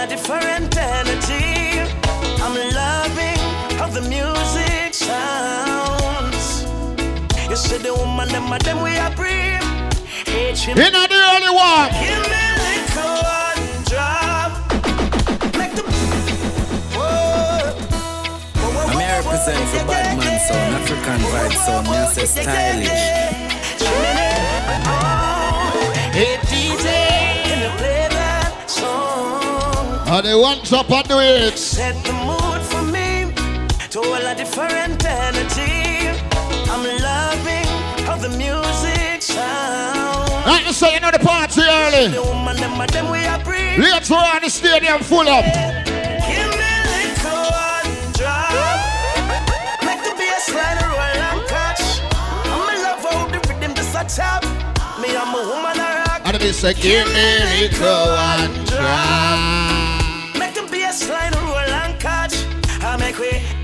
a different energy. I'm loving how the music sounds. You see the woman, them, them we are breathe. You're not the only one. Give me a little one drop. Make the. Whoa. I'm here represent for Badman sound, African vibe sound, me I say stylish. And they want up on the it. Set the mood for me to all a different energy. I'm loving how the music sounds. Like you say, you know the party early. The woman, them, them we are breathe. Let's run the stadium full up. Give me a little one drop. Make the bass line roll and catch. I'm in love how the rhythm just a tap. Me, I'm a woman, I rock. And they say, give me a little one drop.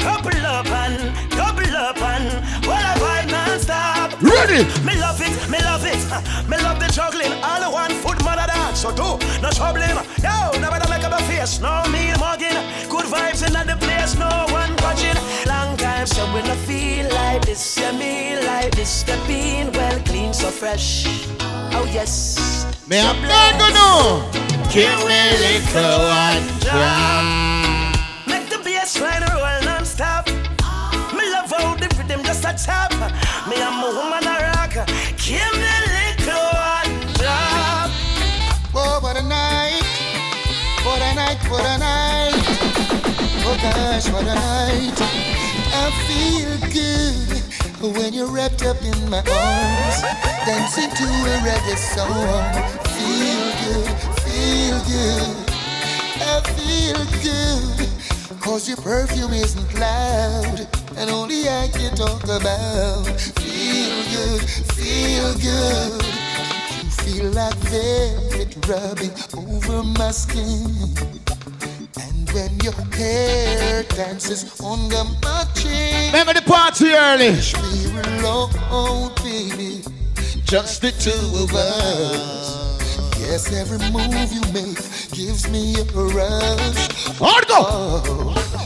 Couple up and double up and what I vibe non-stop. Ready? Me love it, me love it. Me love the juggling. All the one foot mother dance. So do no trouble. Yo, never to make up a face. No me mugging. Good vibes in the place. No one watching. Long time so when I feel like this, yeah, me like this. Step in well clean, so fresh. Oh yes. Me I'm not gonna Give me a little one just a tap. Me I'm a woman a rock. Give me a little one drop. Oh, what a night. What a night, what a night. Oh gosh, what a night. I feel good when you're wrapped up in my arms, dancing to a reggae song. Feel good, feel good. I feel good. Cause your perfume isn't loud, and only I can talk about. Feel good, feel good. You feel like velvet rubbing over my skin. And when your hair dances on the my chin, Remember the party early. we're alone, baby. Just the two of us. Yes, every move you make gives me a rush. On go. Oh,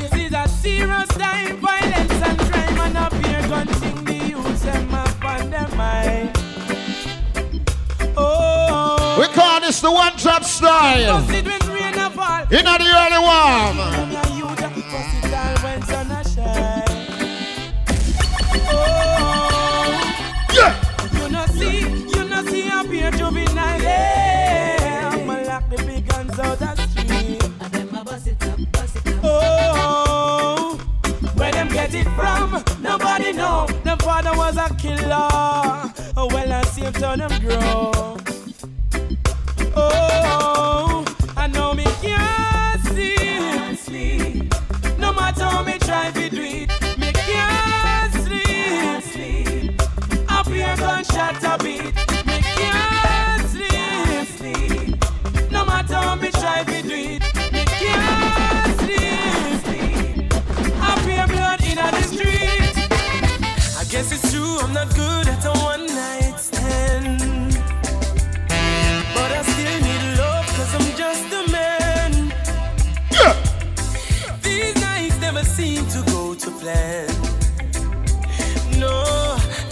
This is a serious time, violence and crime, and up here gunting the youths them up on their mind. Oh, We call this the one drop style. bust it when rain a fall. In the early warm. Get it from? Nobody know. Them father was a killer. Oh, well, I see him turn them grow. Oh, I know me can't sleep. No matter how me try to do it, me can't sleep. Up here gunshot a beat, plan. No,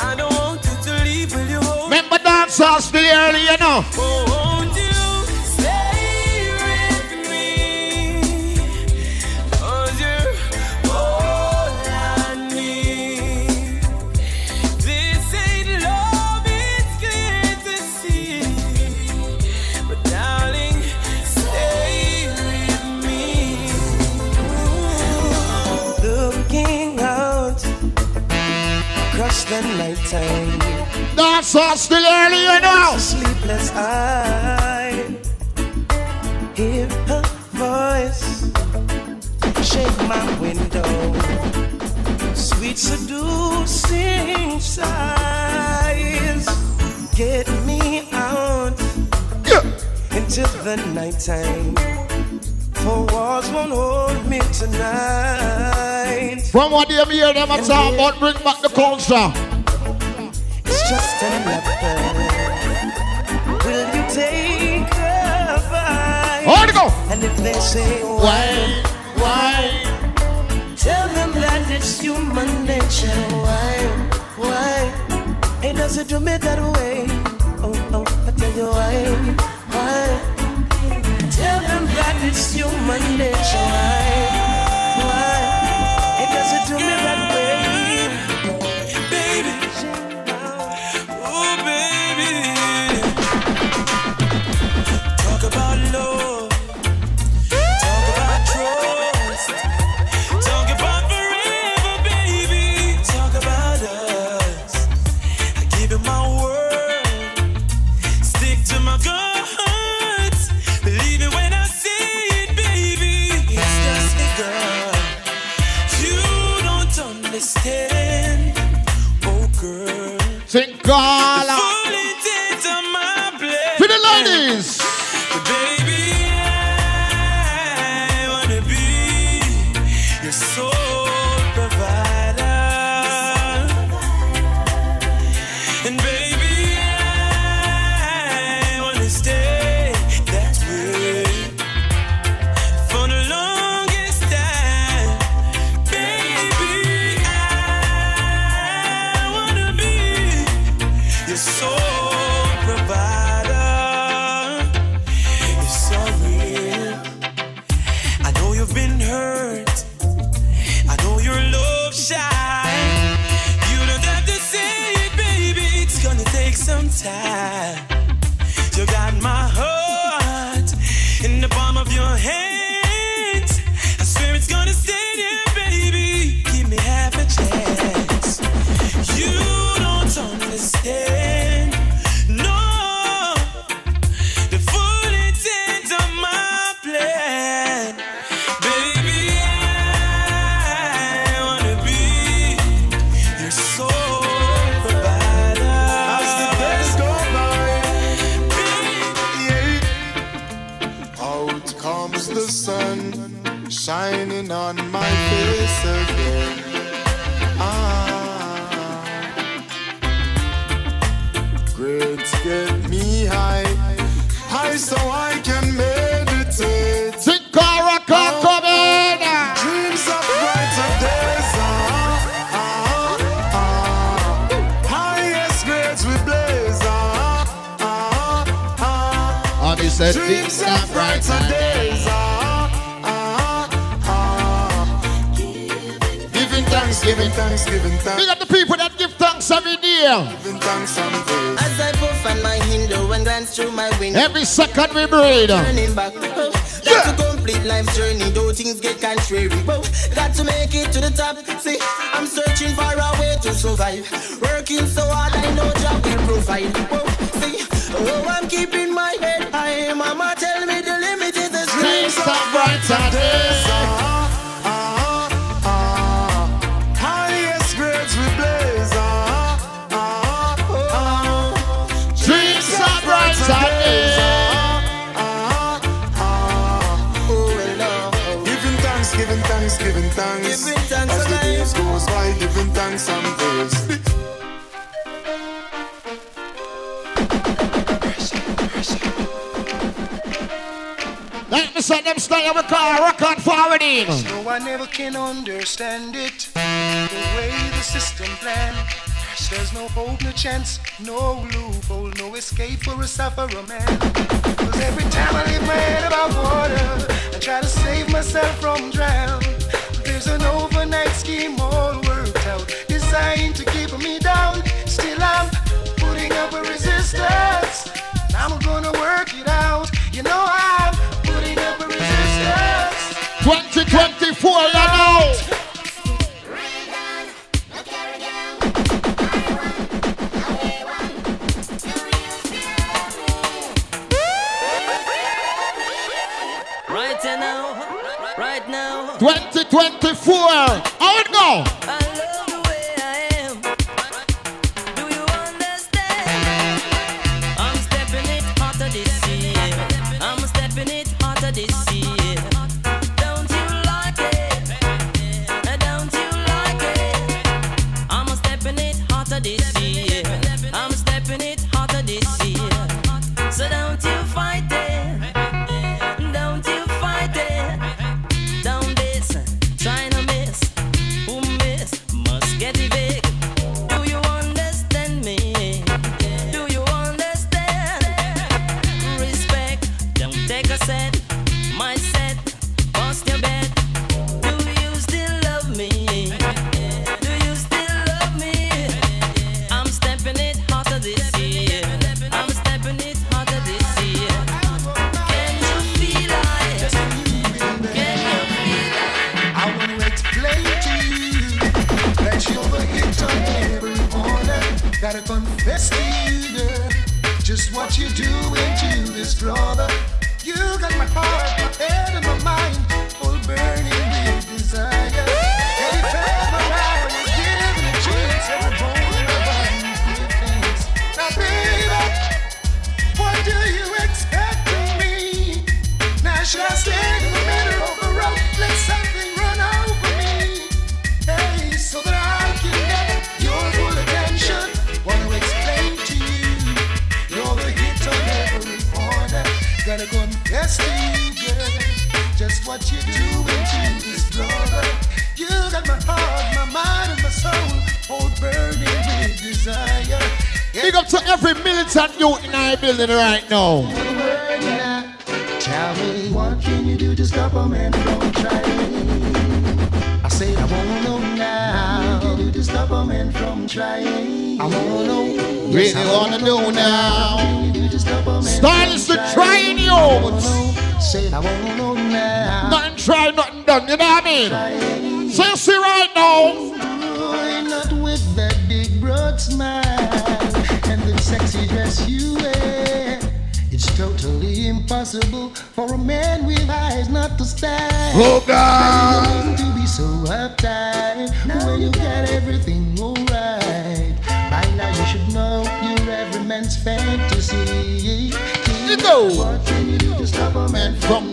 I don't want you to leave. Will you hold Remember dance house the early, you know. Oh, won't time. That's all still early, you know. Sleepless I hear her voice shake my window. Sweet seducing sighs get me out yeah. into the nighttime. For walls won't hold me tonight. From what they hear them talk about, bring back the culture just a leper. Will you take her by? Go. And if they say why, why? Tell them that it's human nature. Why, why? It doesn't do me that way. Oh, oh, I tell you why, why? Tell them that it's human nature. Why, why? It doesn't do me that way. understand it. The way the system planned, there's no hope, no chance, no loophole, no escape for a sufferer man. Cause every time I leave my head above water, I try to save myself from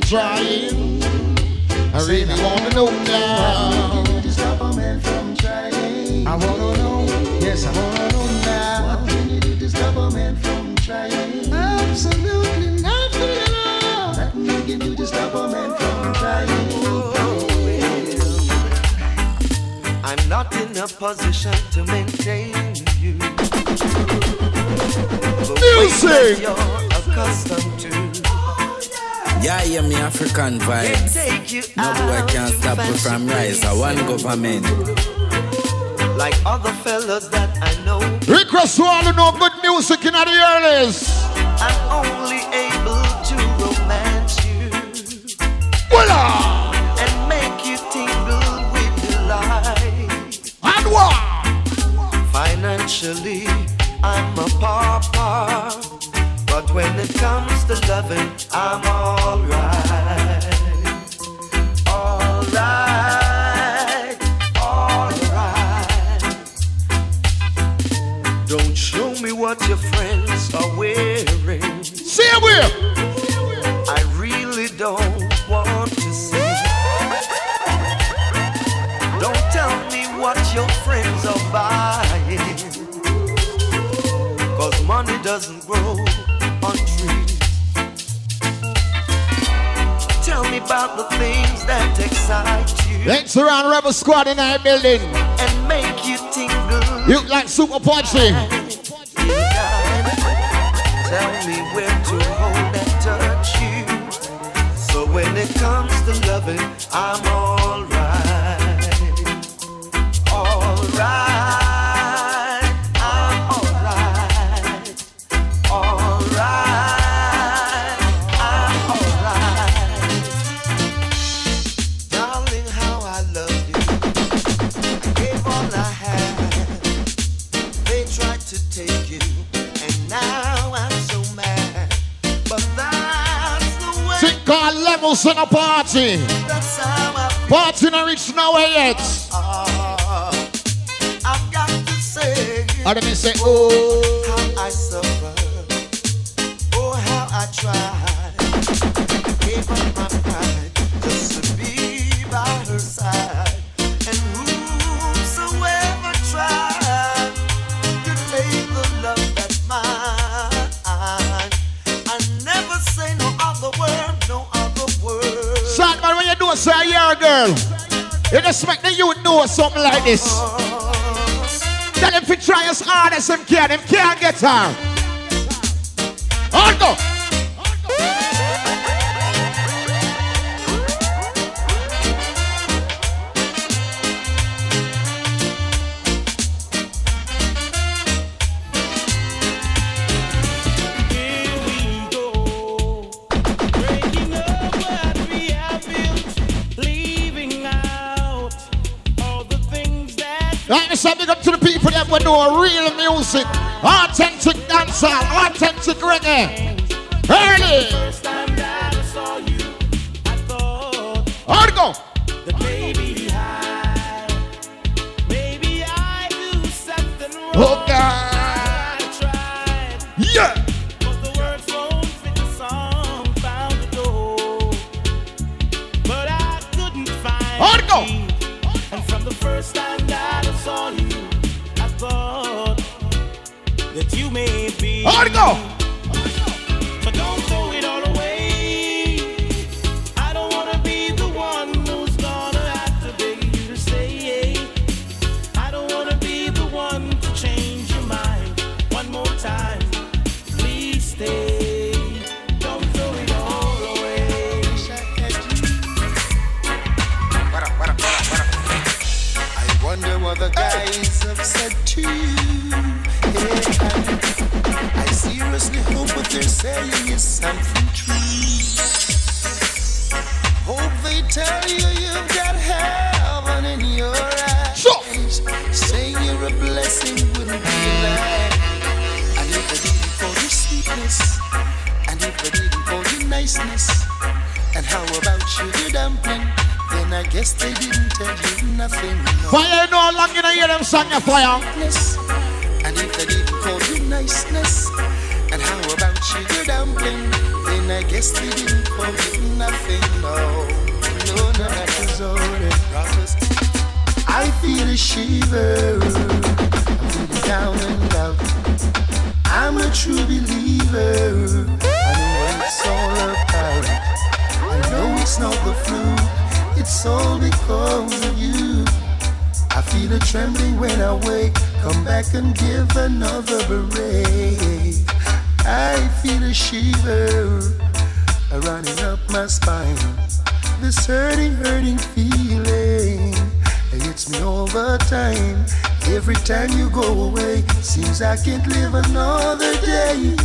trying. I really wanna know now. To stop a man from trying. I wanna know. Yes, I wanna know now. What can you do to stop a man from trying? Absolutely nothing at all. You do to stop a man from trying. I'm not in a position to maintain you. Music. Afrikan Vybz. No boy can stop me from rise. I want government. Like other fellas that I know. Request all know good music in the earlies. I'm only. squad in that building. And make you tingle. You like Supa Pudgie. Party. That's how I feel. Party not reach nowhere yet. Ah, I've got to say, let me say, oh. Know something like this. Tell him to try as hard as him can, him can't get her. Right, so big up to the people that will know real music, authentic dancehall, authentic reggae. Early. first time that I saw you, I thought go. May you know hear your fire. niceness. And if they didn't call you niceness, and how about sugar dumpling? Then I guess they didn't call you nothing. No, no, no, that's all it promised. I feel a shiver. Trembling when I wake. Come back and give another break. I feel a shiver running up my spine. This hurting, hurting feeling. It hits me all the time. Every time you go away, seems I can't live another day.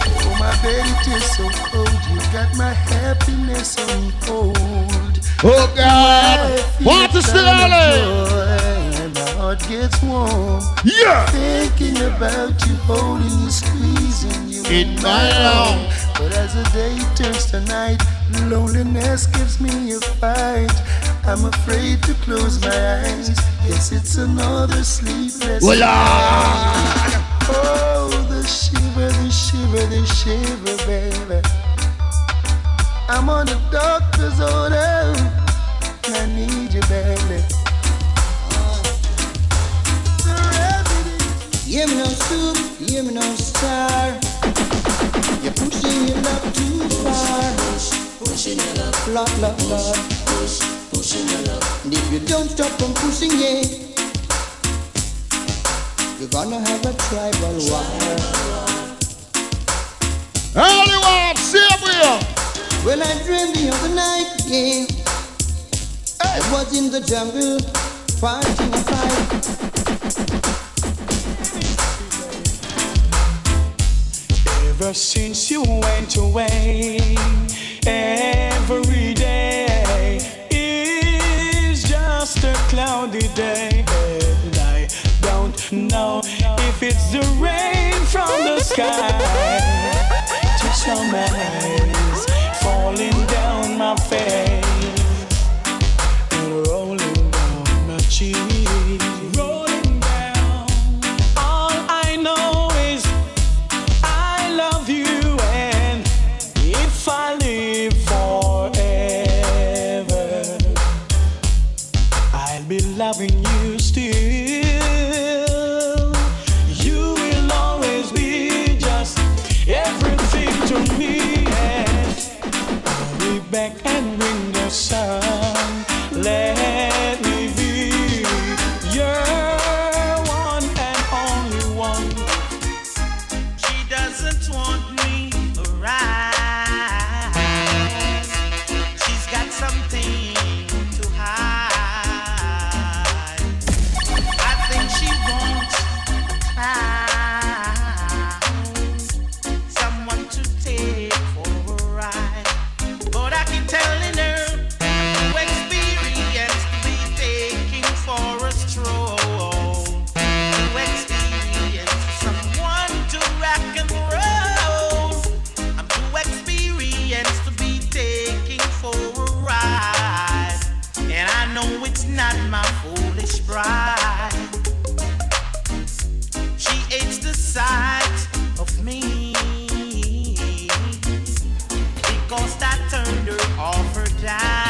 Oh, my bed, it is so cold. You got my happiness on hold. Oh God. What is still early? And my heart gets warm. Yeah. Thinking about you, holding you, squeezing you In my arms. But as the day turns to night, loneliness gives me a fight. I'm afraid to close my eyes. Yes, it's another sleepless Well, night. Oh, the shiver, the shiver, the shiver, baby. I'm on the doctor's order. I need you badly. Hear me no soup, hear me no star. You're pushing your love too far. Pushing your love, lot, lot. Push, pushing your love. And if you don't stop from pushing it, you're gonna have a tribal war. Early one, see you. When I dreamed the other night, yeah, I was in the jungle fighting a fight. Ever since you went away, every day is just a cloudy day. And I don't know if it's the rain from the sky, just your eyes falling down my face. know it's not my foolish pride. She hates the sight of me because I turned her off her dime.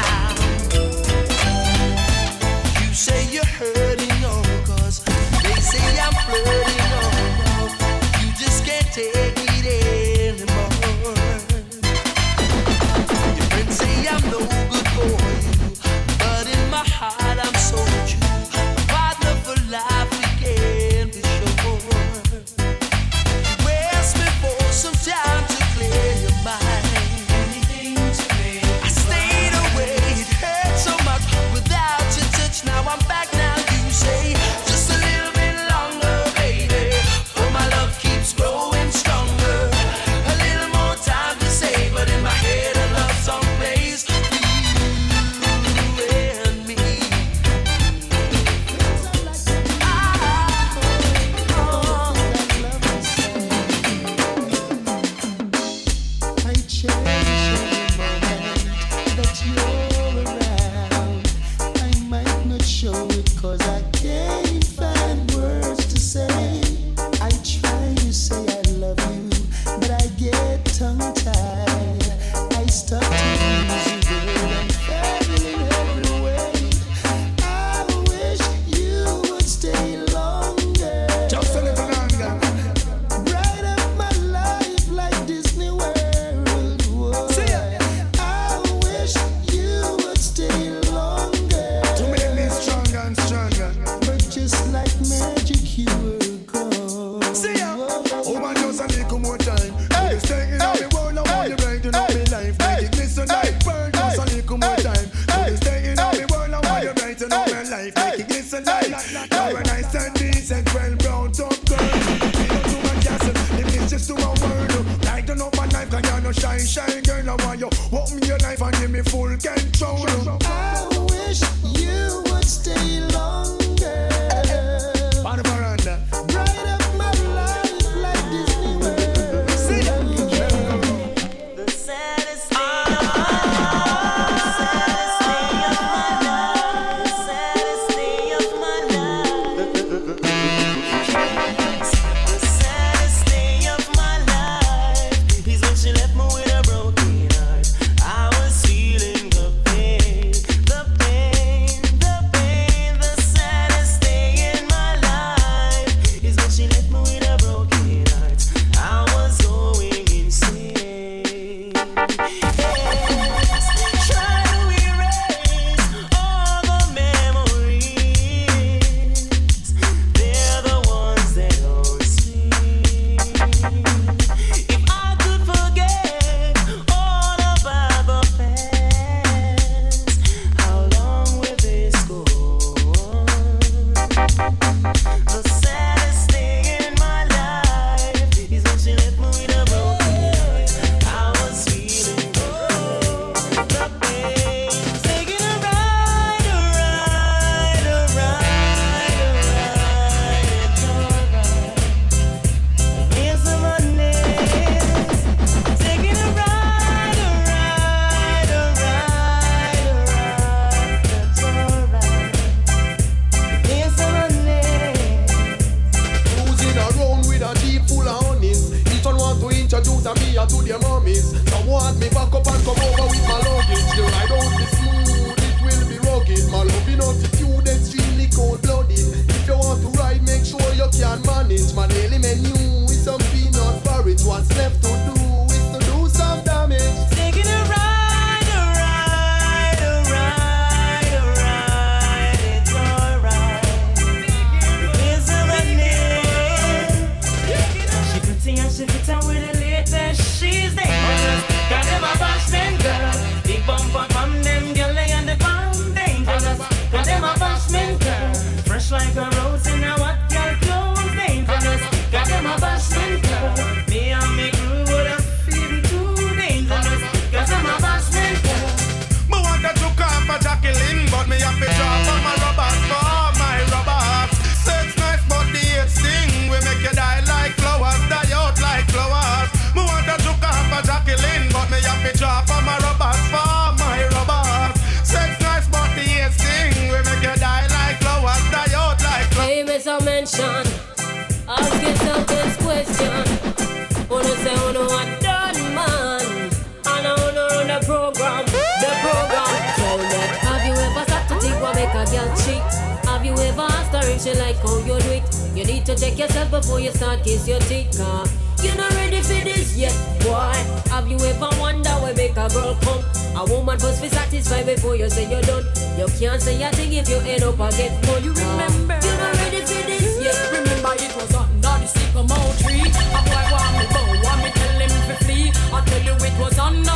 check yourself before you start kiss your teeth, huh? You're not ready for this yet, boy. Have you ever wondered where make a girl come? A woman must be satisfied before you say you're done. You can't say a thing if you end up again. more. You remember? You're not ready for this yet. Remember it was under the sycamore tree. A boy want me go, want me tell him to flee. I tell you it was under.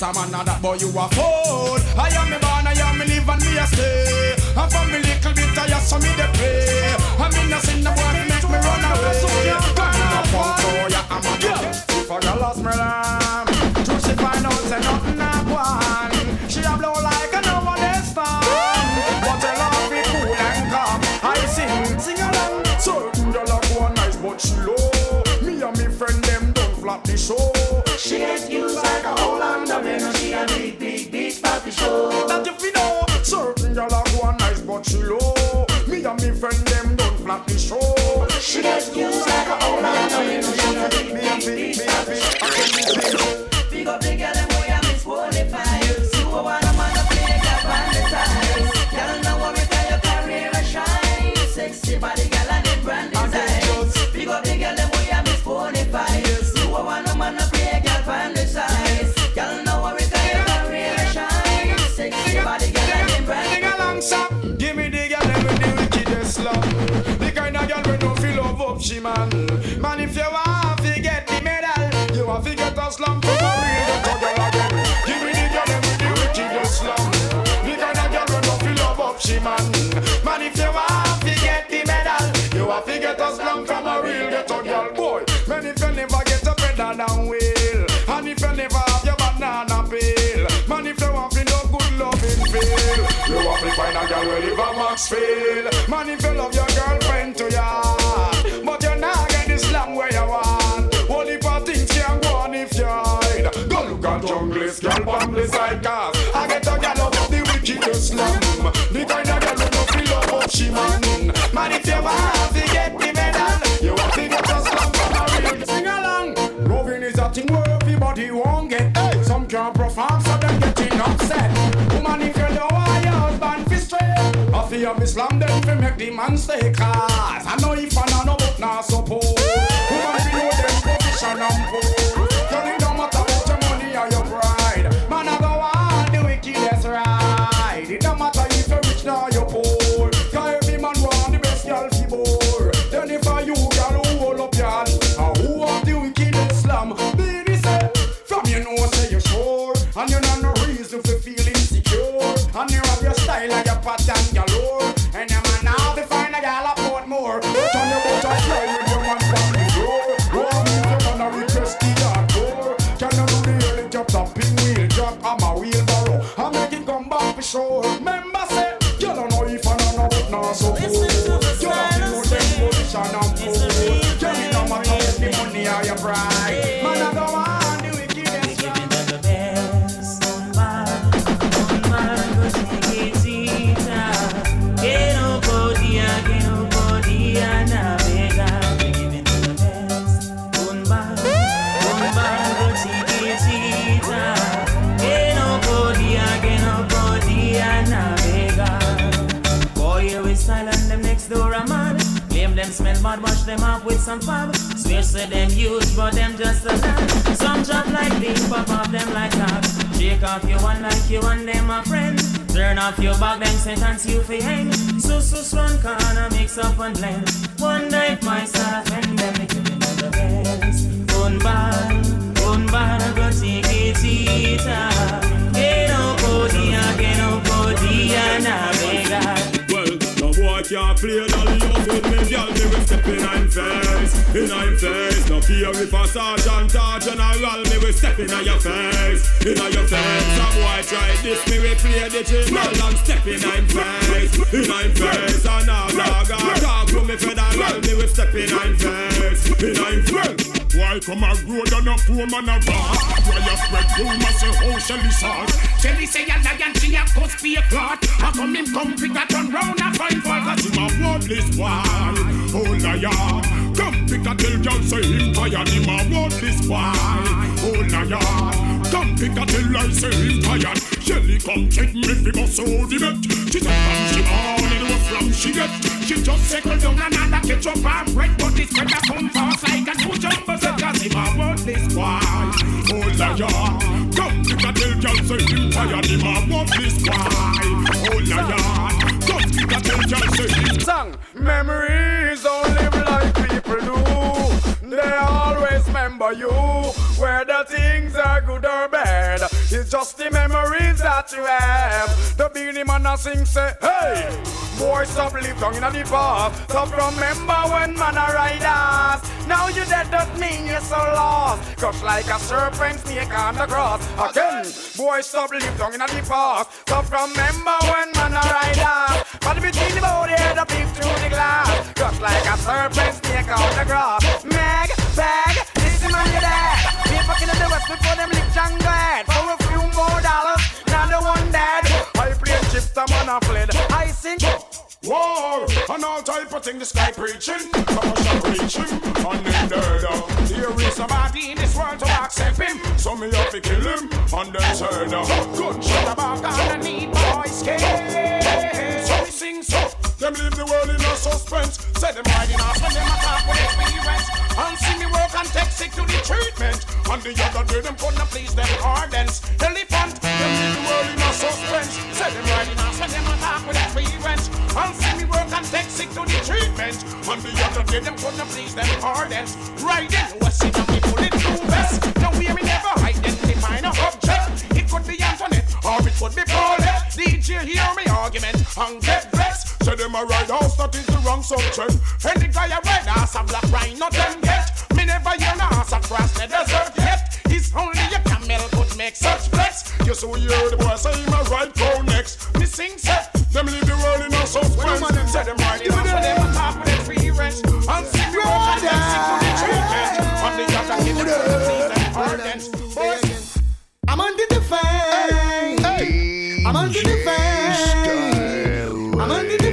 yes, I'm that boy you a fool. I am me born, I am me live and me a stay. I from me little bit, I yes, so me the pray. I'm in a sin, the boy make me run away. So yeah, come on, come on, I'm a yeah. If a girl lost me lamb, she find out say nothing. oh. Knoxville. Man, if you love your girlfriend to ya. Islam them fi make the man stay cause I know if I know no not nah support and fab. Swear say them use, but them just a dad. Some drop like this, pop off them like that. Shake off you one like you and them a friend. Turn off your bag, them sentence you for hang. So, so, swan corner, mix up and blend. One night myself and them, make you remember best. One bar, one bar, go take it, cheetah. Que no podía, que no podía, nada can't play dolly house with me girl Me will step in I'm face, in I'm face. No fear if a sergeant or general Me will step in your face, in your face. Some boy try this, me will play the chisel And step in I'm face, in I'm face. And a blogger talk to me federal Me will step in I'm face, in I'm face. Why come a road and a poor man a rock? Why you spread rumors say oh, how Shelly sauce? Shelly say a lion, she a cuss be a clot. How come him come pick a turn round and find fault? Cause him a worthless boy, oh liar. Come pick a tell girl say him tired, him a worthless boy, oh liar. Come pick a tell I say him tired. Shelly come check me go so the bet. She said from she born and what from she get. She just settle down another ketchup and bread, but this a come fast like a two jumbo set. Cause him a worthless boy, oh liar. Come pick a tell girl say him tired, him a worthless boy, oh liar. Come pick a tell girl say him. Song memories live like people do. They always remember you, whether things are good or bad. It's just the memories that you have. The Beenie Man a sing say, hey, boy stop live down in the past. Stop remember when man a ride us. Now you dead don't mean you're so lost. Crush like a serpent snake on the grass. Again, boy stop live down in the past. Stop remember when man a ride us. But between the body head up peep through the glass. Crush like a serpent snake on the grass. Meg, bag, listen man you there. People in the west before them lick Django head. For a few more dollars, now the one dead. I play chips, the man a fled. I sing. War and all type of thing the sky preaching, shall reach him and then dead. There is somebody in this world to accept him, so me have to kill him and then turn up. Gunshot about and I need boys care. Sing so. Them leave the world in a suspense. Say them riding off when them attack with experience. And see me work and take sick to the treatment. And the other day them couldn't please them ardents. Elephant, them leave the world in a suspense. Say them riding off when them attack with experience. And see me work and take sick to the treatment. And the other day them couldn't please them ardents. Riding, what's it on me bulletproof vest? Now we me never identify no object. It could be Paulette. DJ hear me argument and get vexed. Say them a ride house, that is the wrong subject. Any guy a ride ass a black rhino not them get. Me never hear no ass across the desert yet. It's only a camel could make such flex. You so hear the boy say him a ride go next. Me sing set, them leave the world in a suspense. Say them riding ass when them a top with experience. And see me walk and to the treatment. On the yacht and give them under the fame. I'm under the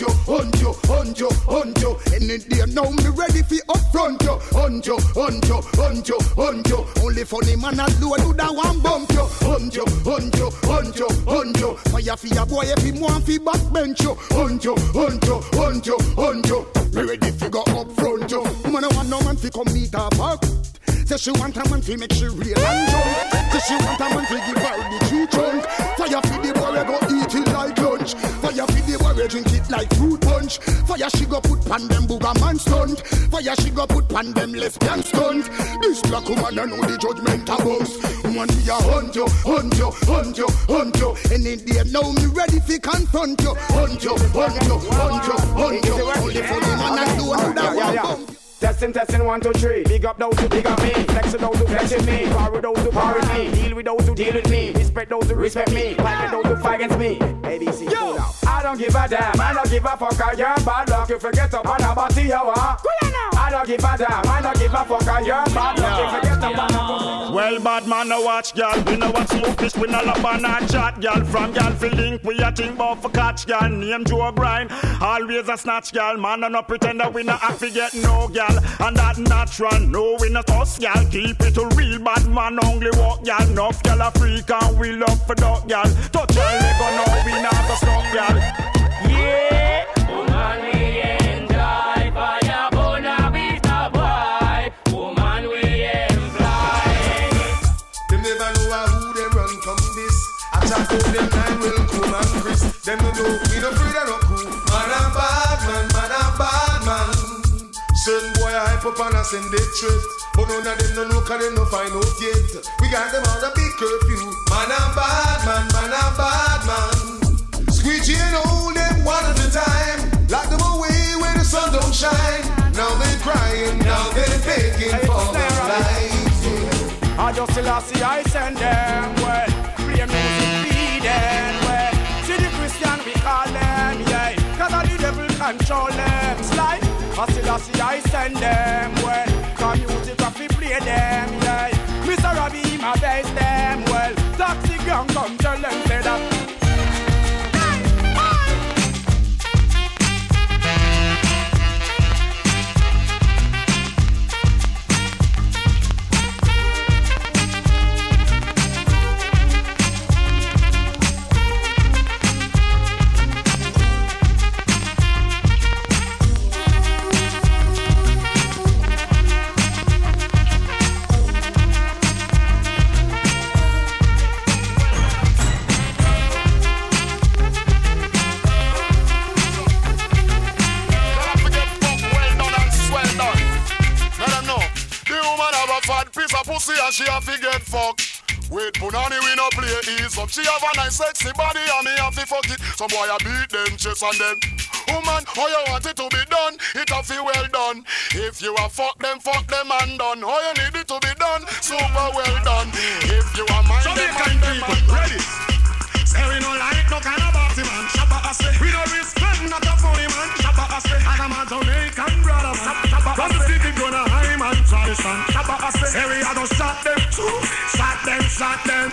hunt you, hunt you. Any day now, me ready for upfront you. Hunt you, hunt you, hunt. Only funny man a do do that one bump you. Hunt you, hunt you, hunt you. Fire for your boy if him want fi backbench you. Hunt you, hunt you, hunt. Me ready fi go up front you. Woman a want no man fi come meet her back. Say she want a man fi make she real and drunk. Say she want a man fi give her the true trunk. Fire fi the boy go eat it like lunch. Fire fi the we drink it like fruit punch. Fire she go put pan them booger man stunt. Fire she go put pan them lesbian stunt. This black woman I know the judgment a boss. Woman we a hunt you, hunt you, hunt you, hunt you. Any day now me ready fi confront you. Hunt you, hunt you, hunt you, hunt you. Only for the man I do that one bump. Testing, testing, one, two, three. Big up those who big up me. Flex with those who flex with me. Power with those who power with me. Deal with those who deal with me. Respect those who respect me. Fight with those who fight against me. ABC, Yo, I don't give a damn. I don't give a fuck. I am bad luck. You forget up on a body, you are. I don't give a damn. I don't give a fuck. I am bad luck. You forget up on a Well, bad man, no watch, girl. We know what smoke fish, we no love and not chat, girl. From girl, fi link, we a think about for catch, girl. Name Joe Grind, always a snatch, girl. Man, I no pretend that we no have to get no, girl. And that natural, no, we not us, girl. Keep it a real bad man, only walk, girl. Enough, girl, a freak and we love for dog, girl. Touch your leg, oh no, we not go stop, girl. Yeah. Woman, we enjoy fire, bona vista boy. Woman, we employ. Them never know a who they run from this. I chat to them nine will come and Chris. Them no know we no Certain boy I hype up and I send it trip. But none of them no know cause them no find out yet. We got them on a big curfew. Man a bad man, man a bad man. Squeegee and hold them one at a time. Lock them away where the sun don't shine. Now they crying, now they begging for their lives. I just see I send them well. Play music feed them well. See the Christian we call them, yeah. Cause the devil control them. I still see I send them well. I fi play them, yeah. Mr. Robbie my best them well. Toxic gang come boy I beat them chest and them. Woman, how you want it to be done? It have to well done. If you a fuck them, fuck them and done. How you need it to be done? Super well done. If you a mind them, mind them and ready. Say we no like no kind of party man. Shabba Ase. We no respect not a funny man. Shabba Ase. And I'm a Jamaican brother man. Shabba From the city gonna high man tradition. Shabba Ase. Say we a go shot them too. Shot them, shot them.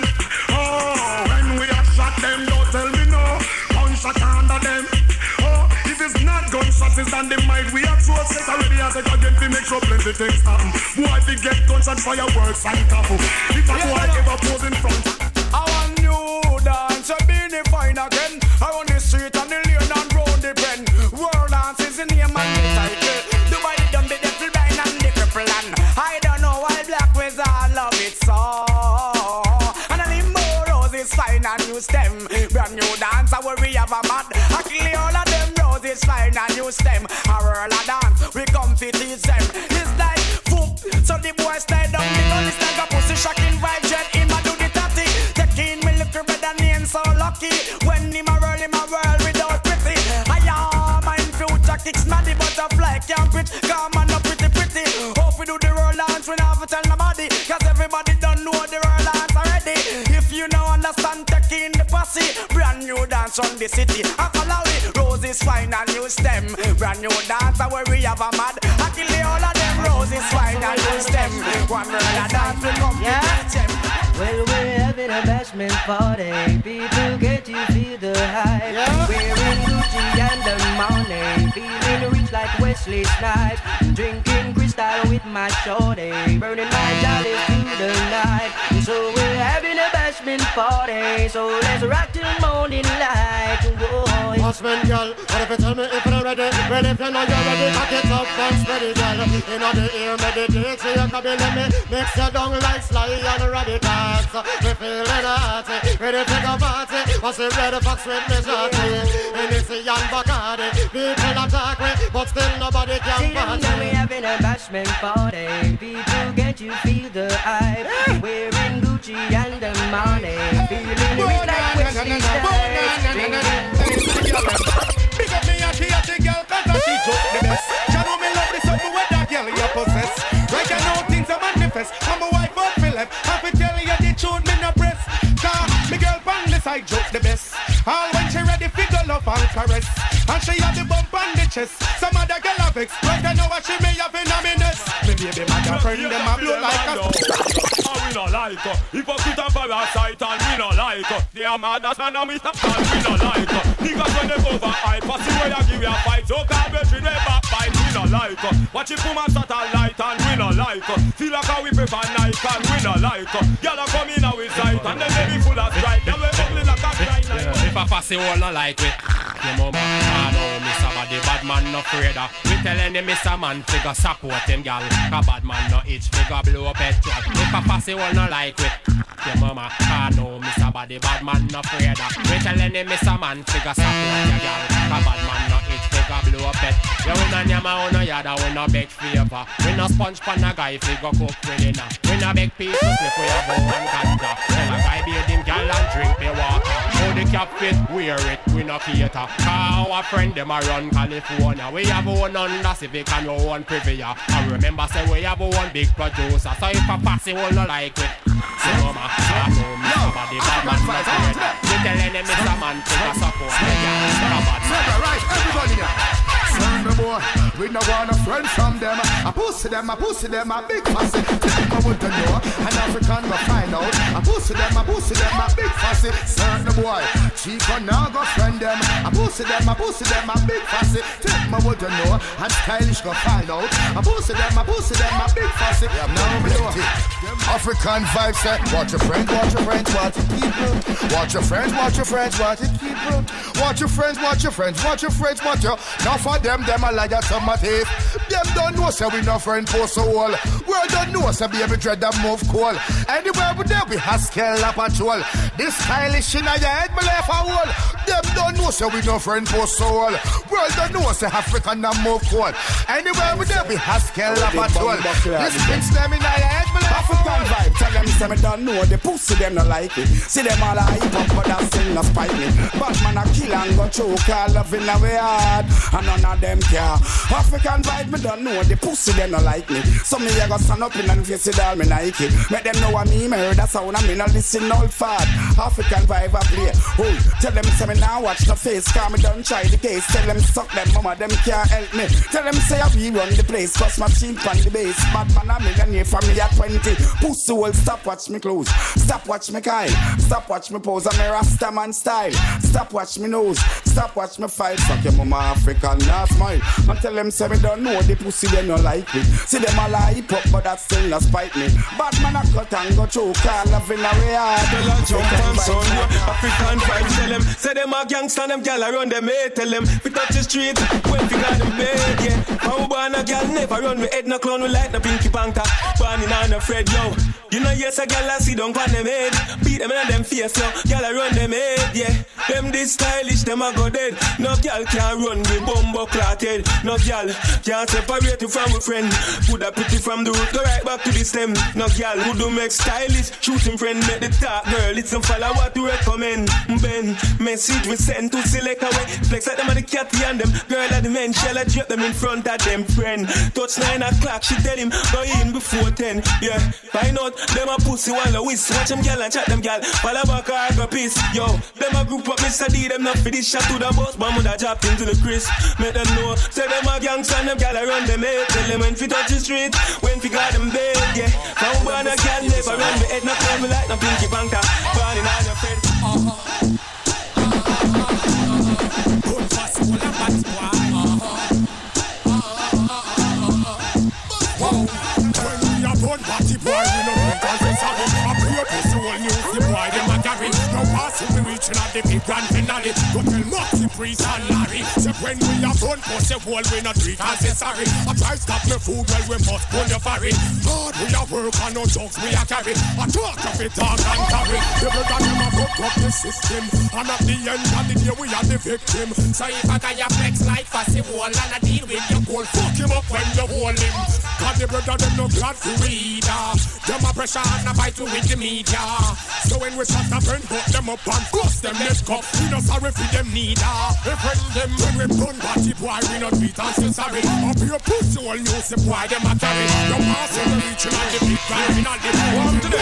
It's on the mic. We are throw set already as a again to make sure plenty things happen. Boy, we get gunshot fireworks and couple. If a boy ever pose in front. I want new dance, a beanie fine again. Around the street and the lane and round the pen. World dance is the name and the title. Dubai the dumb, the devil blind and the cripple and I don't know why black wizard love it so. And a limbo roses fine and use them. Brand new dance, where we fine and use them. A whirl a dance, we come to teach them. It's like foop, so the boys slide down the gun. It's like a pussy shocking vibe jet. Him a do the tatty, taking me liquor better name so lucky. When him a roll, him a whirl without pretty. I am my future kicks maddy butterfly can't quit. Come on up pretty pretty. Hope we do the roll dance, we never tell nobody. Cause everybody don't know the roll dance already. If you know understand, taking the pussy. Brand new dance on the city. I follow Roses fine and new stem. Brand new dance where we have a mad. I kill the all of them. Roses fine and new stem. One a dance will come Yeah. to them. Well, we're having a bashment party. People, get you feel the hype. Wearing Gucci and the money. Feeling rich like Wesley Snipes. Drinking crystal with my shorty. Burning my jolly through the night. So we're having bashment party. So let's rock till morning light. Whoa. Husband, girl, what if you tell me if you're ready? Well, if you know you're ready, cock it up and spread it, girl. In the ear, meditate, so you can be let me mix your down like sly and radicals. We feeling hot, ready to go party. What's the red fox with me shorty? And it's a young Bacardi. People attack me, but still nobody See can party. now we having a bashment party. People, get you feel the hype. Wearing Gucci and the money. Feeling rich like. Drinking. Big up me a the girl cause she joke the best. She know me love the something where that girl you possess. Right now things are manifest. I'm a wife of Philip. Have to tell you the truth me no press. Cause me girl pan the side joke the best. All when she ready figure love and caress. And she have the bump on the chest. Some other girl have vex Right now what she may have in a baby my girlfriend them a blow like a And ah, we no like her. Hypocrite and parasite and we no like her. They are mad man and we stop and we no like her. Niggas when they over hype, pussy where you give you a fight. So can't bet you they backbite, we no like her. Watch it woman satellite and we no like her. Feel like how we prefer Nike and we no like her. Y'all are coming out with sight and then they be full of stripe. Like If a fussy all oh, not like we Your mama I know Mr. Body bad man no afraid of We telling him Mr. Man figure support him gal A bad man no itch figure blow up head truck If a fussy all oh, not like we Your mama I know Mr. Body bad man no afraid of We telling him Mr. Man figure support your gal A bad man no itch figure blow up it. Yeah, we no nyama on no yada, we no beg favor. We no sponge pan a guy figure cook we dinner. We no beg people slip we have one ganja. Tell a guy be him gal and drink the water. The cap fit, wear it, we no cater. Our friend them a run California. We have one Honda Civic and one Previa. I remember say we have one big producer. So if a passy will no like it, say no ma, I know me somebody bad man no afraid. You tell any Mr. Man a support. Yeah, bad man. Right, everybody now. Son the boy, we no want a friend from them. I pussy them, I pussy them, a big fussy. Tell I want to know, an African go find out. I pussy them, I pussy them, a big fussy. Son the boy, Chico now go friend them. I pussy them, I pussy them, a big fussy. Tell I want to know, and stylish go find out. I pussy them, I pussy them, a big fussy. Now me know. Afrikan Vybz set. Eh? Watch your friends, watch your friends, watch it keep. Watch your friends, watch your friends, watch it keep. Watch your friends, watch your friends, watch your friends, watch your. Now for them, them them a liar to my teeth. Them don't know say we no friend for so all. World don't know say baby dread that move cool. Anywhere we there we Haskell a patrol. This stylish in your head me left a hole. Them don't know say we no friend for so all. World don't know say African that move cool. Anywhere we there we Haskell a patrol. This pinch them in your head me Afrikan Vybz, tell them say me don't know the pussy them no like it. See them all a hype up, but that still no spite me. Batman a kill and go choke, all love in our yard, and none of them care. Afrikan Vybz, me don't know the pussy them no like me. So me a go stand up in and face it all me Nike. Make them know what me murder sound, I me no listen old fad. Afrikan Vybz I play. Oh, tell them say me now watch no face, cause me don't try the case. Tell them suck them mama, them can't help me. Tell them say I we run the place, cause my team on the base. Batman a millionaire me at 20. Pussy will stop watch me close. Stop watch me Kyle. Stop watch me pose. I'm a Rasta man style. Stop watch me nose. Stop watch me fight. Fuck your mama African last smile. And tell them say me don't know the pussy they no like me. See them all hype up but that still not spite me. Bad man a cut and go choke. All love in a way hard. Tell her jump on son. Afrikan Vybz tell them Say them a gangsta, them gal around them hey, Tell them, we touch the street, when we got them bed, yeah. How born a gal never run, we head no clown, we like no pinky banker Born in on a Fred, yo. You know yes a gal a see don't on them head. Beat them in them face, yo, gal a run them head, yeah. Them this stylish, them a go dead. No gal can run with bumbo clotted. No gal can't separate you from a friend. Put a pretty from the root, go right back to the stem. No gal who do make stylish Shooting friend, make the top girl It's some follow what to recommend. Ben, message we send to select away Flex like them and the catty and them. Girl at the men, shell I drop them in front of them friend? Touch nine o'clock, she tell him Go in before ten, yeah Find out, them a pussy while I whisk. Watch them gal and chat them gal Follow back I go piss. Yo, them a group up Mr. D Them not for this shot to the boss. But mother dropped into the Chris Make them know Say them a gangsta and them gal around them head. Tell them when fi touch the street When fi got them bed, yeah. Now born a gal never run me head. No call me like no pinky banker Born in on your friend. When the big grand finale. Go tell Moxie, Priest and Larry. Say when we a born pussy whole, we not drink and say sorry. I try stop me food, while we must pull your ferry. Hard we a work and no jokes we a carry. I talk of it, talk and carry. Every time them a fuck up the system, and at the end of the day we are the victim. So if I got your flex like fussy wall and I deal with your goal, fuck him up when you hold him. Cause the brother them no glad to read uh. Them a pressure and a fight to with the media So when we shut up and put them up and bust them let's go. We no sorry for them neither If when them when we run party boy we not beat and say sorry. Up your pussy all news the boy them a carry. Your pass on the reaching and the big grand final the One to the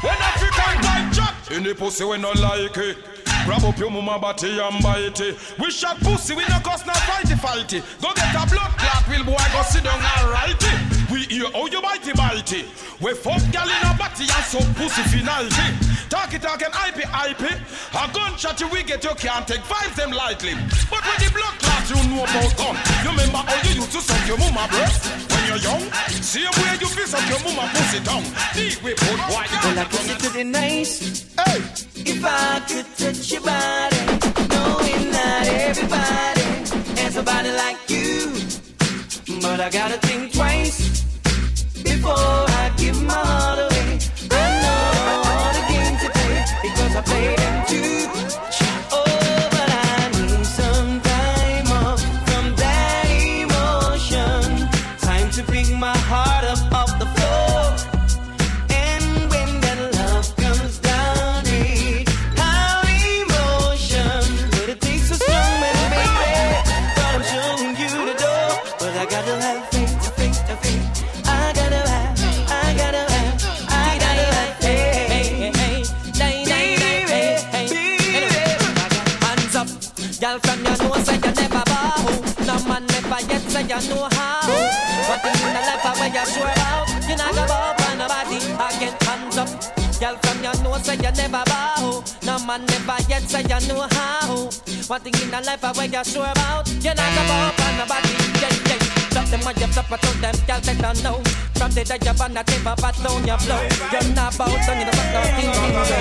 When African vibe drop Any pussy we no like it Grab up your mama body and bite it. We shot pussy we no cause no fighty fighty Go get a blood clot will boy go sit down and write it. We hear how you bitey bitey We fuck gal in a body and so pussy finality Talk it talk and hype it A gunshot you we get you can't take vibes them lightly. But with the blood clot you know about gun. You remember how you used to suck your mama breast? When you're young Same way you feel suck your mama pussy tongue. Deep we put white Well, I guess it could be nice. Hey. If I could touch your body, knowing not everybody has a body like you. But I gotta think twice before I give my heart away. Say you know how. But in the life where you sure out, you not go bow for nobody. Again, hands up. Girl from your know say you never bow. No man never yet say you know how. One thing in the life where you sure about, you not go bow for nobody. Yeah, yeah. Drop them when you flip it on them, girl better know. From the day you're on the tip of a down your flow. You're not bow down, you know what nothing thing so.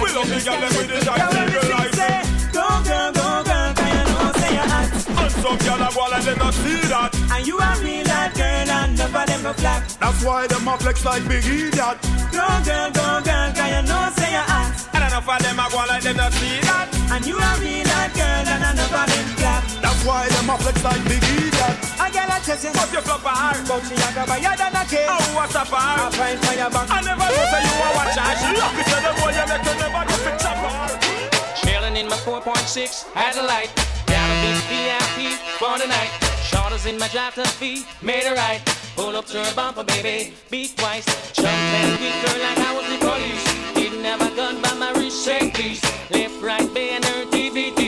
We love the girl with the tight single life. Go girl, go girl, some girl a go and they not see that. And you a real hot girl and none of them go flat. That's why them a flex like big idiot. Go girl, go girl, can you know say you're hot? And enough of them a go like they not see that. And you a real hot girl and none of them flat. That's why them a flex like big idiot. A girl a chasing, But you flop a heart. but she a go buyer than a cake. Oh, what's up, A heart? fine fire back. I never know say you a watch her. She lucky say the boy you make you never get fix up her. Chilling in my 4.6 Adelaide. Down a beach VIP for the night. Shorters in my drive to feet, made it right. Pull up to her bumper, baby, beat twice. Jump and beat her like I was the police. Didn't have a gun by my wrist, say please. Left, right, band her DVD.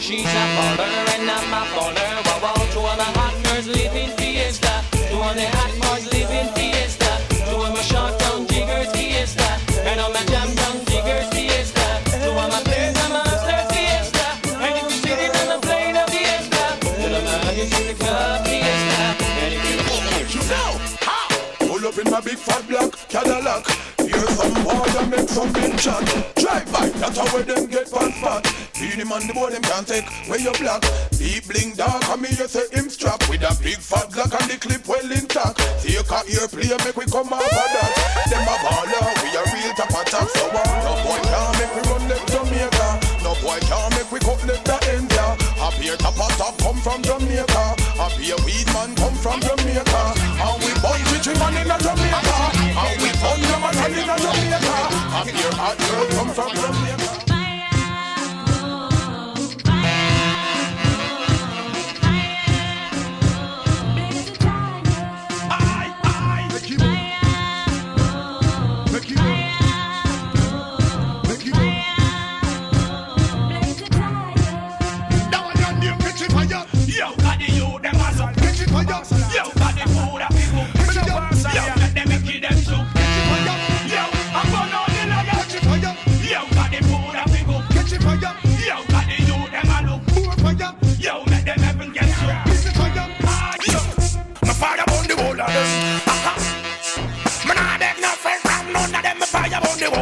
She's a baller and I'm a baller. Wow, wow, two of my hot girls live in Fiesta. Two of the hot boys live up in my big fat black Cadillac. Hear some boy and make some big chat. Drive by, that's how them get fat fat. Feed him on the board, them can't take where you black. Deep bling dark, and me you say him strap with a big fat black and the clip well intact. Take a ear play, make we come off of that. Them a baller, we a real top attack. So uh, no boy can't make we run left Jamaica. No boy can't make we cut left the India. A beer top top come from Jamaica. A beer weed man come from Jamaica. Come from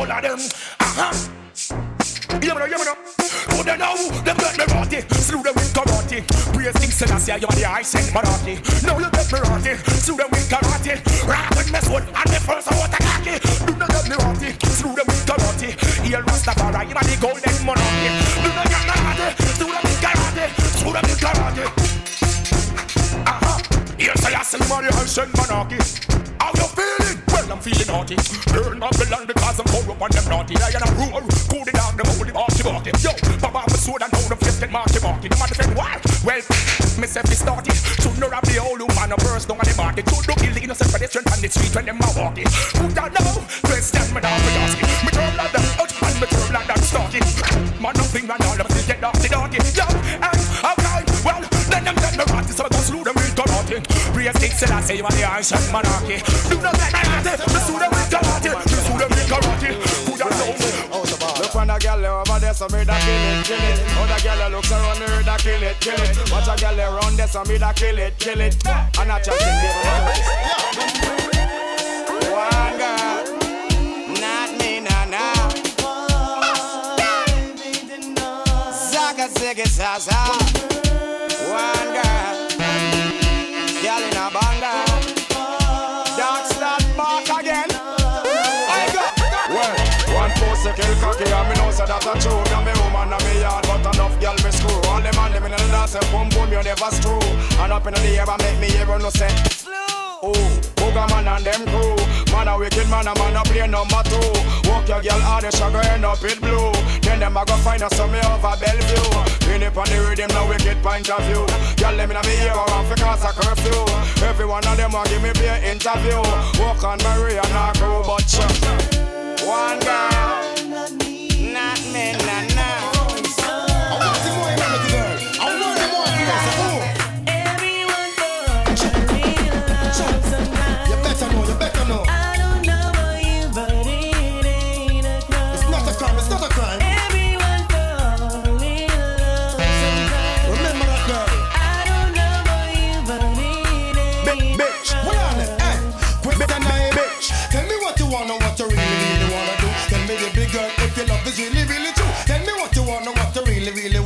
the whole of them. Uh-huh. Yeah, know, yeah, know. Who they know? Them get me rotty. Slew them with karate. Praise King Selassie, you are the I send Marathi. Now you get me rotty. Slew them with karate. Rock with me sword and me first I want a khaki. Do not get me rotty. Slew them with. Here Rastafari, you are the golden monarchy. Do not get me rotty. Slew them with karate. Slew them with karate. Uh-huh. Here Selassie, you are the I send monarchy. How you feeling? Well, I'm feeling naughty. Burn Babylon because I'm corrupt and them naughty. I am a rule. Cool it down, them hold it off the body. Yo, Baba, my sword and now the face get marky marky. The man defend why? Well, me say fi start. Should not have the old woman a burst down on the market. Should not kill the innocent pedestrian on the street when them a walking. Who that know? Question me down for asking. Me turn like that out and me turn like that starting. Man, nothing and all them still get off the donkey. Yo, and okay, well, then them get me rotty, so I go slew them. Praise King Selassie, you are the ancient monarchy. Do not get me slew them with karate. Slew them with karate. Who that know? Look on the girl over there, so me da kill it, kill it. Other girl looks around her, da kill it, kill it. Watch a girl around there, so me da kill it, kill it. And I just think One girl, nah, nah. Zaga, a true. Me me woman and me yard, but enough girl me screw. All them man them in the dance boom boom you never screw. And up in the air and make me hear no say. Oh, Booga man and them crew. Man a wicked man, a man a play number two. Walk your girl hard, she go end up in blue. Then them a go find us some over Bellevue. Pin it on the rhythm, no wicked point of view. Girl, them in a me ear, around for cause a curfew. Every one of them a give me be interview. Walk on Maria and her crew, but sure. One girl,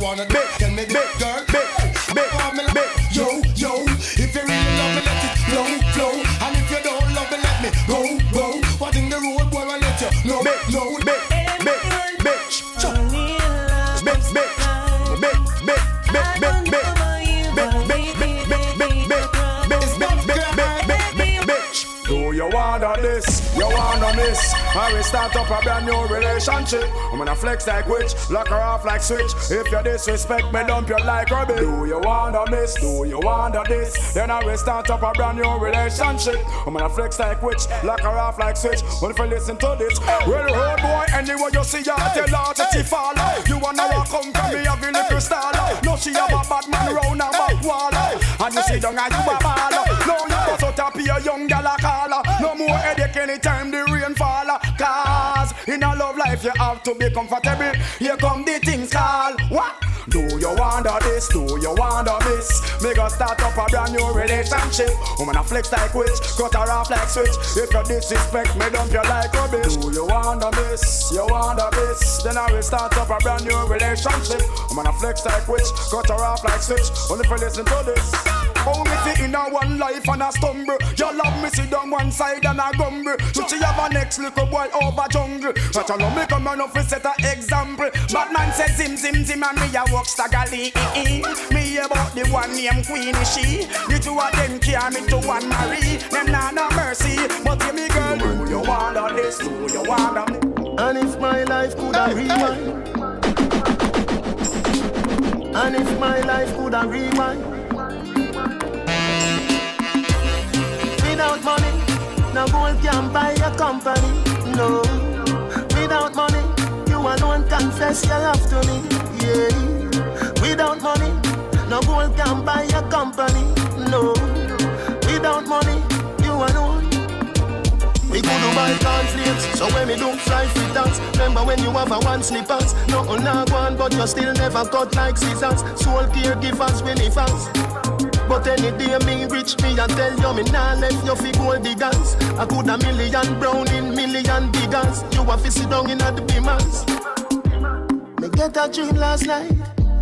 wanna big, tell me big girl, big, big, big, yo, yo. If you really love me, let it flow, flow. And if you don't love me, let me go, go. What in the road, boy, I let you know, big, no, big, big, big, big, big. You wanna this, you wanna miss? I will start up a brand new relationship. I'm gonna flex like witch, lock her off like switch. If you disrespect me, dump you like rubbish. Do you wanna miss? Do you wanna this? Then I will start up a brand new relationship. I'm gonna flex like witch, lock her off like switch. Well, if you listen to this, well, road boy, anywhere you see her, tell her that she fall. You wanna walk come from me, a little style. No, she have a bad man round her back wall. And you see down and you a ball. In a love life you have to be comfortable. Here come the things call. What? Do you wonder this? Do you wonder this? Me go start up a brand new relationship. Woman a flex like witch, cut her off like switch. If you disrespect me, dump you like rubbish. Do you wonder this? You wonder this? Then I will start up a brand new relationship. Woman a flex like witch, cut her off like switch. Only you listen to this. Oh, me see in a one life and a stumble. You love me sit down one side and a gumble. So she have a next little boy over jungle. But you know me come on off set a example. Batman says zim zim zim and me a walk staggerly. Me about the one named Queenie she. The two of them carry me to one Marie. Them nah no mercy. But you me girl, do you want wonder this? Do you wonder me? And if my life could have rewind And if my life could have rewind Without money, no gold can buy a company. No, without money, you alone confess your love to me. Yeah, without money, no gold can buy a company. No, without money, you alone. We go to buy cornflakes, so when we do fly free dance Remember when you have a one slippers Nothing oh, not one, but you still never cut like scissors Soul caregivers, we live fast but any day me rich me and tell you me nah left you fi gold diggers. I could a million brown in million diggers. You a fi sit down in a the beamers. Me get a dream last night.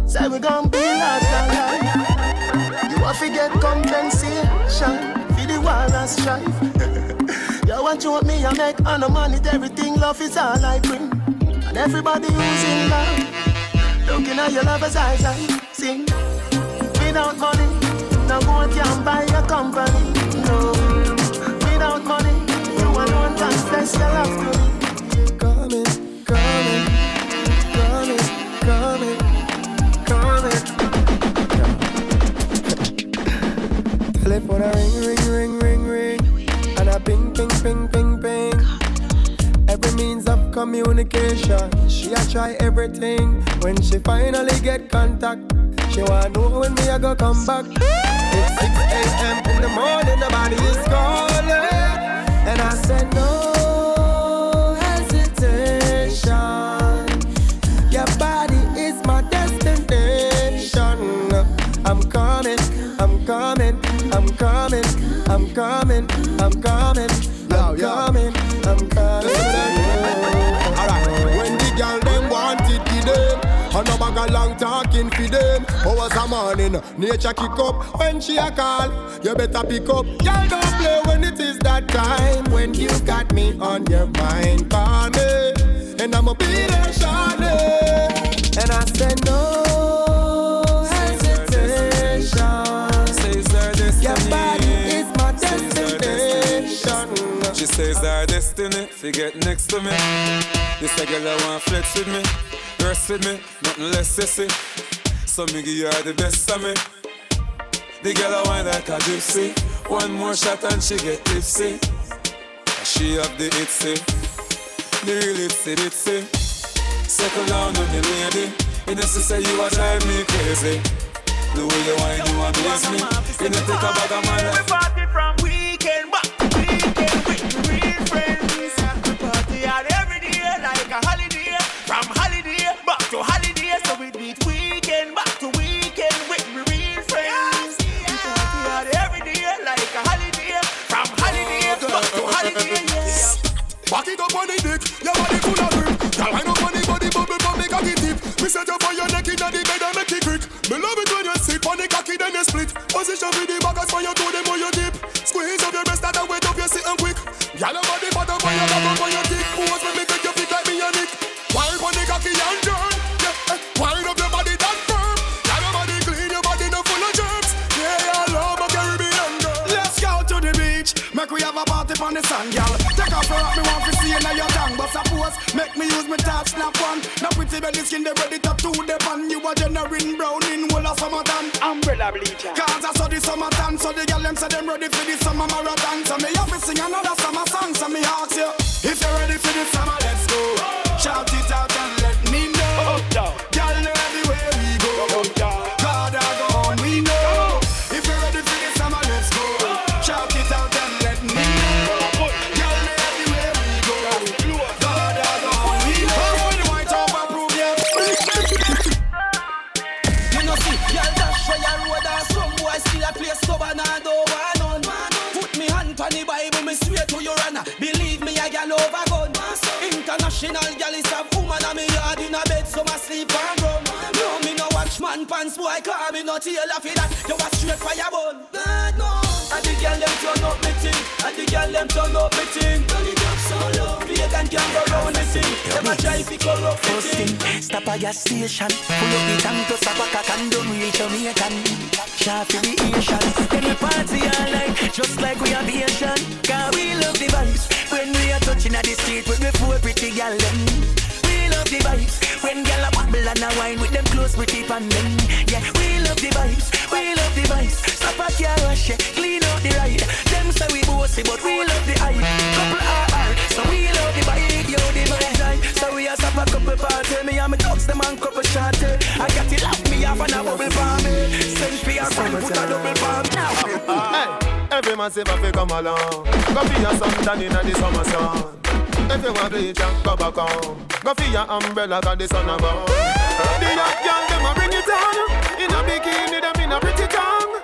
Say we gon' be last night. You a fi get compensation for the war and strife. you watch what me I make on the money. Everything love is all I bring. And everybody who's in love, looking at your lover's eyes, I sing. Without money. No gold can buy a company. No, without money, you alone can stress your love to me. Coming, coming, a ring, ring, ring, ring, ring, and a ping, ping, ping, ping, ping. Every means of communication, she a try everything. When she finally get contact, she wanna know when me a go come back. It's 6 a.m. in the morning, nobody is calling. And I said, no hesitation. Your body is my destination. I'm coming, I'm coming, I'm coming, I'm coming, I'm coming, I'm coming, I'm coming. And no bag a long talking for them. Hours a morning, nature kick up when she a call. You better pick up. Girl, don't play when it is that time. When you got me on your mind, call me, and I'ma be there, shawty. And I said, no hesitation. Your body is my destination. She says our destiny, next to me. This a girl I want flex with me, with me, nothing less sissy. So me give her the best of me. The girl I want like a gypsy. One more shot and she get tipsy. She have the itsy, the real itsy itsy. Settle down on me, lady. You know, she say you a drive me crazy. The way you whine, you amaze me. You take a bag of my life. Back it up on the dick, your body full of grip. Girl, up on the body, but Me set up on your neck inna the bed and make it quick. Me love it when you sit on the cocky then you split. Position with the back as for your toe them on your dip. Squeeze up your breast that and wet up your sitting quick. Gyal your body bottom on your back up on your dick. We have a party on the sand, girl. Take off your me want to see you now your tongue. But suppose, make me use my touch, snap one. Now pretty belly skin, they ready to do the pan. You a generating brown in whole of summertime. Umbrella bleacher. Cause I saw the summertime, so the girl them say them ready for the summer marathon. So me have to sing another summer song, so me ask you. If you're ready for the summer, let's go. Shout it out and let me know stubborn and don't. Put me hand on the Bible, me swear to your honor. Believe me, I gal over gun. International gal is a woman and me yard in a bed, so my sleep and rum. No, me no watch man pants, boy, call me no tailor for that. You a straight fire bun. God no. And the gal them turn up me thing, and the gal them turn up me thing. Turn it up so low, pagan can go round me thing. Them a try fi corrupt me thing. Stop at gas station. Pull up the tank to stop a cock and don't reach Jamaican. Shot for the Asian. We party all night Just like we have Asian. Cause we love the vibes. When we are touching at the street With the four pretty gal them. We love the vibes. When gal a bubble and a wine With them close pretty pan them Yeah, we love the vibes We love the vibes. Stop a car wash yeah. Clean out the ride. Them say we bossy But we love the hype. Couple RR So we love the vibe Yo, the high So we a stop a couple party Me and me dogs them and couple shorty eh. I got it lock me off and a bubble for me. Send for your friend Put a double for me now every man say fi come along. Go fi your suntan inna the summer sun. If you want bleach, and go back home. Go fi your umbrella 'cause the sun a burn. The young girl them a bring it on. In a bikini them in a pretty tongue.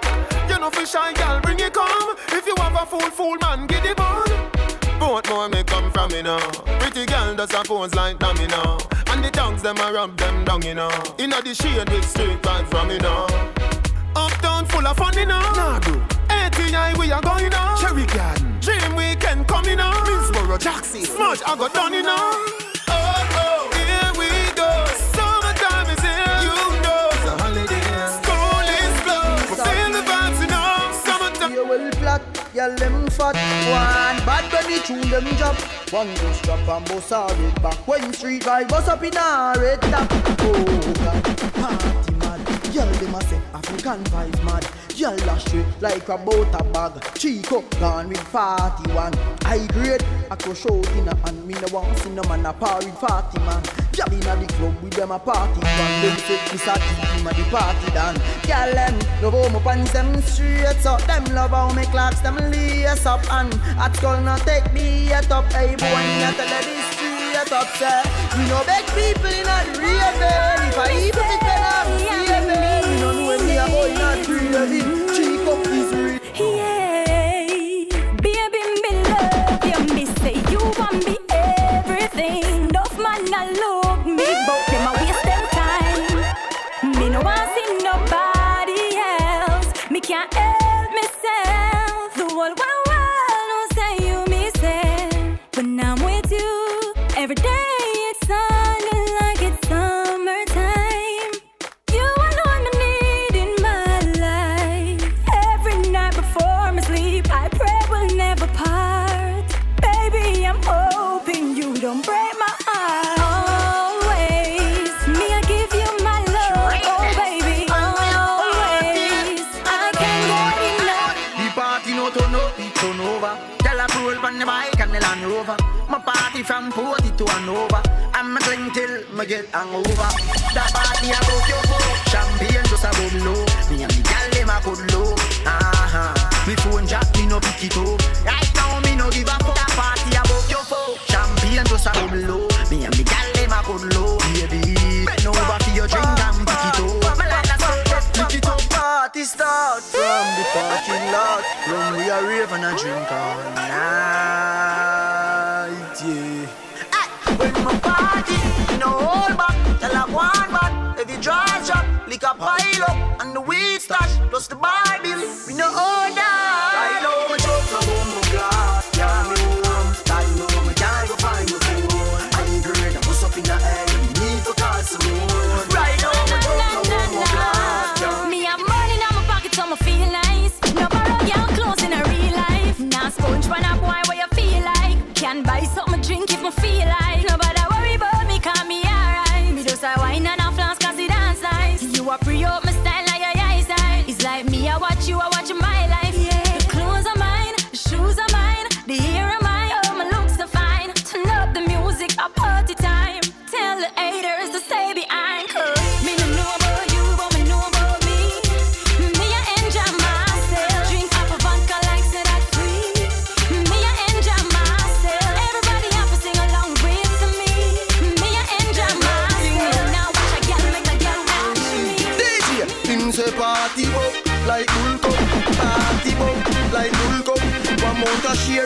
You know fi shy girl bring it come. If you have a fool fool man get it on. Both more me come from me now. Pretty girl does a pose like dummy now. And the tongues them a rub them down you know. Inna the shade with straight vibes from me now. Uptown full of fun, you know. Nah, bro. We are going on. Cherry Garden. Dream Weekend coming now. Minsboro, Jackson. Smudge, I got done, you know. Oh, oh, here we go. Summertime is here. You know. It's a holiday. School is closed. We feel the vibes, you know. Summertime. Will flat, y'all them fat One. Bad bunny tune them drop One go strap and bust all it back. When street vibe bust up in a red top. Oh God, party mad. Y'all them a say Afrikan Vybz mad. Y'all a straight like a butter bag. Chico gone with 41 High grade, I go show in a hand. Me no want see no man a par with 40 man. Y'all inna the club with them a party One them say this a him a the party done Y'all them love how my pants them straight up Them love how me clocks them lace up And at school not take me yet up. Hey boy, me a tell you this straight up Say, we no beg people inna the raving If I even if they not saving We no know me a boy not crazy Chico is real. Yeah, party from Porty to Hanover. I'm a drink till me get hangover. The party about your foot, champagne just a bubble low. Me and the gal them a good low. Uh-huh. Me phone jack, me no pick it up. Right now me no give a fuck. The party about your foot, champagne just a bubble low. Me and the gal them a good low, baby. Bend over for your drink and pick it up. Me like that pick it up. Party start from the parking lot. Run we a rave and drink all night, my party, no hold back, tell a one back. every dry drop, lick a pile up, and the weed stash, plus the Bible. We no order. I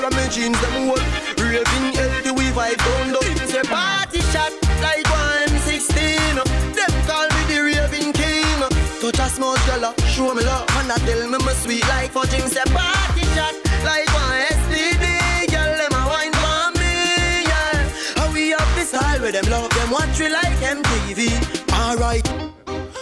of me jeans them hold. Raving healthy we vibe down low. Him say party shot like one sixteen. Them call me the raving king. Touch a small girl, show me love, and I tell me my sweet like for Him say party shot like one STD. Girl, them a wine for me, yeah. We up this hall where them love them watch we like MTV. Alright.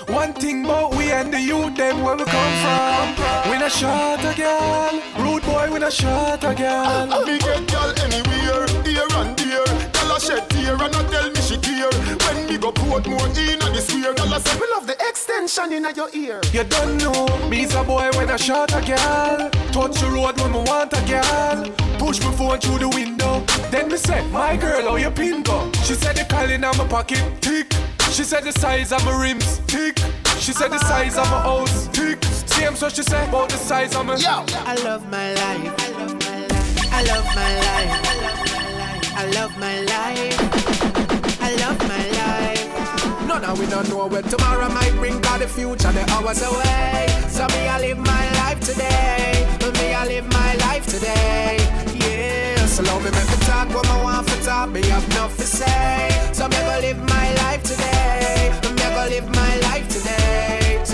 One thing we and the youth, them where we come from. We not shot a girl, rude boy, we not shot a girl. Me get girl anywhere, here and there. Girl a shed tear and a tell me she care. When me go put more in and this swear, girl a say me love the extension in your ear. You don't know, me's a boy when I shot a girl. Touch the road when me want a girl. Push my phone through the window. Then me say, my girl, how you pin go? She said the calling on my pocket, tick. She said the size of my rims, tick. She said the size of my house, tick. Same so she said about the size of my. Yo. I love my life. I love my life. I love my life. I love my life. No, now we don't know where tomorrow might bring, cause the future the hours away. So me, I live my life today. Me, I live my life today. Yeah, so love me, make me talk what I want for talk. Me have enough to say. So me go live my life today. Me go live my life today.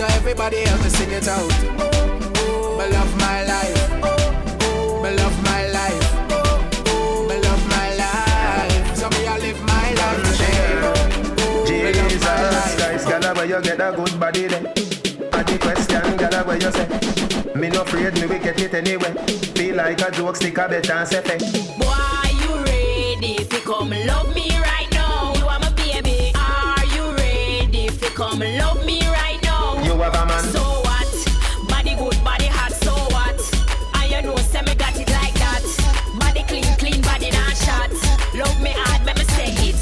So everybody else, me sing it out. Me love my life. Me love my life. Me love my life. So me, I live my life today. Jesus Christ, girl, where you get a good body then? And the question, girl, where you say? Me no afraid, me we get it anyway. Feel like a joke, stick a bet and say fe. Boy, you ready to come love me right now? You are my baby. Are you ready to come love me right now? You have a man. So what? Body good, body hot. So what? I you know, say me got it like that. Body clean, clean, body not shot. Love me hard, let me say it.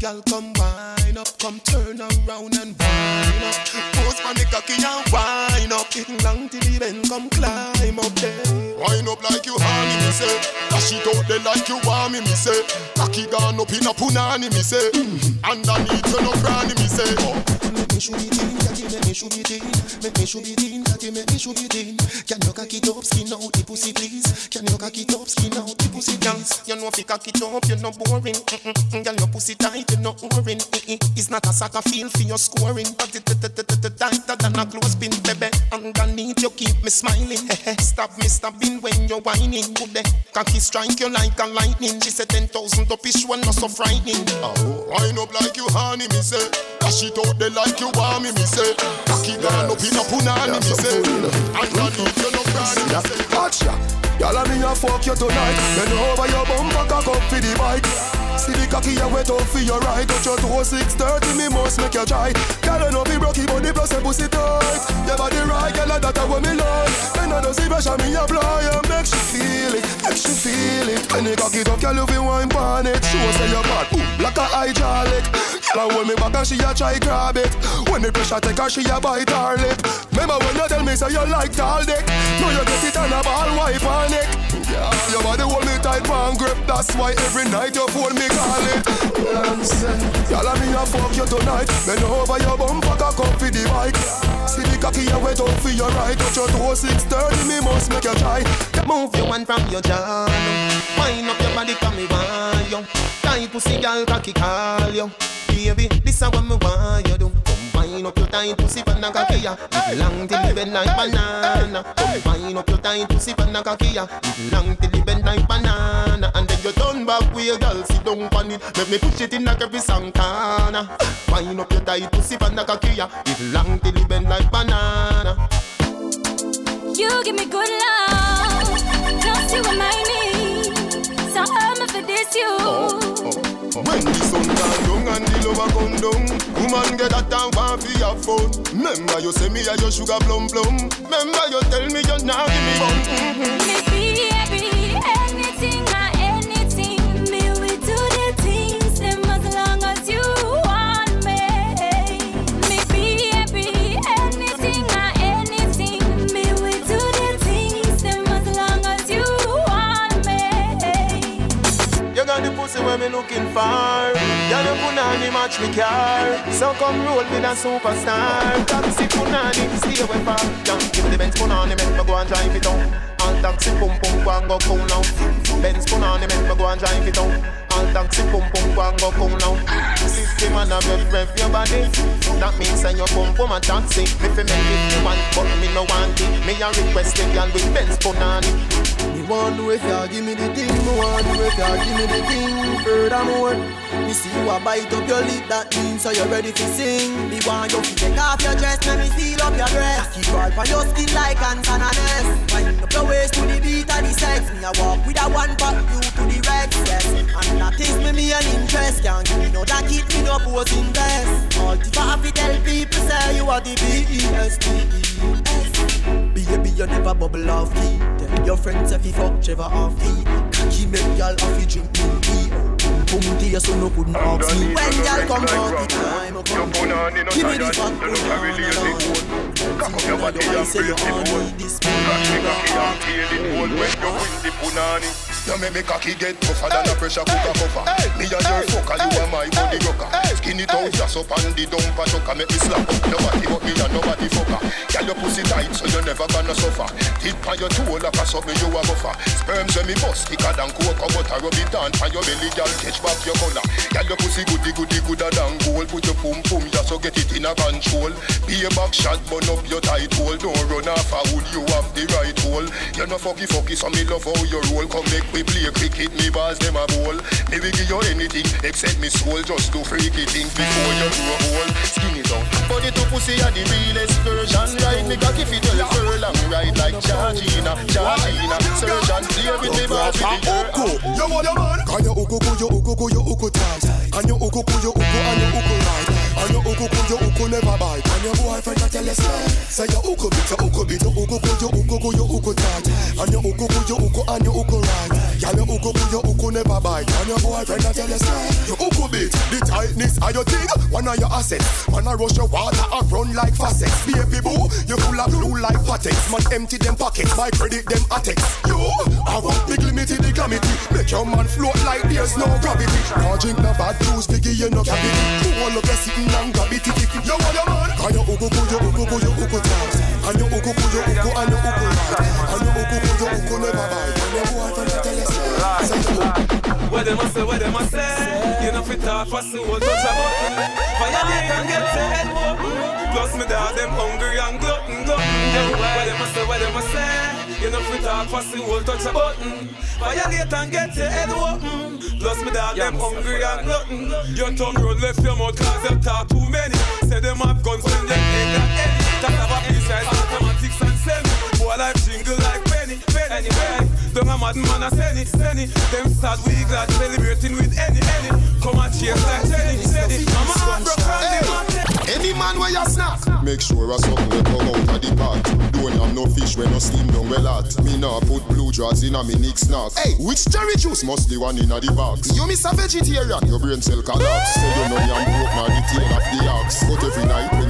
Girl, come wine up, come turn around and wine up. Pose for the cocky and wine up. Getting long till the bend, come climb up there. Wine up like you honey, me say. Dash it out there like you want me, me say. Cocky gone up in a punani, me say. Mm-hmm. Underneath you no cranny, me say. Oh. Make me shoot it in, cocky, make me shoot it in. Make me shoot it in, cocky, make me shoot it in. Can you cock it up, skin out the pussy, please? Can you cock it up, skin out the pussy, please? You know if you cock it up, you're not boring. Mm-mm. Girl, your pussy tight, you're not boring. It's not a soccer field for your scoring, but it tighter than a clothespin, baby. Underneath you keep me smiling. Stop me stopping when you're whining. Good day, cocky strike you like a lightning. She said ten thousand up is one not so frightening. Oh, wind up like you honey, me say. Dash it out there like you want me, me say. Cocky gone up in a punani, me say. Underneath you no cranny, me say. Gotcha. Y'all and me a fuck you tonight. Bend over your bumper, cock up for the bike. See the cocky you wet up for your right. Touch your toe six thirty, me must make you try. Girl, you know be broky, but the plus a pussy tight. Your body right, girl, that a what me like. When I don't see pressure, me apply and make she feel it, make she feel it. When you cock it up, girl, you feel wine pon it. Show say your bad, ooh, like a hydraulic. I hold me back and she a try grab it. When the pressure take her, she a bite her lip. Remember when you tell me say you like tall dick? Now you get it on a ball wipe her neck. Yeah, your body hold me tight and grip. That's why every night you phone me call it. Y'all me a fuck you tonight. Bend over your bumper, cock up for the bike. See the cocky you wet up for your right. Touch your toe six thirty, me must make you try. Move your one from your jaw. Wind up your body for me, want you. Tight pussy, girl, cocky call you. Baby, this is what me want you do. Come Wind up your tight pussy pan a cocky ya. It long till it bend like banana. Wind up your tight pussy pan a cocky ya. It long till it bend like banana. And then you turn back with your girl sit down pan it. Make me push it in like every song corner. Wind up your tight pussy pan a cocky ya. It long till it bend like banana. You give me good love, just you remind me. For this you. When the sun gone down and the lover come down. Woman get that and want fi have fun Remember you say me a your sugar plum plum. Remember you tell me you not give me mm-hmm. Me baby, anything anything, pussy where me looking for You the punani match me car. So come roll with a superstar. Taxi punani, stay away far. Can't give the Benz punani, make me go and drive it down All taxi pum pum go and go cool now Benz punani, make me go and drive it down All taxi pum pum go and go cool now System and a rev rev your body That means that you pum pum a taxi Me fi make it you want, but me no want it Me a request the girl with Benz punani Me want know if you give me the thing, me want know if you give me the thing. Furthermore, me see you a bite up your lip, that means so you're ready to sing. Me want you to take off your dress, let me feel up your breast. Keep right on your skin like ants and a. Wind up your waist to the beat of the sex. Me a walk with a one pack, you to the red yes. And that is me me an interest. Can't give me no that keep me no posing best. All if I tell people say you are the B-E-S-T-E-S. Baby, you never bubble off key. Tell your friends if you fuck Trevor off key. Cocky make y'all off you drink me. Boom tea, so no couldn't ask me. When y'all come out, the time oh, I come. Give me the fat oh, one, Cock up your body and brace it whole Catch me cocky and pay the whole When you win the punani You make me cocky get tougher than a pressure cooker cover. Me and your fucker, you are my body rocker. Skin it out, just up on the dumper chucker Make me slap up nobody but me and nobody fucker. Girl, your pussy tight so you never gonna suffer. Tip on your toe like a something you a buffer. Sperms when me bust thicker than cocoa butter. Rub it on on your belly, girl, catch back your collar Girl, your pussy goody goody gooder than gold. Put your pum pum just so get it in a control. Be a back shot, burn up your tight hole. Don't run off a wood, you have the right hole. You're no fucky fucky, so me love how you roll. Come make we play cricket, me balls them a bowl Me will give you anything, except me soul Just to freak it in before you grow old Skin it out, body to pussy are the realest version. Ride me cocky fit well furlong Ride like Georgina, Georgina. Surgeon, play with me balls with the ah, girl You want your man? Can you uku ku, you uku ku, you uku tight Can you uku ku, you uku and you uku right And you uku ku, you uku never bite And your boyfriend tell you say Say you uku bit, you uku bit, you uku ku, you uku ku, you uku tight And you uku ku, you uku and you uku right Can you uku ku, you uku never bite And your boyfriend tell you say You uku bit, the tightness of your thing One of your assets Man a rush your water and run like faucets Baby boo, you full of blue like patex Man empty them pockets, my credit them attex You, I want big limited the calamity Make your man float like there's no gravity Now drink no bad juice, biggie you no cavity You your sitting and grab it, say, what them a say. You know fit talk fast, you won't touch a button. Fire me dad them hungry and glutton, glutton. What them a say, what them a say. You know fit talk for soul touch a button. Violate and get your head open. Plus me dog them hungry and glutton Your tongue roll left your mouth cause them talk too many. Say them have guns when them ain't got any Talk about precise mathematics and semi. Boy life jingle like penny, penny Don't a mad man a send it, send it. Them sad we glad celebrating with any, any. Come and chase like Jenny, said it I'm a rock and Any man where you snack? Make sure a something will come out of the pot. Don't have no fish when no steam down well hot Me nah put blue jaws in a me nick snack. Hey, which cherry juice? Must the one in a the box? You miss a vegetarian, your brain cell collapse. Say you know yam broke now the tail of the ox. But every night when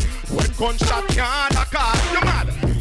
When gunshot can't call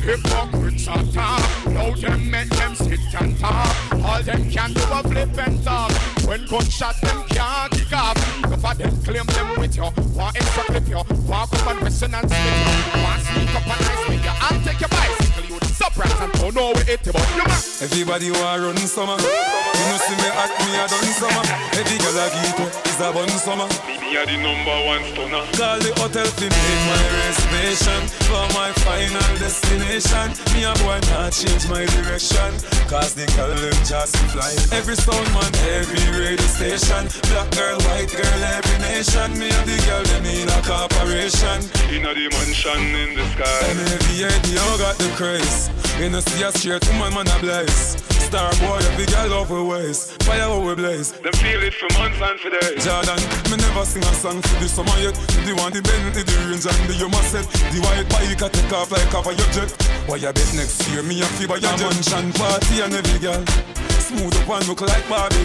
Hypocrites are talk. Now them make them sit and talk. All them can do a flip and talk. When gunshot them can't kick off. Go for them claim them with you. Want extra clip you. Walk up and listen and spit you. Want sneak up and ice with you. I'll take your bicycle. You surprise and don't know where it but you man. Everybody want run summer. You know see me at me a done summer. Every girl I get up is a bun summer. Me a the number one stunner. Call the hotel to make my reservation for my final destination. Me a boy not change my direction. Cause the girl them just fly. Every sound man, every radio station. Black girl, white girl, every nation. Me and the girl them in a corporation. In a the mansion in the sky. And every idea got the craze. You know see a straight woman man a blaze. Star boy, every girl love we ways. Fire how we blaze. Them feel it for months and for days. Jordan, me never sing a song for the summer yet. The one the Bentley, the range and the Yuma set. The white bike a take off like cover your jet. Why you bet next year me a fee by your mansion party and every girl. Smooth up and look like Barbie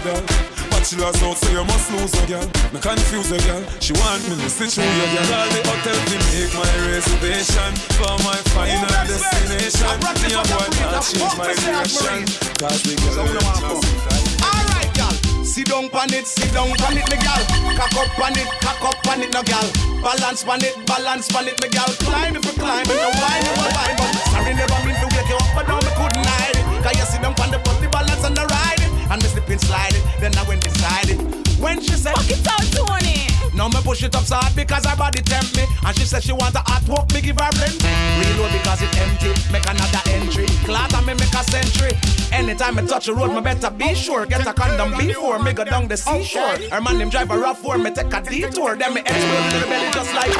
doll. lost out so you must lose a girl. Me confuse a girl. She want me to sit through your girl. Call the hotel to make my reservation for my final destination. Me a boy not change my direction. Cause the girl them just Alright, gal. Sit down pan it, sit down pan it, me gal. Cock up pan it, cock up pan it, no gal. Balance pan it, balance pan it, me gal. Climb if you climb, and no wine, you a wine. But sorry, never mean to wake you up, but now me couldn't hide it. Cause you sit down pan the put the balance and the ride it. And me slip and slide it, then I went beside it. When she said, Fuck it out, Tony. Now me push it up so hard because her body tempt me. And she said she want a hot walk, me give her rent. Reload because it empty, make another entry. Clot and me make a century. Anytime I touch the road, me better be sure. Get a condom before me go down the seashore. Her man him drive a rough for me take a detour. Then me explode in the belly just like.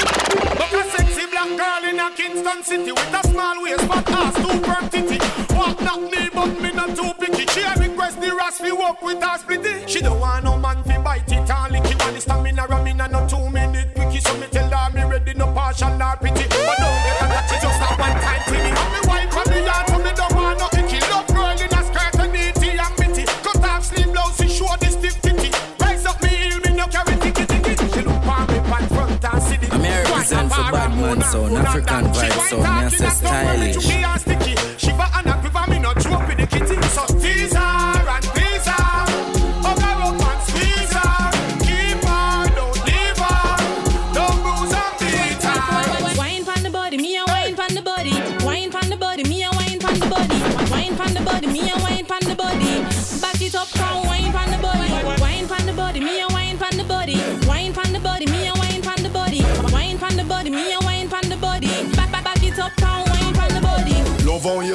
Look a sexy black girl in a Kingston city with a small waist, but ass too firm titty. Walk not me, but me not too picky. She a request the ras fi walk with her splitty. She don't want no man fi bite it and lick it. Want the stamina ram in a no two minute quickie. So me tell her me ready no partial nor pity. But don't get a that she just a one time tinny. And me wine from the yard so me don't want no icky. Love girl in a skirt and neaty and bitty. Cut off sleeve blouse she show the stiff titty. Rise up me heel me no carry ticky ticky. She look for me pan front and see the. I'm here represent for Batman sound, Afrikan Vybz sound, me I say stylish.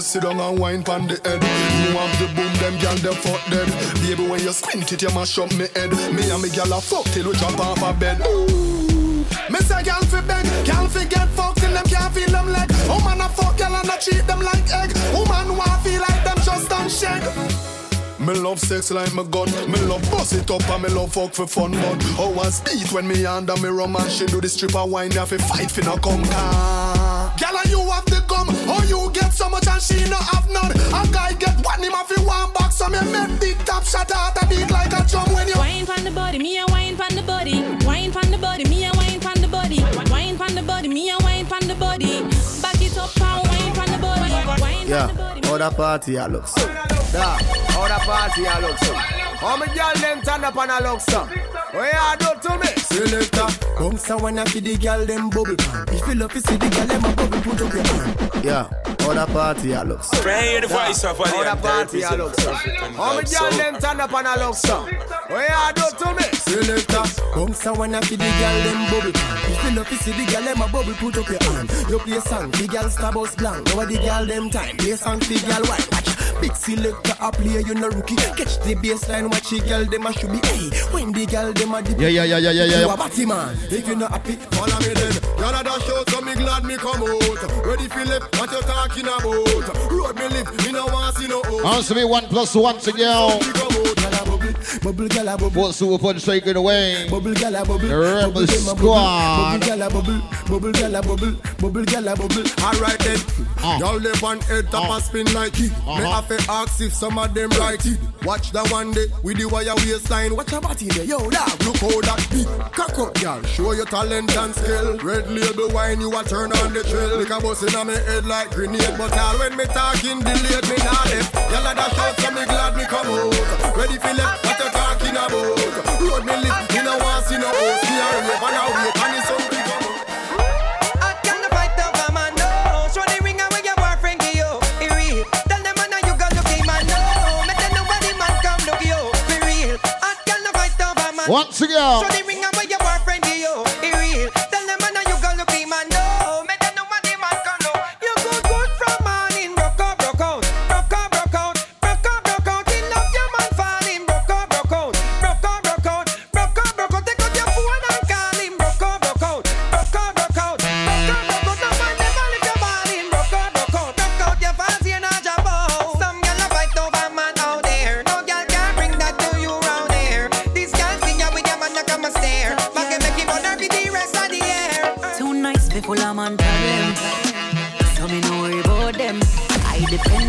You sit down and wine pon the head. You want the boom, them gyal them fuck dead. Baby, when you squint it, you mash up me head. Me and me gyal a fuck till we jump off a bed. Ooh. Me say gyal fi beg, gyal fi get fucked till them can't feel them leg. Oh, Woman a fuck gyal and a treat them like egg. Oh, Woman want feel like them just don't shake. Me love sex like my gun. Me love bust it up and me love fuck for fun. But how I speed when me under me rum and she do the stripper wine. You fi fight fi no come car. Girl and you have the get so much and she no have none. A guy get one him have fi one box. So me make big top shot out a beat like a drum when you. Wine pon the body, me a wine pon Yeah, how the party a look so. Da, how the party a look so. How me girl them turn up and a look so. What you do to me? Selector, bounce a wanna fi the girl them bubble pan. If you love to see the girl them a bubble, put up your hand. Yeah, how the party a look so. Right here the Da, voice of How the party a look so. How me girl them turn up and a look so. What you do to me? Selector, bounce a wanna fi the girl them bubble pan. If you love to see the girl them a bubble, put up your hand. You play song, the girl star bus blank. Now the girl them time, play song fi girl white. Watch, big selector a play, you no rookie. Catch the baseline, watch the girl them a should be. Hey, when the girl them a dip. Yeah, yeah, yeah, yeah, yeah, yeah. You a batty man. If you not happy, Follow me then. Y'all a dash out, so me glad me come out. Ready for left, what you talking about? Road me live, me no want see no out. Answer me one plus one to go. Bubble gala bubble. Full super punch taking away. Bubble gala bubble. The Rebel Bubble dem Squad. Bubble gala bubble. Bubble gala bubble. Bubble gala bubble. Alright then. Uh. Y'all live on head top a spin like it. Me Uh-huh. have to ask if some of them right it. Watch that one day with the wire waistline. Watch your body there, yo dog. Look how that beat. Cock up, girl. Show your talent and skill. Red label wine, you a turn on the trail. Like a bus in me head like grenade. But all when me talking, delayed me not left. Y'all a dash out, so me glad me come out. Ready for left, what you talking about? Road me lift, me no want see no host. Me a rave and a wait, and it's something come out. I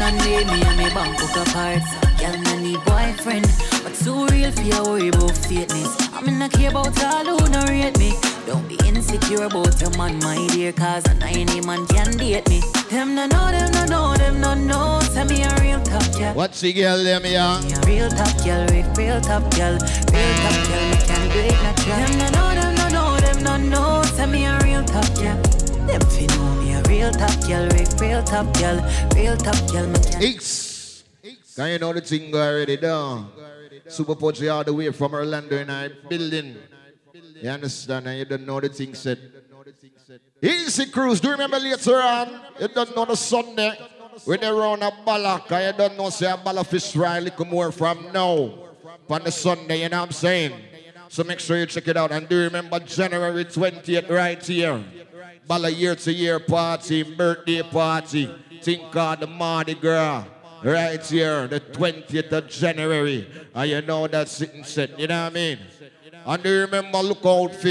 I depend me and me bank book apart. Girl, no need boyfriend, but too real for your worry about fakeness. I mean, not care about all who no rate me. Don't be insecure about your man, my dear, cause an any man can date me. Them no know, them no know, them no know. Tell me a real top girl. What's the girl them? Me a real top girl, real, real top girl, real top girl. Me can do it natural. Them no know, them no know, them no know. Tell me a real top girl. Them fi top girl, real, top girl, real top girl. X. Can you know the thing already done? Supa Pudgie all the way from Orlando in our building. You understand? And you don't know the thing said. Easy cruise. Do you remember later on? You don't know the Sunday. When they run a ballak, and you don't know say a balla fish fry little more from now. On the Sunday, you know what I'm saying? So make sure you check it out. And do remember January 20th right here. Balla year to year party, birthday party. Think of the Mardi Gras. Right here, the 20th of January. And you know that's sitting set, you know what I mean? And do you remember look out for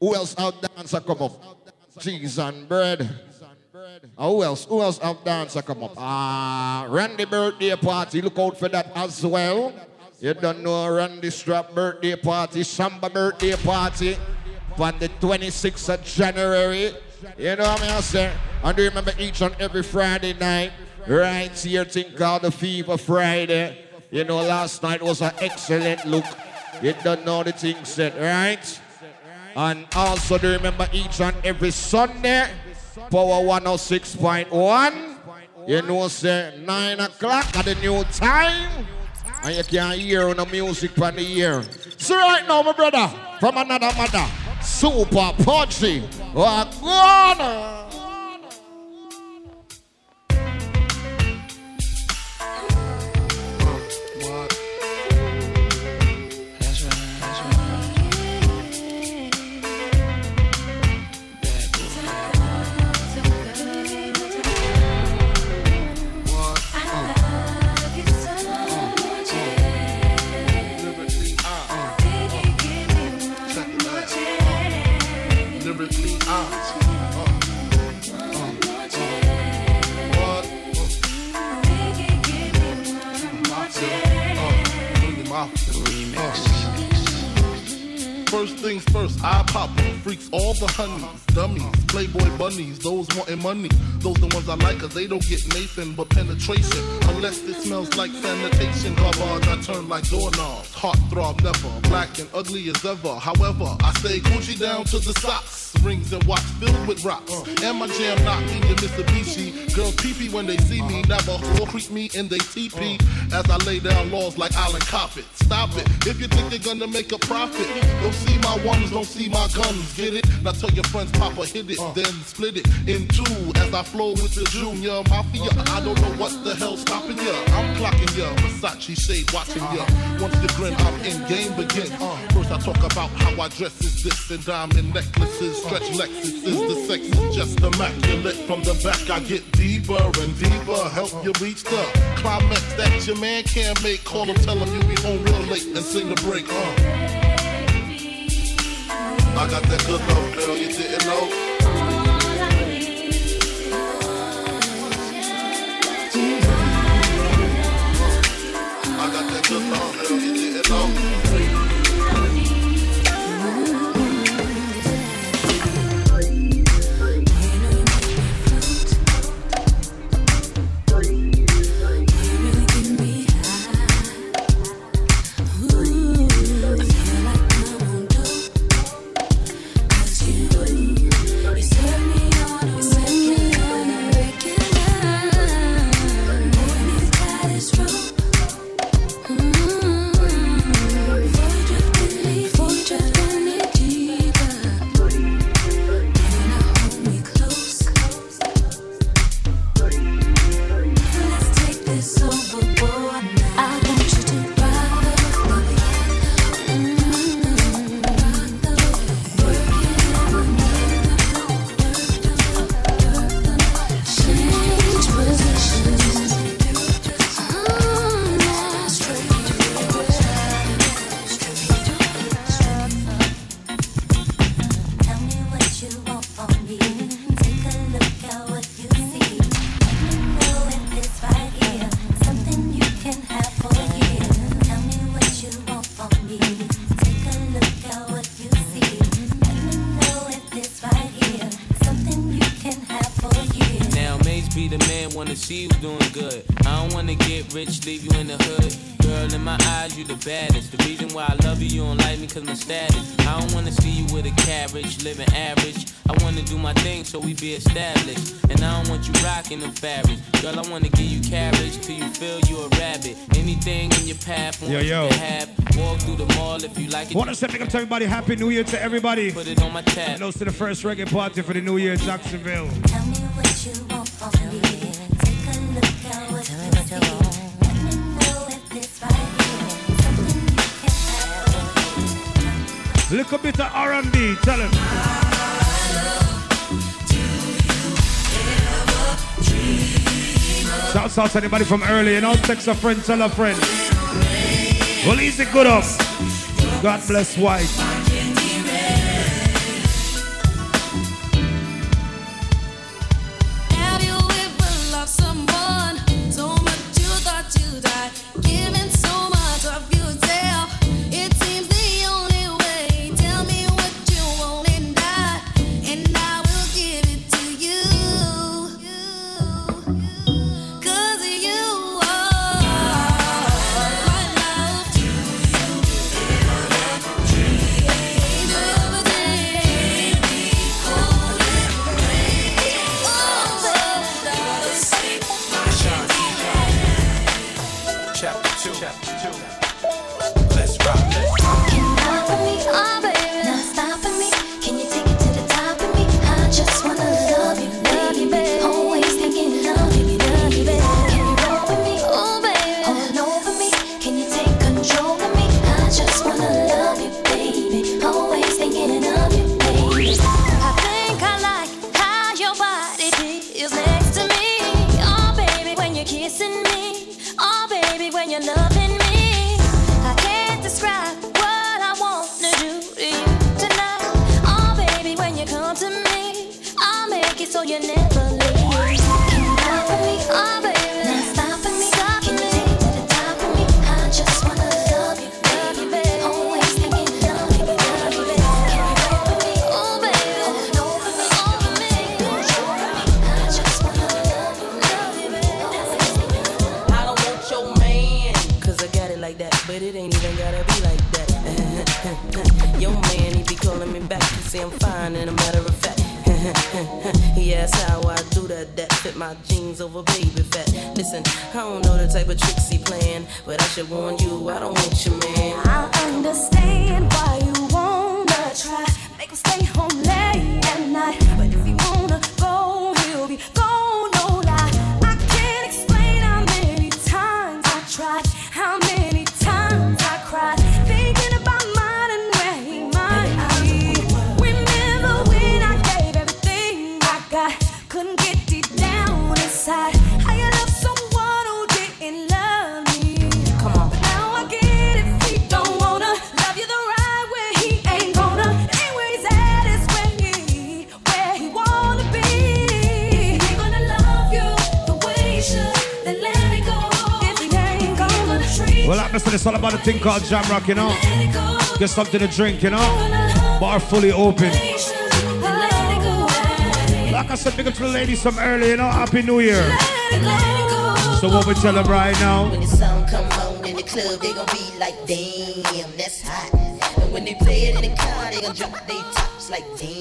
who else out dancer come up? Cheese and bread. And who else? Who else out dancer come up? Ah, Randy birthday party. Look out for that as well. You don't know Randy Strap birthday party, Samba birthday party on the 26th of January. You know what I mean? saying? And remember each and every Friday night, right here, thing called the Fever Friday. You know, last night was an excellent look. You don't know the thing said, right? And also do remember each and every Sunday, Power 106.1. You know, say 9 o'clock at the new time. And you can hear on the music from the year. So right now, my brother, from another mother, Supa Pudgie. Wagwana. Lyrically, all the honeys, dummies, playboy bunnies, those wanting money. Those the ones I like, cause they don't get Nathan but penetration. Unless it smells like sanitation. Garbage, I turn like doorknobs. Heart throb never, black and ugly as ever. However, I stay Gucci down to the socks rings and watch filled with rocks. Uh. And my jam not even Mitsubishi. Girls peepee when they see me. Never will creep me in they teepee. Uh. As I lay down laws like Island Coppet. Stop it. If you think you're gonna make a profit, don't see my ones, don't see my guns. Get it? Now tell your friends, Papa, hit it. Uh. Then split it in two as I flow with the junior mafia. I don't know what the hell's stopping ya. I'm clocking ya. Versace shade watching ya. Once the grin, I'm in game begin. First I talk about how I dress is this and diamond necklaces. Lexus is the sex just immaculate. From the back, I get deeper and deeper. Help you reach the climax that your man can't make. Call him, tell him you be home real late and sing the break. Uh. I got that good love, girl, you didn't know. want to say, up to everybody, Happy New Year to everybody. Put it on my tab. The first reggae party for the New Year in Jacksonville. Tell me what you want. Take a look at what you want. A bit of R&B, tell him. Shouts out to anybody from early, you know, text a friend, tell a friend. Well, he's good up. God bless White. Got a jam rock, you. Get something to drink, you know. Bar fully open. Like I said, big up to the ladies from early, you know. Happy New Year. So what we tell them right now? When the sun come on in the club, they gon' be like, damn, that's hot. And when they play it in the car, they gon' drop their tops like, damn.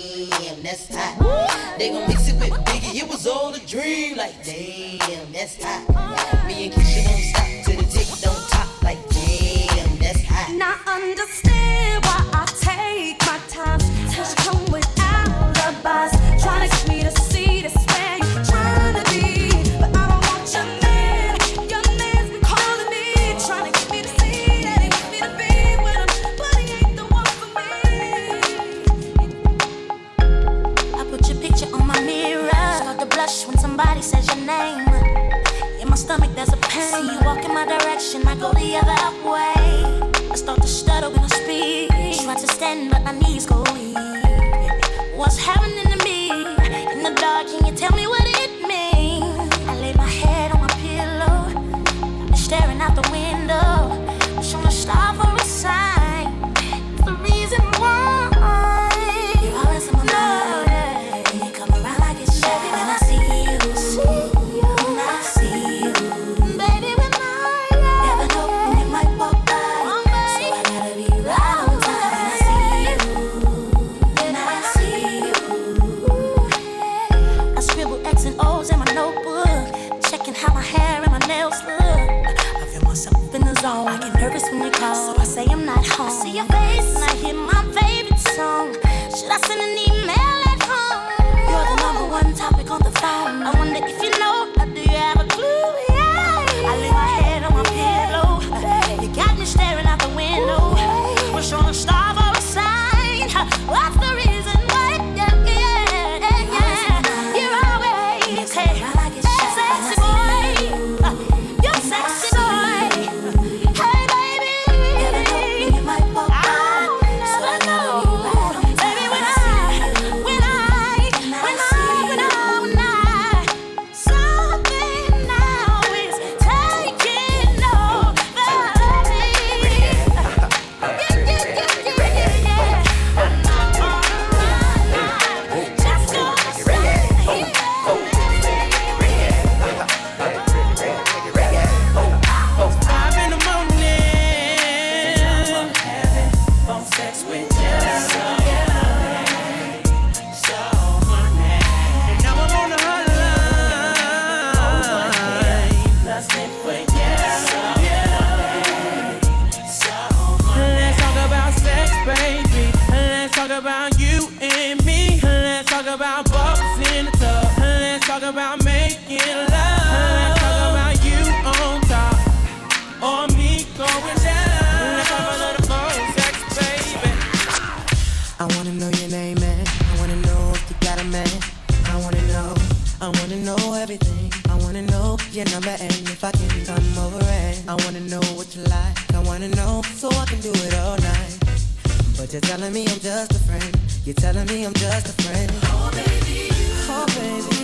You're telling me I'm just a friend. You're telling me I'm just a friend. Oh, baby. Oh, baby.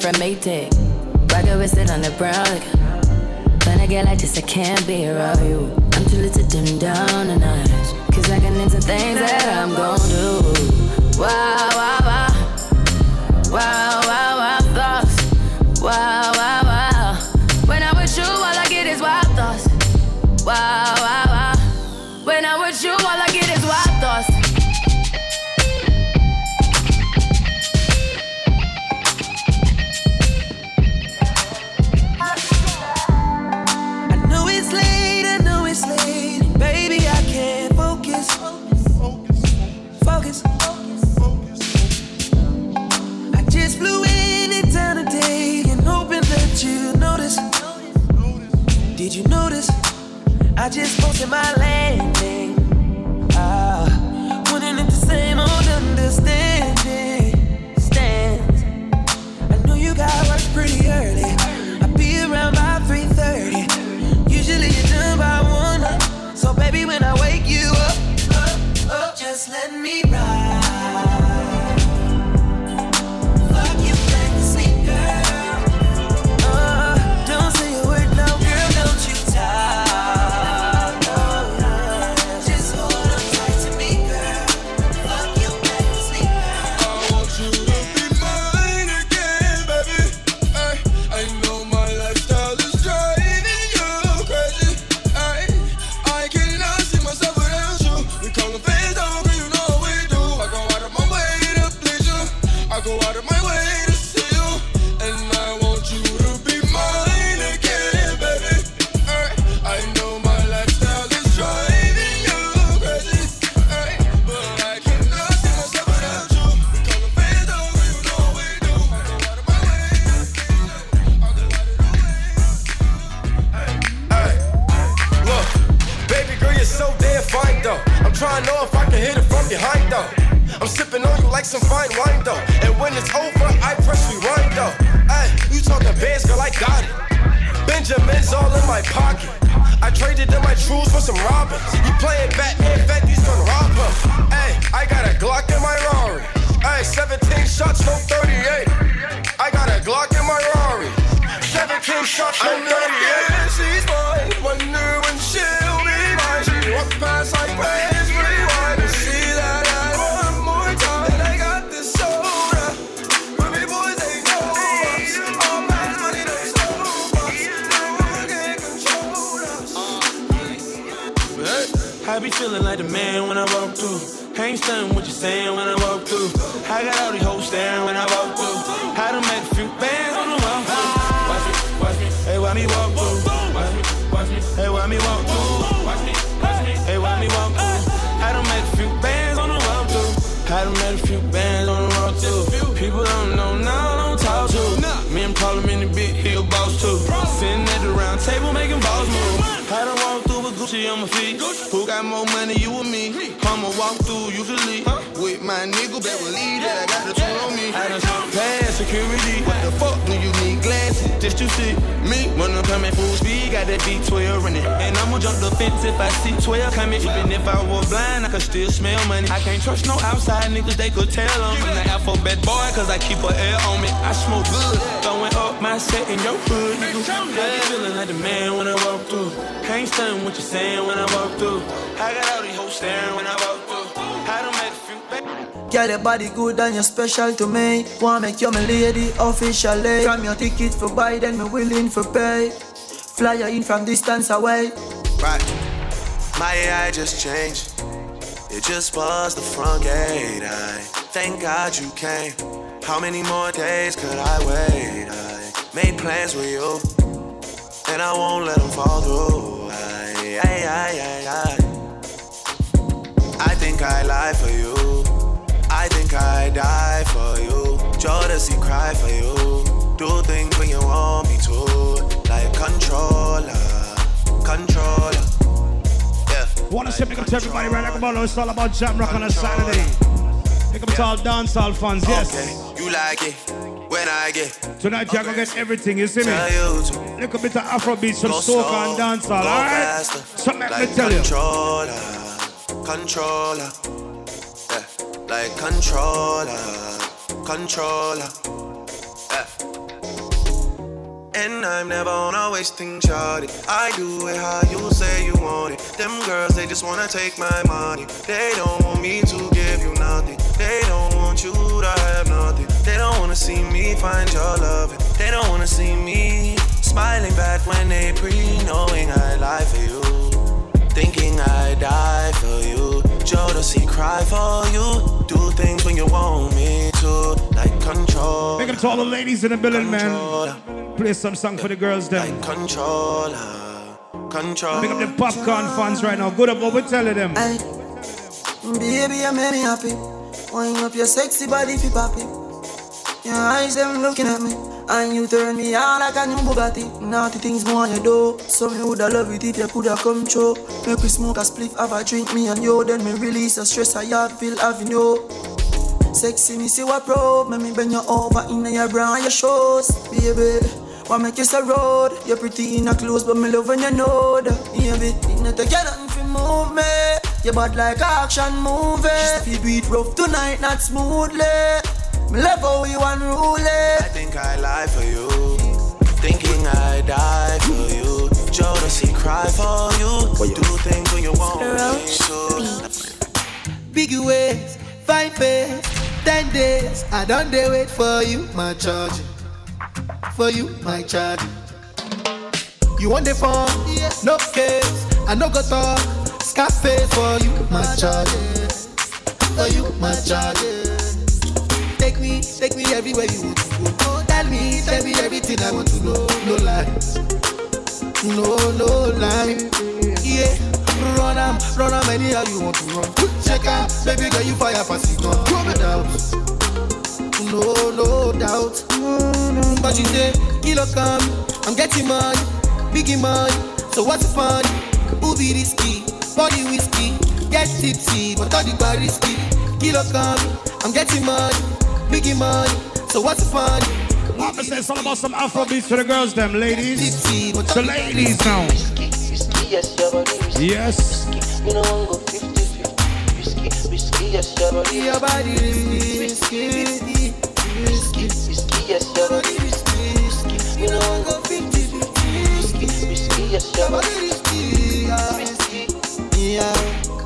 From Maytag. Feeling like the man when I walk through. Ain't stunning what you're saying when I walk through. I got all these hoes staring when I walk through. I done make a few bands on the walk through. Watch me, watch me, hey, why me walk through? Watch me, watch me, hey, why me walk through? Who got more money, you or me? I'ma walk through usually with my nigga will lead that I got the tool on me. I done past security. Just to see me? When I'm coming full speed, got that B12 in it, And I'ma jump the fence if I see 12 coming. Even if I were blind, I could still smell money. I can't trust no outside niggas, they could tell I'm in the alphabet boy, cause I keep a L on me. I smoke good, throwing up my set in your hood. nigga. I be feeling like the man when I walk through. Can't stand what you're saying when I walk through. I got all these hoes staring when I walk Girl, your body good and you're special to me. Wanna make you my lady officially. From your ticket for buy, then me willing for pay. Fly in from distance away. Right. My AI just changed. It just was the front gate. I thank God you came. How many more days could I wait? I made plans with you, and I won't let them fall through. I, I, I, I, I. I think I lie for you. I think I die for you. Jodeci cry for you. Do things when you want me to, like controller, controller. Yeah. Wanna say big up to everybody right now, come on, it's all about jam rock on a Saturday. Big up to all dancehall fans, yes. Okay, you like it. when I get Tonight you're gonna get everything, you see me? You to Little bit of Afrobeat, some soca and dancehall, alright? So let like me tell you. controller, controller, yeah, like controller, controller. Yeah. And I'm never on a wasting shawty. I do it how you say you want it. Them girls, they just wanna take my money. They don't want me to give you nothing. They don't want you to have nothing. They don't wanna see me find your love. They don't wanna see me smiling back when they pre knowing I lie for you. Thinking I die for you. Jodeci cry for you. Do things when you want me to. Like control. Make up to all the ladies in the building, man. Play some song for the girls then. Controller. Control. Pick up the popcorn fans right now. Good up what we telling them. Baby, you make me happy. Wind up your sexy body fi poppy. Your eyes them looking at me, and you turn me on like a new Bugatti. Naughty things more you do. So me woulda love it if you coulda come true. Make we smoke a spliff, have a drink, me and you. Then me release the stress I have feel having you. Sexy, me see what proud. Make me bend you over in your bra and your shoes, baby. What make you so road? You're pretty in a clothes, but me love when you know that, baby. You not take nothing fi move me. You bad like action movie. She do it rough tonight, not smoothly. Me love how you unruly. I think I lie for you. Thinking I die for you. Jodeci cry for you. Oh, Do things when you want me to. Big ways, fine face, ten days. I don't dare wait for you, my charge. For you, my charge. You want the phone? No case. I no go talk. Scarface for you, my charge. For you, my charge. Take me, take me everywhere you want to go. Oh, tell me, tell me everything I want to know. No lies. No, no lies. Yeah. Run am, run am anyhow you want to run. Check out, baby girl, you fire pass it on. No doubt. No, no doubt. But you say, kilo come, I'm getting money, biggie money. So what's the fun? Be risky? Body whiskey, get tipsy, but all the bar risky. Kilo come, I'm getting money, biggie money. So what's the fun? Papa says all about some Afrobeats for the girls, them ladies. The ladies now. Yes, your body risky. Yes. Me no want go 50 50. Risky, risky, yes, your body Your body risky, risky, risky, risky, yes, your body risky, risky. Me no want go 50 50. Risky, risky, yes, your body risky, risky. Yeah,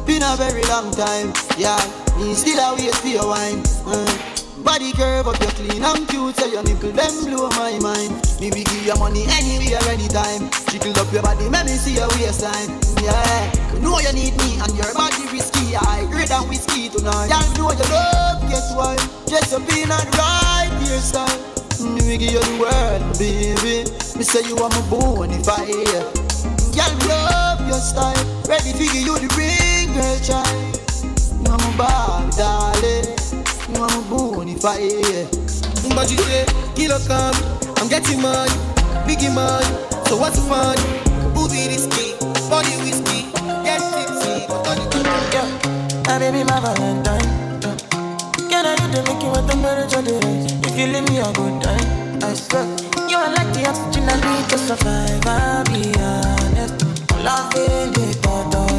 been a very long time. Yeah, me still a wait for your wine. Mm. Body curve up, you clean and cute, so your nipple them blow my mind. Me we give you money anywhere, anytime. Jiggle up your body, make me see your waistline. Yeah, you know you need me and your body risky. I great than whiskey tonight. Y'all know you love, guess why? Up in and right hairstyle. Me we give you the world, baby. Me say you are my hear. Y'all love your style. Ready to give you the ring, girl, child. You are my Barbie, darling. You are my bonify, yeah. But you say, kilo come, I'm getting money, biggie money. So what's the fun? Be risky? Body whiskey, get tipsy, but all the Yeah, my baby, my Valentine. Can I do the making with temperature rise? If you leave me a good time, I swear. You are like the oxygen I need to survive. I'll be honest. Loving the thought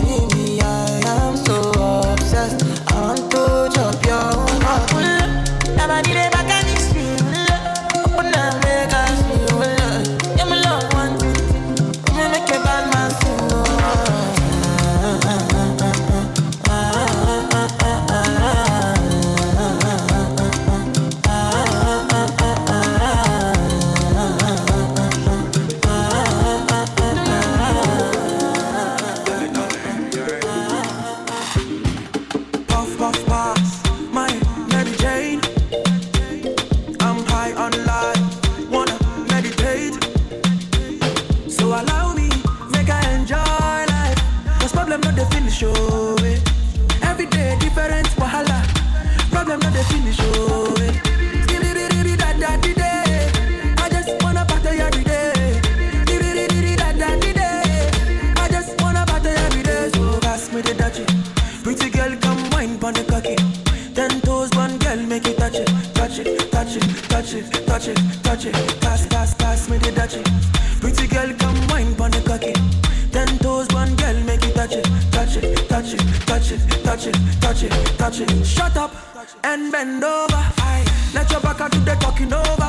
touch. Pass, pass, pass me the touch. Pretty girl, come wine pon the cocky. Ten toes, one girl, make it touch it, touch it, touch it, touch it, touch it, touch it, touch it. Shut up and bend over. Let your back out to the talking over.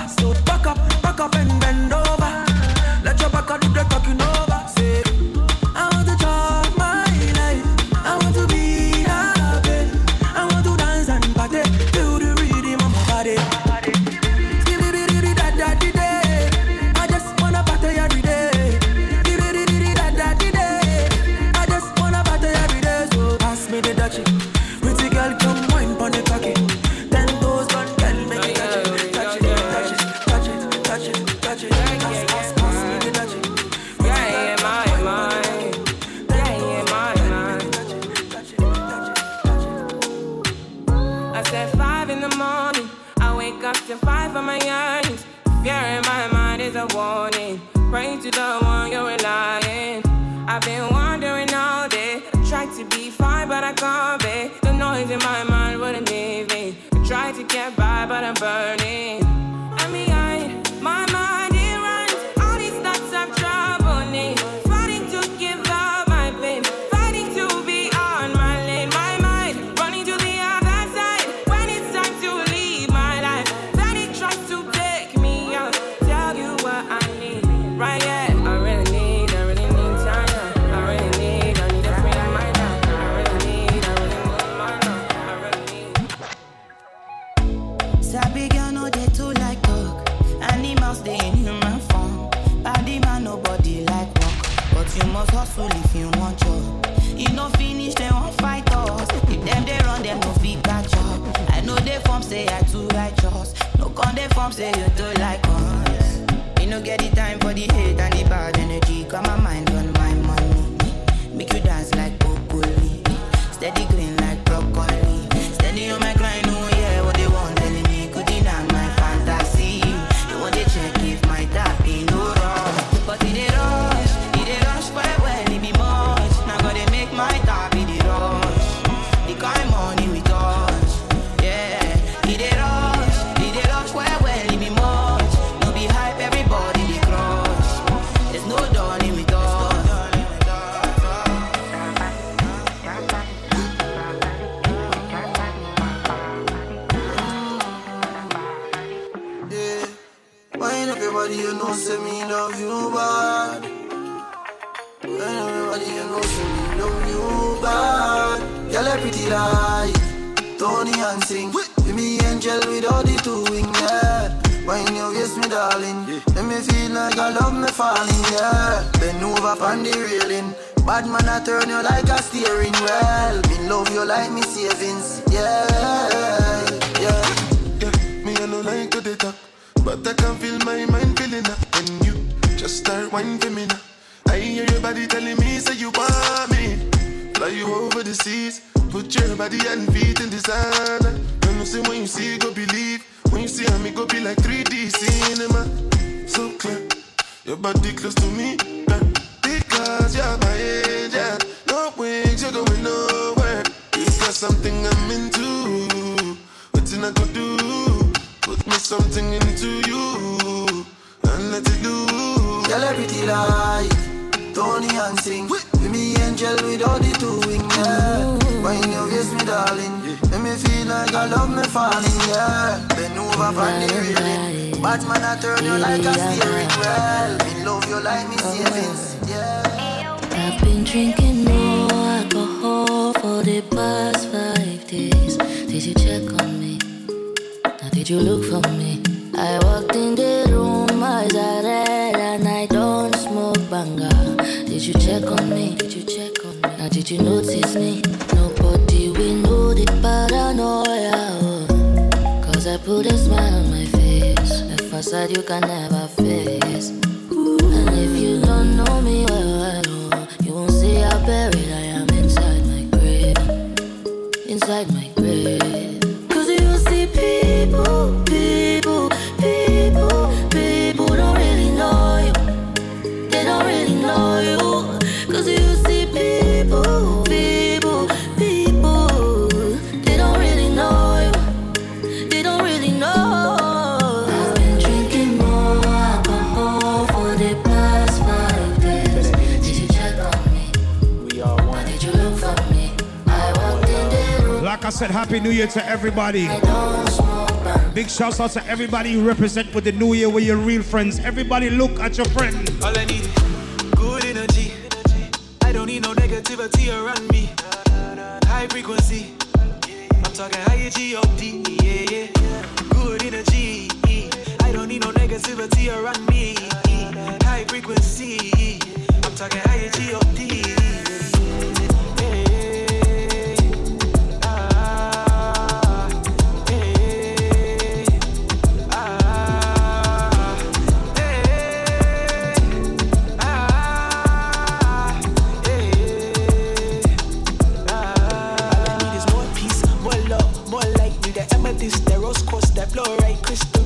Put your body and feet in the sand. When you see when you see, go believe. When you see me, go be like 3D cinema. So clear, your body close to me. Because you're my angel. No wings, you're going nowhere. It's got something I'm into. What I go do? Put me something into you. And let it do. Celebrity life. Tony and sing. With me, angel with all the two wings. When you kiss me, darling, make me feel like I love me falling, yeah. Bend over on the railing. Bad man, I turn you like a steering wheel. Me love you like me savings, yeah. I've been drinking more alcohol for the past five days. Did you check on me? Now did you look for me? I walked in the room, eyes are red, and I don't smoke banger. Did you check on me? Did you check on me? Now did you notice me? No facade you can never face. And if you don't know me, said, Happy New Year to everybody. Big shouts out to everybody who represent with the New Year with your real friends. Everybody look at your friend. All I need good energy. I don't need no negativity around me. High frequency. I'm talking high G-O-D, yeah, yeah. Good energy. I don't need no negativity around me. High frequency. I'm talking high G-O-D.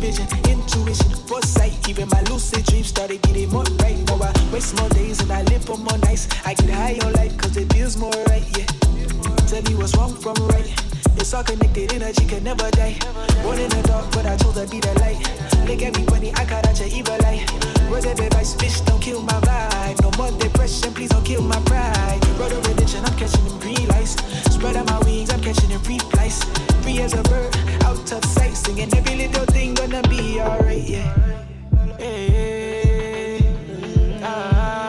Vision, intuition, foresight. Even my lucid dreams started getting more right. Now I waste more days and I live for more nights. I get high on life cause it feels more right, yeah. Tell me what's wrong from right. It's all connected, energy can never die. Born in the dark, but I chose to be the light. Look at me funny, I got out your evil eye. Words of advice, bitch, don't kill my vibe. No more depression, please don't kill my pride. Brother religion, I'm catching them green lights. Spread out my wings, I'm catching them free flights. Free as a bird, out of sight, singing every little thing gonna be alright, yeah. Hey, ah.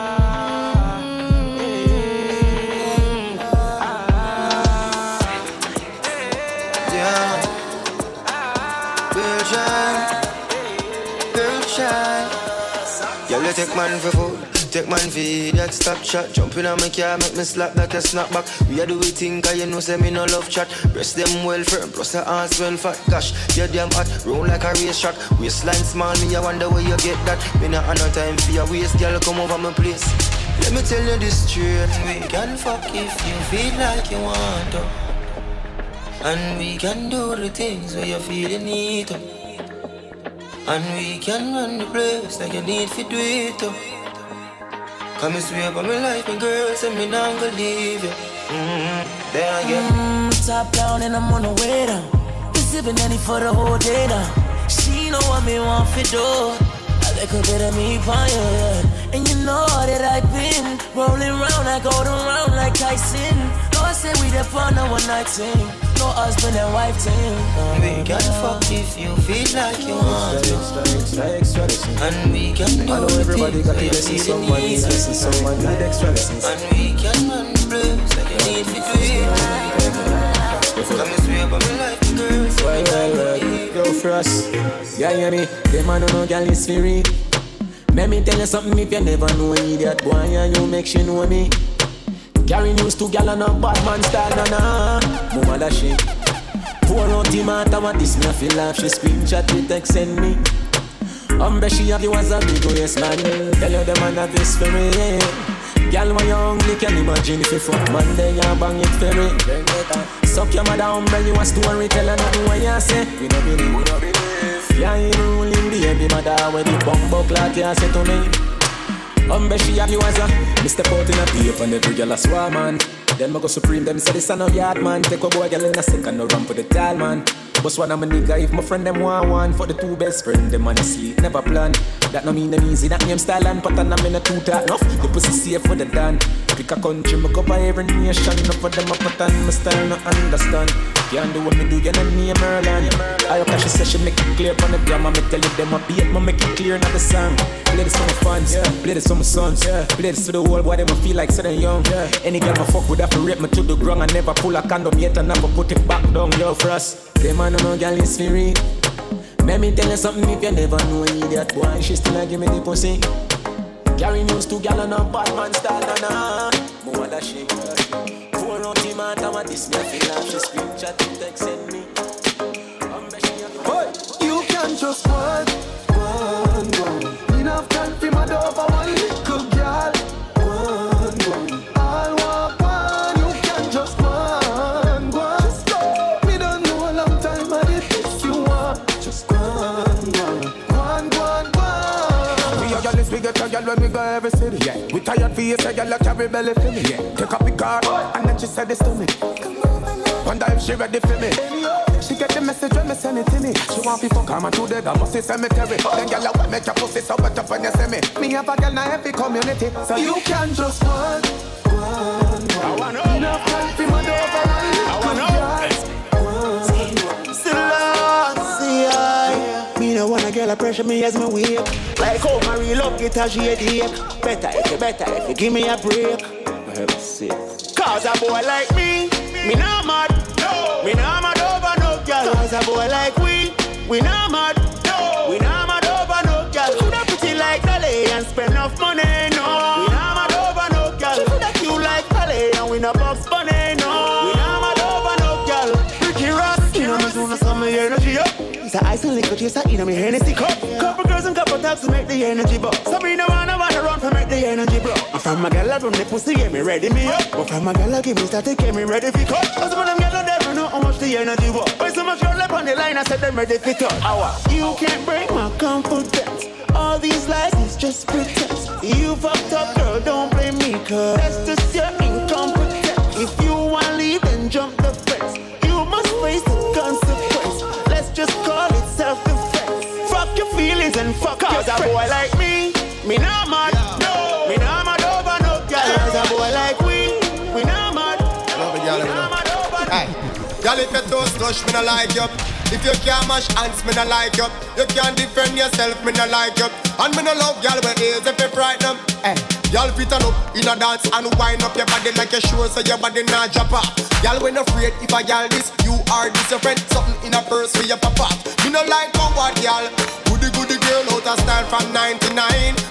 Girl, you take man for food, take man for that stop shot. Jumping on my car, make me slap that a snap back. We are do we think, cause you know say me no love chat. Breast them well firm, plus the ass well fat. Gosh, you damn hot, roll like a race track. Waistline small, me I wonder where you get that. Me not have no time for your waist, girl, come over my place. Let me tell you this straight, we can fuck if you feel like you want to. And we can do the things where you feel you need to. And we can run the place like you need to do it to. Come and swear by my life, my girl, say me not gonna leave you. Mm-hmm. Then I get Mm, top down and I'm on the way down. Been sipping any for the whole day now. She know what me want for do. I like a bit of me fire. And you know that I've been rolling round, I go around like Tyson. No, I say we the on a one night thing. No husband and wife thing. We can fuck if you feel like you want to. And we can do I know everybody got to listen feel someone need to. listen someone need extra lessons. And we can run the place like you need to do it. Come and swear by my life, my Well, well, well, leave go for us. Yeah, yeah, me. Them man don't know girl is free. Let me tell you something if you never know idiot boy and you make she know me. Carry news to gal and a bad man style, na na. Mama that shit. Pour out the matter what this me feel like she screenshot the text send me. Um, bet she have you as a big yes man. Tell you the man have this for me. Girl, when you hungry, can imagine if you fuck man, then you bang it for me. Suck your mother, umbrella, you a story, tell her nothing what you say. We no believe, we no believe. Yeah, you ruling the baby mother when the bumbo clock you say to me. Um, bet she have you as a Me step out in a paper and every girl a swarm man. Then me go supreme, them say this a no yard man. Take a boy girl in a second, no run for the tall man. But one of my nigga, if my friend them want one. For the two best friend, them on the sleep, never plan That no mean them easy, that name style and pattern I'm in a two talk enough The pussy safe for the done. Pick a country, me cover every nation. Enough for them a pattern, my style no understand. Can't do what me do, you know me a Merlin. I that she say she make it clear from the grammar Me tell you them a beat, me make it clear not the song. Play this for my fans, play this for my sons. Play this to the world, why them a feel like sitting young. Any girl my fuck would have to rape me to the ground. I never pull a condom yet and never put it back down Yo, for us, them man no girl is free Let me tell you something if you never know idiot boy She still a give me the pussy. Carry news to gal and a bad man style, na na More that shit Pour out the matter what this me feel like? She screenshot the text send me. You. Can just one, one, one. Enough time for my dog for one get a girl when we go every city. Yeah. We tired for you, say girl, like carry belly for me. Yeah. Take up the car and then she said this to me. Wonder if she ready for me. She get the message when me send it to me. She want people come and to the girl must cemetery. Then girl I want make your pussy so wet up when you see me. Me have a girl in every community, so you can just one, one, one. Enough time for my dog for one little girl. Girl, I pressure me as me wake. Like how my real love get a shade Better if you better if you give me a break. For heaven's sake. Cause a boy like me, me not mad. No. Me not mad over no girl. Cause a boy like we, we not mad. No. We not mad over no girl. She coulda pretty like Dolly and spend enough money. A chaser in me Hennessy cup. Couple girls and couple taps to make the energy buck. Sabrina wanna wanna run for make the energy blow. I'm from my gal from the pussy get me ready me up. But from my gal give me static get me ready for cut. Cause of them gal never know how much the energy was. Why so much girl left on the line I said them ready for. Hour. You can't break my confidence. All these lies is just pretense. You fucked up, girl, don't blame me, cause that's just your incompetence. If you wanna leave, then jump the fence. And fuck Cause a boy like me, me not mad. No, me not mad over no girl. Cause a boy like we, we not mad. Love it, y'all, Hey, y'all if you toast touch, me no like you. If you can't mash hands, me no like you. You can't defend yourself, me no like you. And me no love y'all with ears if you frighten them. Hey, y'all fit on up in a dance and wind up your body like a show so your body not drop off. Y'all when afraid if I y'all this, you are this your friend. Something in a purse for your papa. Me no like coward y'all. Goody girl out of style from 99.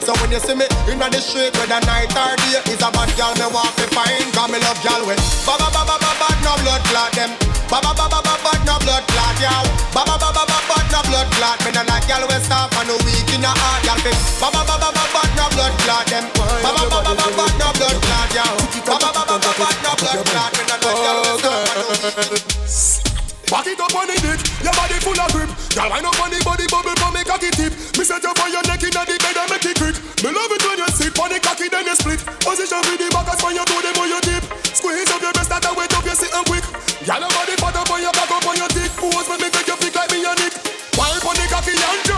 So when you see me in the street whether night or day, is a bad girl me want to find. Cause me love y'all with ba ba ba ba ba ba no blood clot them. Ba ba ba ba ba ba no blood clot y'all. Ba ba ba ba ba ba no blood clot. Me no like y'all with stuff and no weak in the heart y'all fit. Ba ba ba ba ba ba no blood clot them. Ba ba ba ba ba ba no blood clot y'all. Ba ba ba ba ba ba no blood clot. Me no like y'all with stuff and no weak. Back it up on the dick, your body full of grip. Girl, wind up on the body bubble for me cocky tip. Me set you for your neck in the bed and make it quick. Me love it when you sit on the cocky then you split. Position with the back as when you do them on your dip. Squeeze up your breast that weight up you sitting quick. Girl, your body fat up on your back up on your dick. Pose me make you feel like me a nick. Wind on the cocky and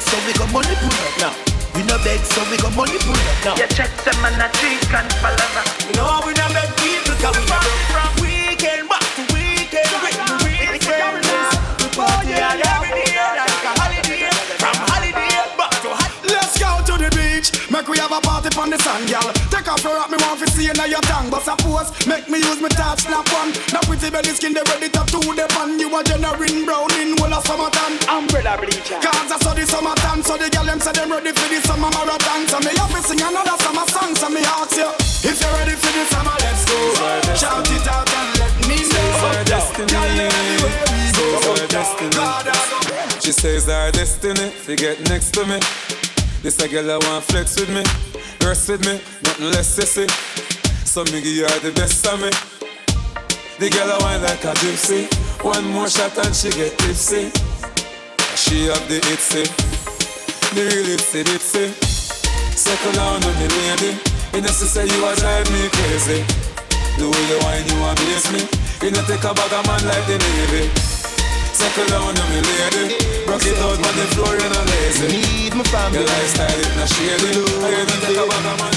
beg, so we got money pull up now. We no beg, so we got money pull up now. You check them and a drink and palava. No, we not beg people, cause we not from weekend back to weekend with the real friends. We party oh, out every day like a holiday. From holiday back to holiday. Let's go to the beach. Make we have a party on the sand, girl. Take off your hat, me want to see you now your tongue. But suppose, make me use my touch snap one. Now pretty belly skin, they ready to do the pan. You a generating brown in whole of summertime. Umbrella bleacher. Cause I saw the summertime, so the girl them say them ready for the summer marathon. So me have to sing another summer song. So me ask you, if you're ready for the summer, let's go. Shout it out and let me know. our destiny. Girl, you anywhere we go. Our destiny. God, She says our destiny, to get next to me. This a girl I want flex with me, rest with me, nothing less sissy. So me give her the best of me. The girl I want like a gypsy. One more shot and she get tipsy. She have the itsy, the real itsy ditsy. Second down on the lady. You know she say you a drive me crazy. The way you whine you amaze me. You know take a bag of man like the navy. Second down on me lady. Rock it out on the floor, you know lazy. Need my family. Your lifestyle it not shady. You know take a bag of man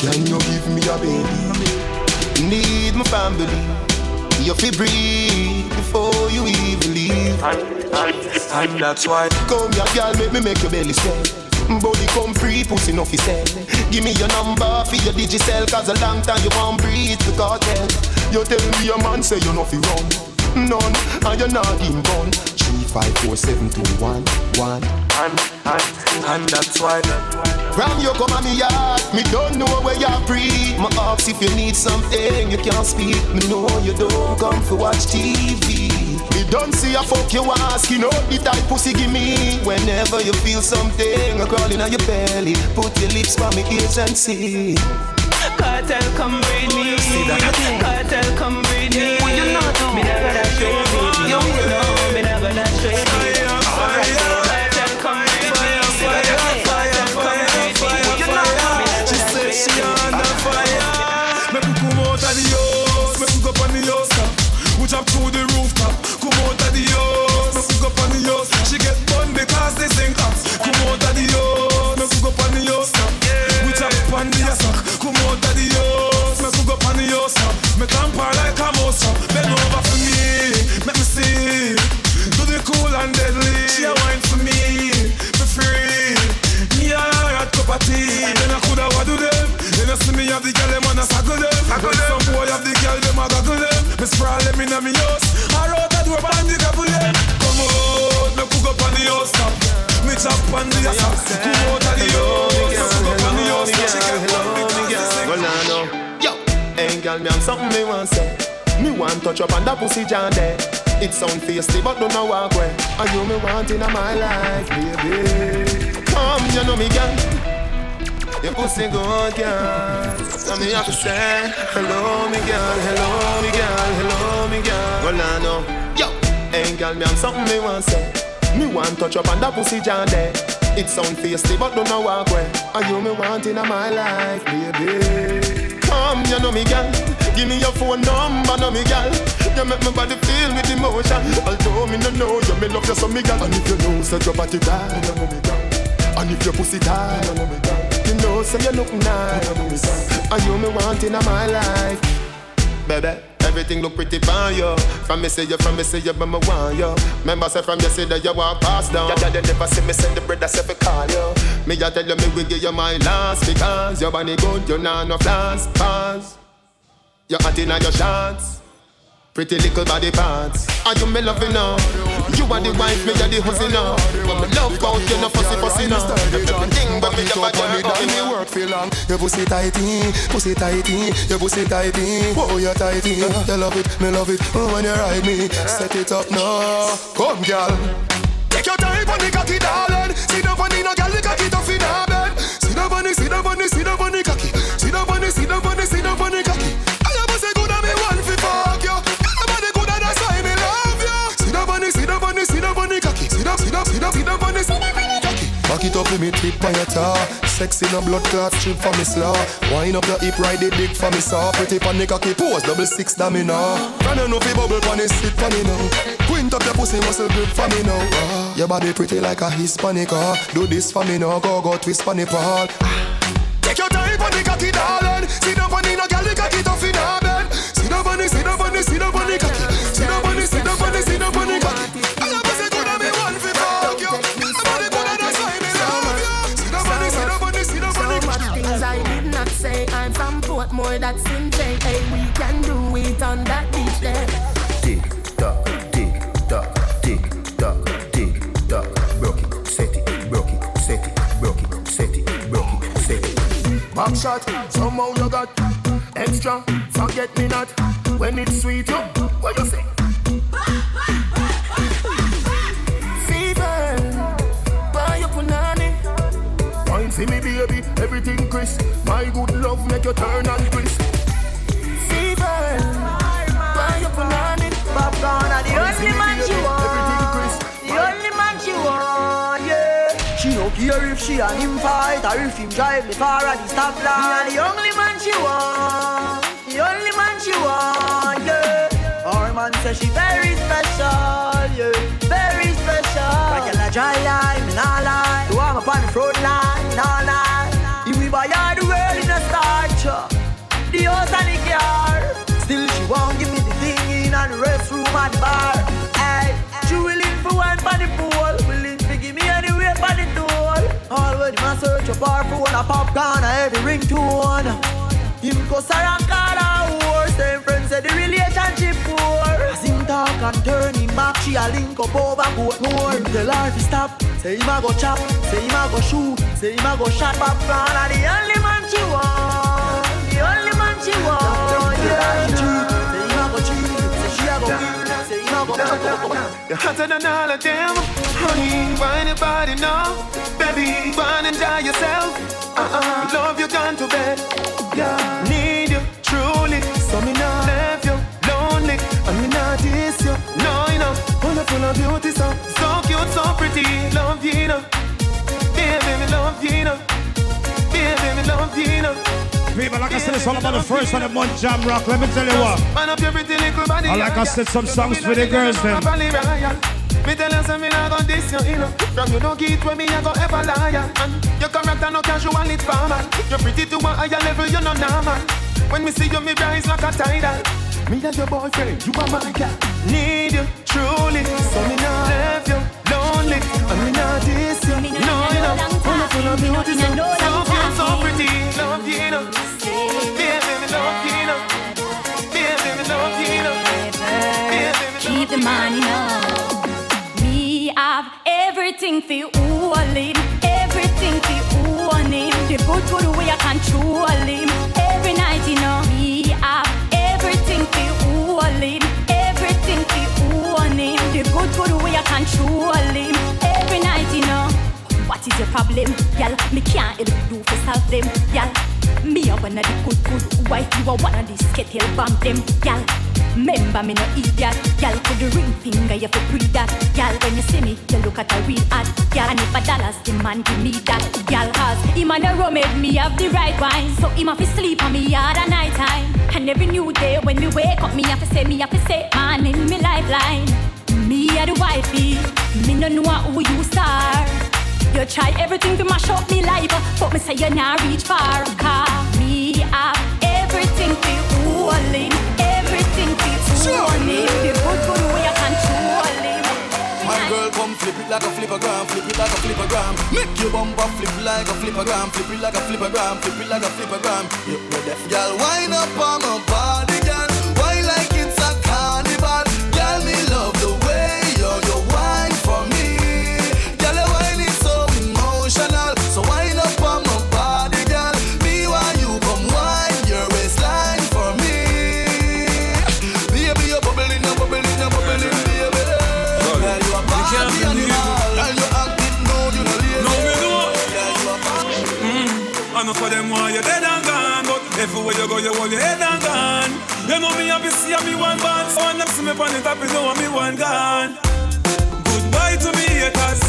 Can you give me a baby? Need my family. You feel breathe before you even leave. And that's why Come here, girl, make me make your belly swell. Body come free, pussy no fi sell. Give me your number for your digicel, cause a long time you won't breathe the cartel. You tell me your man say you no fi run. None, and you're not in gun. Three, five, four, seven, two, one, one. And, and, and that's why From you come on me yard, me don't know where you are free. My ask if you need something, you can't speak. Me know you don't come for watch TV. Me don't see a fuck you ask, you know the type pussy give me. Whenever Whenever you feel something I'm crawling on your belly, put your lips by my ears and see. Cartel, come breed me. Cartel, come breed me. You know, me never Me tamper like a mouse top. Bend over for me, make me see. Do the cool and deadly. She a wine for me, for free. Me a hot cup of tea. Then I coulda what do them. Then I see me have the girl them and I saggle them. When some boy have the girl them a goggle them. Me sprawl them inna me house. I wrote that door and the couple them. Come out, me cook up on the house top. Me chop on the top. Come out of the house, me cook up on the house. She girl, me have something me want say. Me want touch up on that pussy jam there. It sound but don't know walk away. And you me want in my life, baby. Come, you know me, girl. Your pussy good, girl. So me have to say, hello, me girl, hello, me girl, hello, me girl. Know. Yo, hey girl, me have something me want say. Me want touch up on that pussy jam there. It sound but don't know walk away. And you me want in my life, baby. Come, you know me, girl. Give me your phone number, know me, girl. You make my body feel with emotion. Although me no know you, me love you so, me girl. And if you know, say your body bad, you know me, girl. And if your pussy tight, you know me, girl. You know, say you look nice. And you me want in my life, baby. Everything look pretty fine, yo. From me say you, from me say you, but me want yo. Remember say from you say that you walk past down. Yeah, yeah, they never see me send the bread, I say call yo. Me a tell you me will give you my last because your body good, you nah no flaws, pause. Your hot inna your shots. Pretty little body parts. Are you me loving now? You are the wife, me are the husband now. But me love bout you, no fussy fussy now. Everything but me never on it down, me work feel long. Your pussy tighty, pussy tighty, your pussy tighty. Oh, you tighty, you love it, me love it. Oh, when you ride me, set it up now. Come, girl. Take your time on the cocky, darling. Sit down on the no girl, the cocky tough in her bed. Sit down the, sit on the, sit down on the cocky. On the, sit on the, sit cocky. On the, sit down the cocky. Back it up with me tip on your tar. Sexy no blood clot strip for me slaw. Wind up your hip ride the dick for me saw. Pretty pan cocky pose double six da me now Can you know fi bubble pan it sit pan me now Quint up your pussy muscle grip for me now Ah, Your body pretty like a Hispanic ah. Do this for me now go go twist pan the pole. Take your time on the cocky darling. On the no girl the cocky tough in her bed. Sit down on the sit down on the sit on cocky Portmore, that's in J. Hey, we can do it on that beach there. Tick tock, tick tock, tick tock, tick tock. Broke it, set it, broke it, set it, broke it, set it, broke it, set it. Back shot, somehow you got extra. Forget me not when it's sweet. Yo, what you say? See me baby, everything crisp. My good love make you turn and crisp. Only man she want. The only man she want, yeah. She no care if she and him fight or if him drive the car at the stoplight. Me the only man she want. The only man she want, yeah. Our man say she very special, yeah. Very special. Like a dry line, me nah lie. The one up on the front line, nah lie. If we buy her the world in a starch, uh, the house and the car. Still she won't give restroom and bar. Hey, she willing for one for the pool, willing to give me anywhere for the door. All when him a search up her phone, a popcorn, a heavy ringtone. Him her and call her horse. Them friends say the relationship poor. As him talk and turn him back, she a link up over boat more. Him tell her to stop. Say him a go chop, say him a go shoot, say him a go shot popcorn. And the only man she want, the only man she want. Cheat. Say hotter than all of them. Honey, why anybody know? Baby, run and die yourself. Uh-uh, love you gone to bed. Yeah, need you truly. So me not left you lonely. And me not diss you. No, you know, wonderful of beauty, so so cute, so pretty. Love you, know. Baby, me love you, know. Baby, me love you, know. People, like I said, it's all about the first of the month, Jam Rock. Let me tell you what. Man up your pretty little body. I like I said some songs for the girls then. Me tell you something I got this you, you know From you no get where me I go ever lie And your character no casual, it's formal You're pretty to a higher level, you're not normal When me see you, me rise like a tidal Me and your boyfriend, you are my girl Need you, truly. So me not left you lonely. And me not diss you. No, you know. Wonderful and beauty, so, so cute, so pretty. Love you, you know everything for all him, everything for own him. The good good way I control him. Every night you know. Me have everything for all him, everything for own him. The good good way I control him. Every night you know. What is your problem, y'all? Me can't help you to solve them, y'all. Me a one of the good good wife, you are one of the skittle bomb them, y'all. Remember me no idiot, y'all. Put the ring finger, you for pre that, y'all. When you see me, you look at a real ad, y'all. And if a dollars, the man give me that, y'all. Cause him and the rum made me have the right wine, so him have to sleep on me hard at night time. And every new day when me wake up, me have to say, me have to say, man in me lifeline. Me a the wifey, me no know who you are. You try everything to mash up me life, but me say you not reach far. Cause me have everything for all I control him. My girl come flip it like a flippergram, flip it like a flippergram. Make your bumper flip like a flippergram, flip it like a flippergram, flip it like a flippergram. Know that. Girl, wind up on my body, me on the top, you know me one gone. Goodbye to me haters,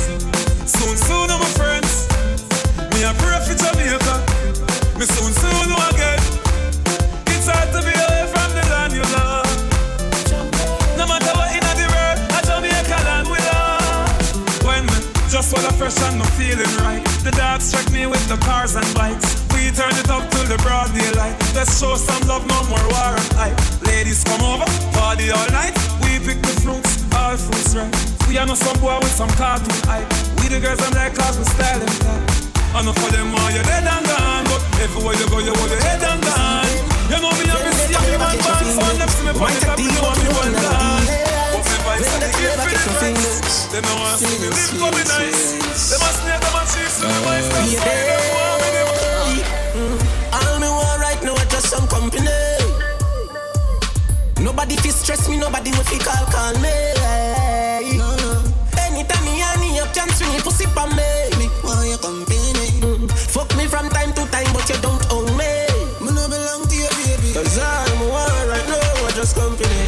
soon soon I'm my friends. Me a pray for Jamaica, me soon soon know again. It's hard to be away from the land you love. No matter what in the world, a Jamaica land we love. When me just while I fresh and no feeling right, the dogs check me with the cars and bikes. We turn it up till the broad daylight. Let's show some love, no more war and hype. Ladies come over, party all night. We pick the fruits, all fruits right. We are no some boy with some cartoon hype. We the girls I'm like cause we style and. I know for them all you're dead and gone, but everywhere you go you hold your head and gone. You know me have to see me one band, so them see me point it up, you know me one gone. The. They know I see me live for me nice. They must snake, they must chase me, Nobody fi stress me, nobody will fi call call me. No, no. Anytime me and me up, chance swing pussy pa me. Me want your company. Mm. Fuck me from time to time, but you don't own me. Me no belong to you, baby. Cause all me want right now is just company.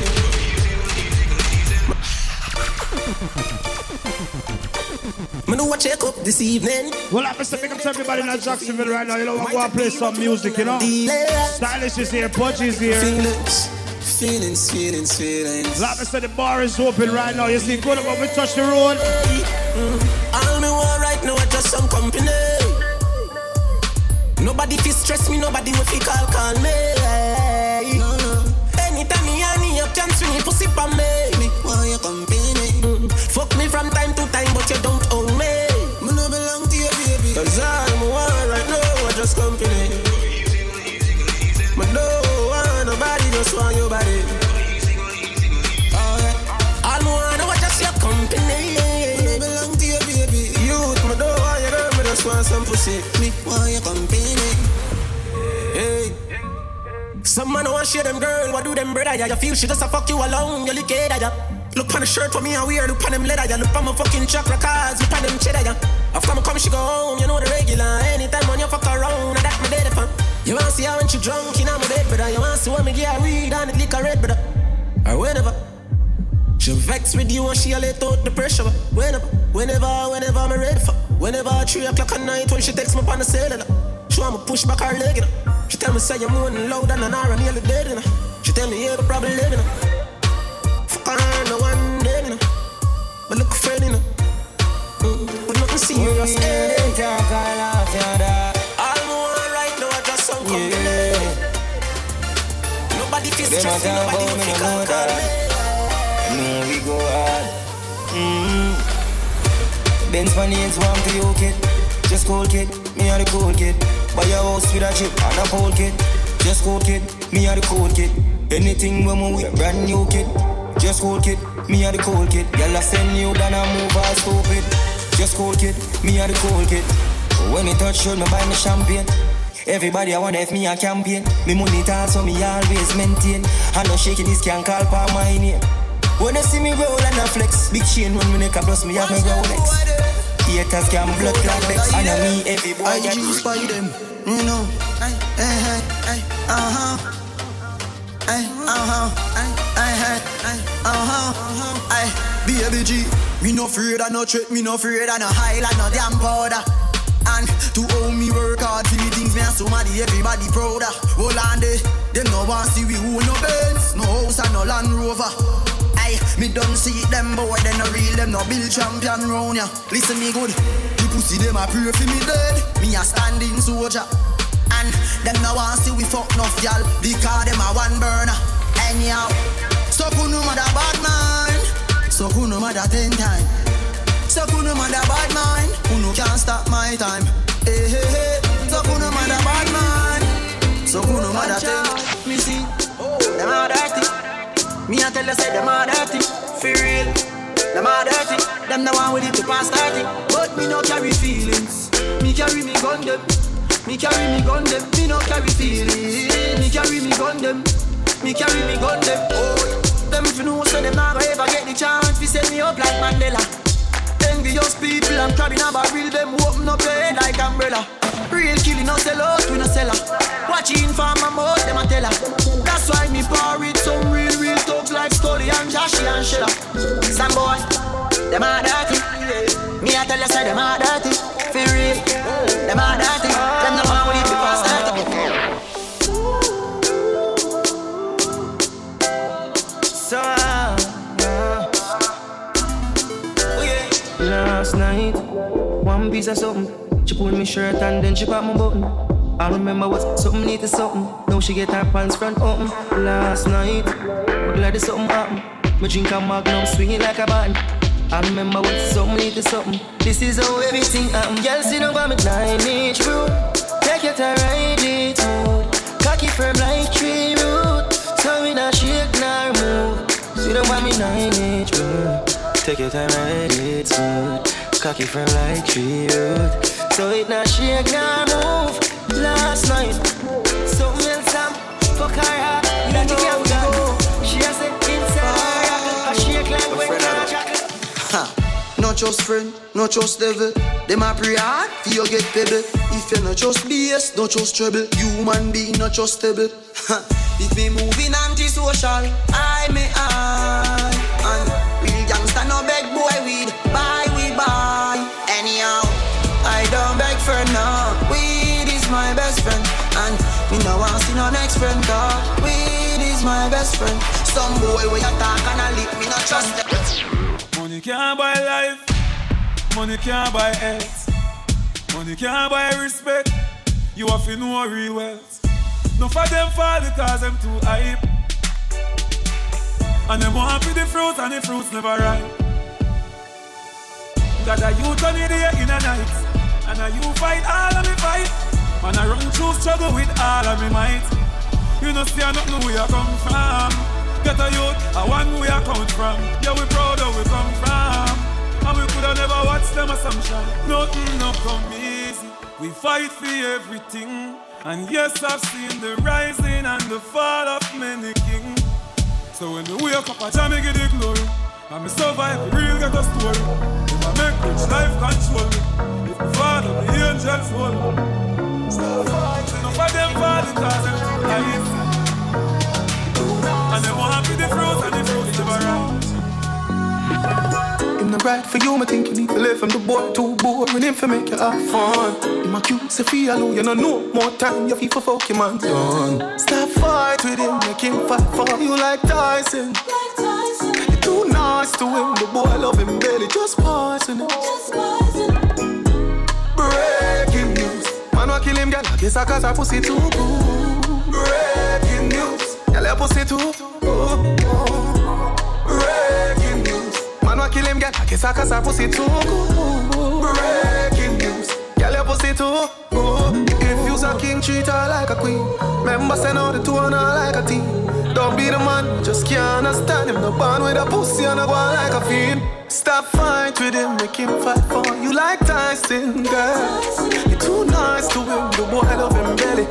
Me do a check up this evening. Well, I'm Mr. Big up to everybody in Jacksonville right now. You know, I go to play some music, you know. Stylish is here, Pudge is here. Feelings, feelings, feelings, feelings. Like I said, the bar is open right now. You see, good about we touch the road. Mm-hmm. All me want right now is just some company. Nobody fi stress me, nobody will fi call call me. No, no. Anytime me and me up, chance swing pussy pa me. Some man want share them girl, what do them brother? Yeah, you feel she just a fuck you alone, you lick it, yeah. Look on the shirt for me and wear, look on them leather, yeah. Look on my fucking chakra cards, look on them cheddar, yeah. After me come, she go home, you know the regular. Anytime when you fuck around, and that me dead for. You wanna see her when she drunk, in my bed, brother. You wanna see when me get her read on the liquor red, brother. Or whenever. She vex with you and she a let out the pressure. Whenever, whenever, whenever I'm ready for. Whenever three o'clock at night when she takes me on the cellular. She want me push back her leg, you know. She tell me say you're moaning loud and an hour nearly dead, know. She tell me yeah, but probably living. Fuck her, no one dead, you know. But look you know. Mm, but nothing serious, eh. Talk all off your dog. All more right now, I just some come Yeah. Nobody feels Them a stressed, nobody will me, feel no know calm. No, we go hard. Mm. Benz money is warm to you, kid. Just cool, kid. Me are the cool kid. Buy your house with a chip and a pole, kid. Just cool, kid. Me are the cool kid. Anything when we wear, brand new kid. Just cool, kid. Me are the cool kid. Y'all send you down and move all stupid. Just cool, kid. Me are the cool kid. When it touch should me buy me champagne. Everybody I wonder if me a campaign. Me money talk so me always maintain. I no shaking this can call for my name. When you see me roll and I flex, big chain when me neck a plus me have my Rolex. Haters can blood clot vex, and me every boy get. IG spy them, you know. Hey, hey, hey, hey, uh huh. Hey, uh huh. Hey, hey, hey, hey, uh huh. Hey, baby G, me no afraid of no threat, me no afraid of no highlight, no damn powder. And to own me work hard for me things, me and somebody everybody proud of. Hold on there, them no want see we own no Benz, no house and no Land Rover. Aye, me don't see them boy, they no real, them no build champion round ya. Listen me good, the pussy them a pray for me dead. Me a standing soldier, and them no want see we fuck enough y'all because them a one burner. Anyhow, so kuno mother bad mind, so kuno mother ten time. So kuno mother bad mind, kuno can't stop my time. Hey hey hey, so kuno mother bad mind, so kuno mother ten. Me see, them a. Me a tell you say them a dirty, for real. Them a dirty, them the one with it to pass 30. But me no carry feelings, me carry me gun them. Me carry me gun them, me no carry feelings. Me carry me gun them, me carry me gun them. Oh, them if you know say them not ever get the chance to set me up like Mandela. Envious people, I'm crabbing a barrel, them open up your head like umbrella. Real killing, no sell out, we no sell her. Watching for my mouth, them a tell her. That's why me par with some real, real like and Joshy and Shella. Some boy, them a dirty. Me a tell you, say them a dirty. For real, them a dirty. Them the one with it past 30. So, uh, last night, one piece of something. She pulled me shirt and then she popped my button. I remember what something need to something. Now she get her pants front open. Last night, I'm glad there's something happened. Me drink a magnum, swinging like a band. I remember what something need to something. This is how everything happen. Girl, sit by me nine inch root. Take your time, ride it smooth. Cocky firm like tree root. So we not shake nor move. Sit by me nine inch root. Take your time, ride it smooth. Cocky firm like tree root. So it not shake nor move. Last night, something else I'm fuck her. That you can't go. She has it inside her. I shake like when I jackal. Ha. Not just friend, not just devil. Them a pray hard, for you get pebble. If you not just BS, not just trouble. Human being, not just stable. Ha. If me moving anti-social, I may I. friend. Cause weed is my best friend. Some boy where you talk and I lip, me not trust them. Money can't buy life. Money can't buy health. Money can't buy respect. You have to know real wealth. No for them fall because them too hype. And them want the fruits and the fruits never ripe. Got a youth on the day in a night. And a you fight all of me fight. Man, I run through struggle with all of me might. You know, see, I don't know where you come from. Get a youth, I want where you come from. Yeah, we proud of where we come from. And we coulda never watched them assumption. Nothing no come easy. We fight for everything. And yes, I've seen the rising and the fall of many kings. So when we wake up, I try me give the glory. And me survive, real get a story. If I make rich, life control me. If me father, the angels hold me. Stop fighting. Enough of them fall because them too light. And them more happy the fruit and the fruit never right. Him not right for you, I think you need to live from the boy too boring him for make you have fun. Him a cute, Sophia, feel alone, you know no more time, you feel for fuck your man done. Stop fight with him, make him fight for you like Tyson. You're too nice to him, the boy love him barely, just poison him. Breaking news, man wa kill him, girl, I guess I cause her pussy too good. Breaking news, girl, your pussy too. Breaking news. Man wa kill him, girl. I guess I cause her pussy too. Breaking news. Girl, your pussy too. If you's a king, treat her like a queen. Remember, send out the two on her like a team. Don't be the man, just can't understand him. No bond with a pussy and a go like a fiend. Stop fight with him, make him fight for you like Tyson, girl. You're too nice to him, the boy love him belly.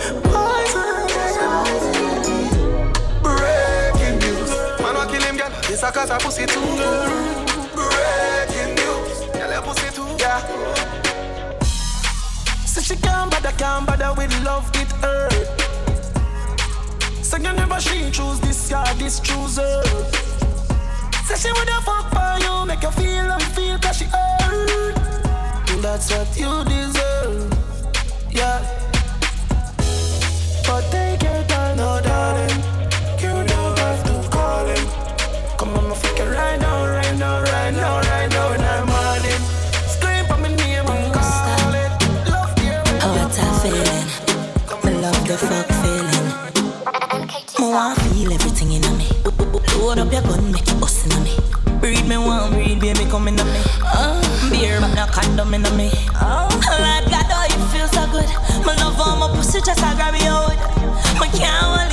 Kill him, girl. Yes, I cause her pussy too good. Breaking news. Girl, your pussy too yeah. So she can't bother, can't bother with love, it hurt. So you never she choose this guy, this choose her. Say she woulda fuck for you, make you feel you feel, cause she hurt. That's what you deserve, yeah. But take your time, no darling. Now, right now, right now, right now, in the morning. Scream for me name and call it. Love you. Oh, what a feeling. Me love the fuck feeling. Me want feel everything in me. Load up your gun, make it bust in me. Breed me one, breed baby come in me. Uh, beer but no condom in me. Oh, Lord God, oh you feel so good. My love on my pussy just I grab you out. Me can't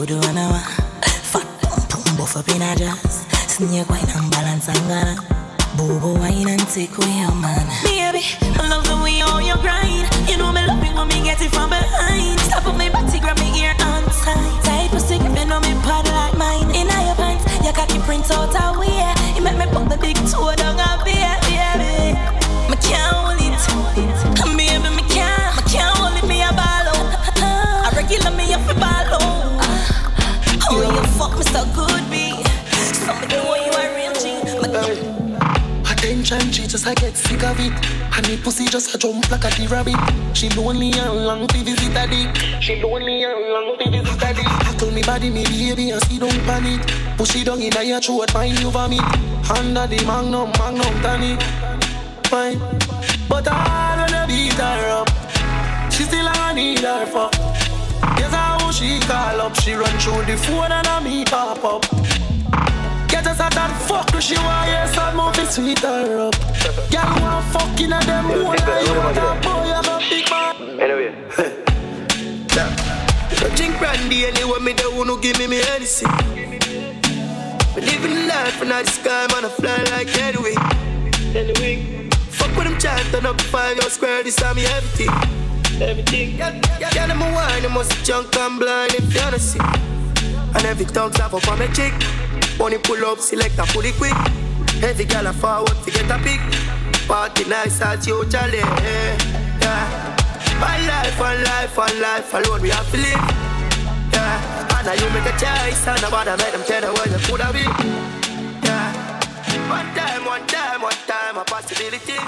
I want Fat pum pum buff up in a jazz Snake wine and balance and gana Bobo wine and take Baby, I love the way you grind. You know me love it when me get it from behind. Stop up my body, grab me ear on tight Tight pussy gripping on me pad like mine. In your pants, your cocky print out a way You make me put the big toe down a beer, just I get sick of it. And the pussy just a jump like a rabbit. She lonely and long to visit a. She lonely and long to visit a dick. I told me body, me baby, and see don't panic. Push it down in a your throat, find you vomit. Under the magnum, magnum tonic. Fine, but I wanna beat her up. She still I need her fuck. Guess how she call up. She run through the phone and I me pop up. Get us at fuck, she want yes, I'm moving sweet her up. Girl want fucking at them whole like you want a boy, I'm a big man. Anyway. Drink brandy anyway, me don't wanna give me me anything. We living life and the sky, man, I fly like anyway. Anyway. Fuck with them chat, turn up five, your square, this time me everything. Everything. Yeah, yeah, yeah, them a wine, them must junk and blind if you wanna see. And every tongue clap up on my chick. Money pull up, select a fully quick. Every girl a forward to get a pick. Party nice as you, Charlie. Yeah. One life, one life, one life alone we have to live. Yeah. And now you make a choice, and nobody make them tell you where you could have been. Yeah. One time, one time, one time, a possibility.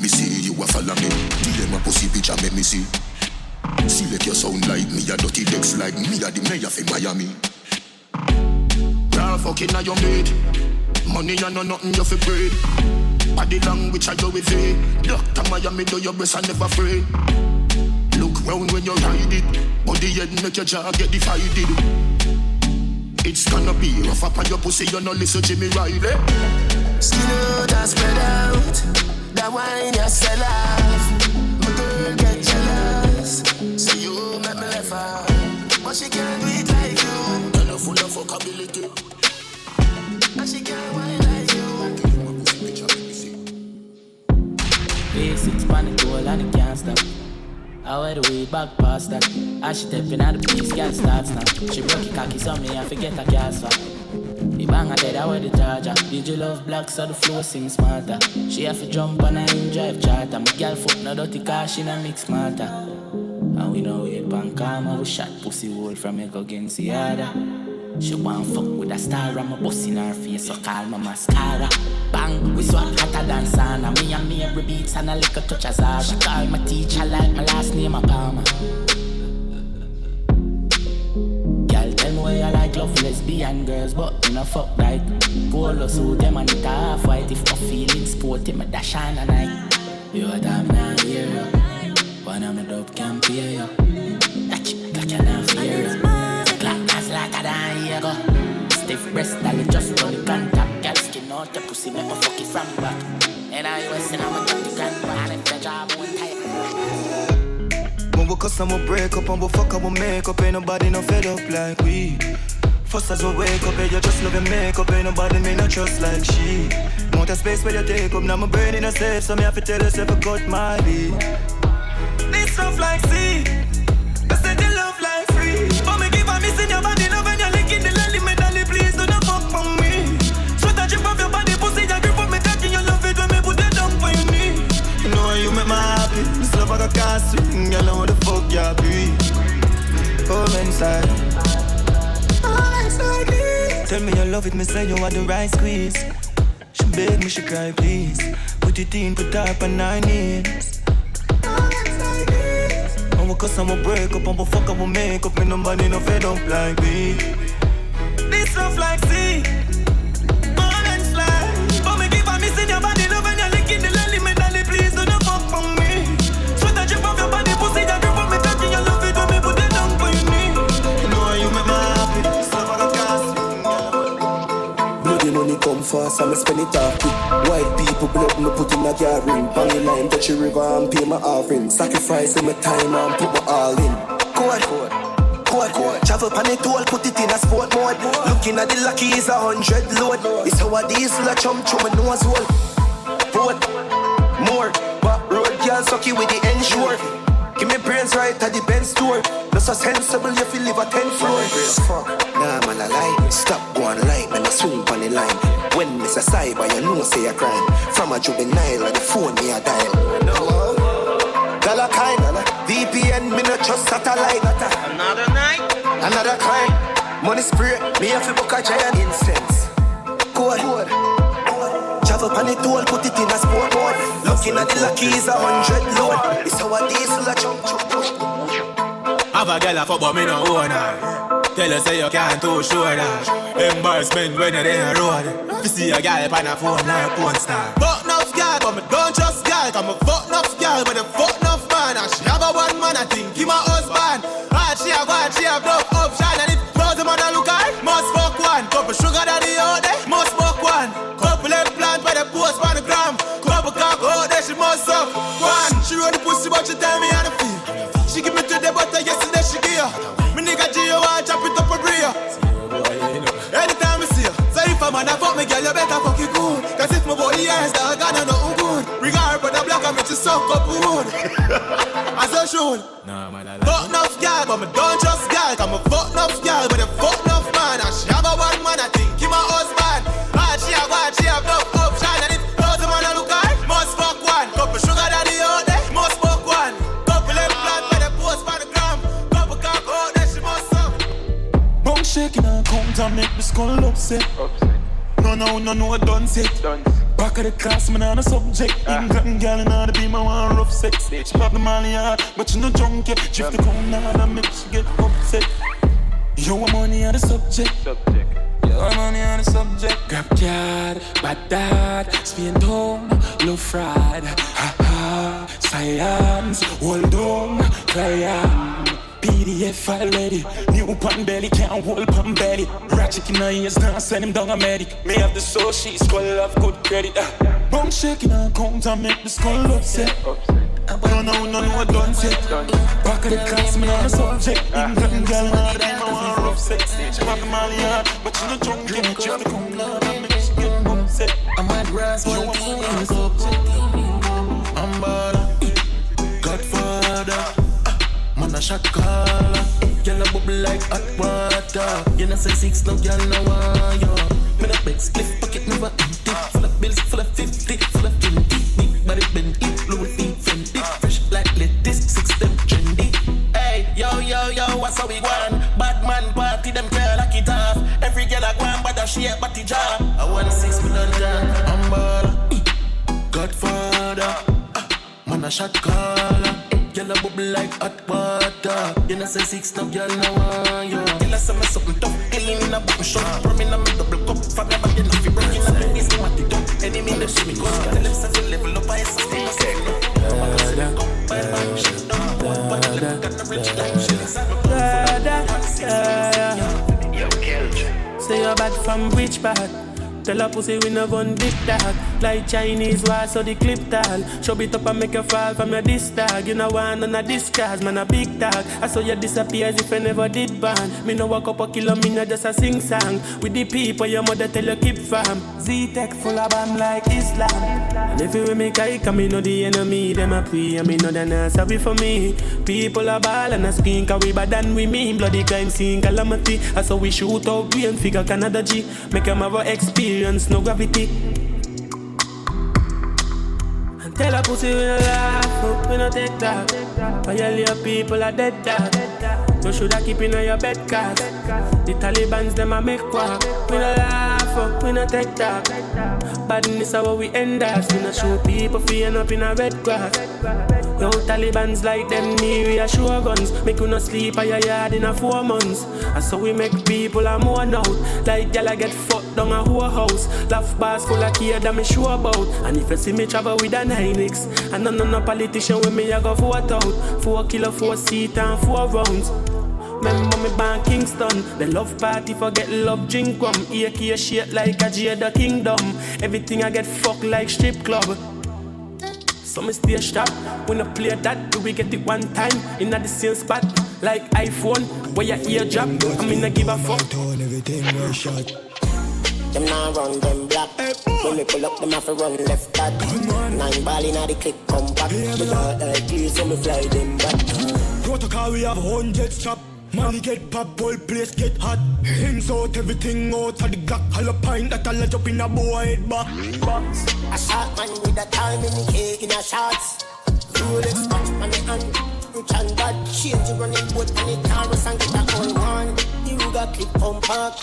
Me see you a follow me. DM a pussy picture make me see. See Select your sound like me, a dirty decks like me, a the mayor for Miami. Girl, fucking on your mate. Money and no nothing you fi breed. Body language I go with it. Doctor Miami do your breast I never afraid. Look round when you ride it. Body head make your jaw get divided. It's gonna be rough up on your pussy, you no listen Jimmy Riley. Skin out and spread out. That wine you sell off. My girl get jealous. Say you far, but she can't do it fuckability. And she can't wine like you. V6 pan the goal and it can't stop. I wear the way back past that. As she stepping out the place, girl starts now. She broke it cocky, so me I forget her gas for. The bang dead, I wear the charger. Did you love black so the flow seems smarter? She have to jump on a in drive charter. My girl foot no dirty car, she no mix smarter. And we know it pan calm, we shot pussy hole from Echo against the other. She want fuck with a star, I'm a bust in her face, so call my mascara. Bang, we swap hotter than sauna. Me and me every beats and I a little touch of Zara. She call my teacher like my last name a Palmer. Girl, tell me why you like love lesbian girls, but you know fuck like polo suit them and it half white. If I'm feeling sporty, me dash on a night. You a damn you. One of my dope can pay you. That chick got you now fear as like a damn here go. Stiff breast, I just run the contact. Girl, skin out the pussy, make me fuck it from back. And I was in, I'm a dirty grandma, and if the job won't tight. When we we break up and we fuck and we make up Ain't nobody no fed up like we First as we wake up, yeah, you just love your makeup Ain't nobody me not trust like she Amount of space where you take up Now my brain in a safe So me have to tell yourself I cut my beat This stuff like sea I know what the fuck y'all be? Come inside Come inside Tell me you love it, me say you want the right squeeze. She beg me, she cry please. Put it in, put up on nine knees. We cuss we break up. We fuck and we make up. Me nobody no fed up like me. This love like sea come fast and me spend it off quick. White people blood me put in a car ring. Bang in line, touch a river and pay my offering. Sacrifice my time and put my all in. Code, code, code. Travel pan it all, put it in a sport mode. Looking at the lucky is a hundred load. It's how a diesel a chum chum a nose hole. Boat, more. Back road girl sucky with the ensure. Give me brains right at the Benz store. Not so sensible if you live a ten floor. Fuck, nah man I lie. Stop going light, man I swing on the line. When Miss a cyber, you know say a crime. From a juvenile, or the phone me a dial. Gala kind, VPN, me no trust satellite. Another night, another crime. Money spray, me have to book a giant incense. Code, code. Travel pan it all, put it in a sport mode. Looking at the lucky is a hundred load. It's how a diesel a jump jump. Have a girl a fuck but me no own her. Tell her say you can't too sure that Embarrassment when you're in a road. You see a girl on a phone like a porn star. Fuck enough girl but me don't trust girl. Cause me fuck enough girl but the fuck enough man. And she have a one man I think he my husband. Hard she have hard she have no option. And if close the man a look hard the she tell me how to feel. She give me to the butter uh, yesterday she give her Me nigga G you want chop it up for real Anytime I see her So if a man a fuck me girl you better fuck it good. Cause if my body yes dog I know good. Regard but the black I me to suck up wood. As I should Nah man I Fuck enough girl but me don't trust girl. Cause me fuck enough girl but the fuck enough man. And she have a one man I think he my husband shaking and count and make me skull upset. No, no, no, no, I done set. Back of the class, man, on a subject. England girl, and all the be my one rough sex. She pop the molly hard, but you no drunk yet. Drift the cone hard and make she get upset. Yo, I'm money on the subject. Yo, I'm money on the subject. Grab card, bad dad, spin down, low fried. Ha ha, science, hold on, client. PDF file ready. New pan belly, can't hold pan belly. Ratchet in her ears, now send him down a medic. Me have the soul, she's skull have good credit. Uh. Bone shaking her count and make the skull upset. No, no, no, no, done set. Back of the class, me on the subject. England girl, now they my one rough sex. She want the Mali hard, but she no drunk. Give me just the come love and make she get upset. I'm at grass, one team in cup. I'm bad. A shot caller. A bubble like hot water. You know say six, no girl no want you. Me no beg, split pocket never empty. Full of bills, full of fifty, full of twenty. Big body bend it, blue feet fendi. Fresh like lettuce, six them trendy. Hey, yo yo yo, what's how we want? Bad man party, them girl lock it off. Every girl a go and bother she a body job. I want six million down. I'm baller, Godfather. Ah, Man a shot caller. Girl a bubble like hot water. You know say six no girl no want you. Girl a say me something tough. Killing in a button shot. Rum in a me double cup. From your body now fi broken up. Me waist me want it up. Enemy them see me go. Tell them say fi level up. I say stay no stay no. Say you're bad from which part? Tell a pussy we no gun big dog. Like Chinese war so the clip tall. Show it up and make you fall from your disc tag. You know one on a discard, man a big dog. I saw you disappear as if I never did ban Me no walk up a kilo, me no just a sing song. With the people your mother tell you keep fam Z-Tech full of bomb like Islam. And if you make I come, me know the enemy Them a pray and me know they not sorry for me. People are ball and a screen Cause we bad than we mean. Bloody crime scene calamity. I saw we shoot out we and figure Canada G. Make them have a experience, no gravity and tell a pussy we no laugh, oh, we no take that. Violate people are dead dog. You shoulda keep in your bed cause the Taliban's them a make quack. We no laugh, oh, we no take that. Badness how we end us. We no show people feeling up in a red grass. Yo, Taliban's like them near we a sure guns. Make you no sleep at your yard in a four months. And so we make people a more out. Like gyal a get fucked down a whole house. Laugh bars full of care that me sure about. And if you see me travel with a 9X, and none of no politician with me I go vote out. Four kilo, four seat and four rounds. Remember me born Kingston The love party forget love drink rum AK shit like a Jada Kingdom Everything I get fucked like strip club so me stay sharp. When I play that, do we get it one time in the same spot? Like iPhone, where your ear drop. I mean, I give a fuck. Everything was shot. Them now run them black. When we pull up, them have to run left back. Nine ball inna the click, come back. The heart like clear, so me fly them back. Protocol, we have hundreds chop. Money get pop, whole place get hot. Hands out, everything out of the Glock. Hollow pint that all up in a boy head back. A shot man with a time in the cake in a shots. Rolex on the hand. Rich and bad, change the running boat on the Taurus and get a whole one. The Ruger clip pump park.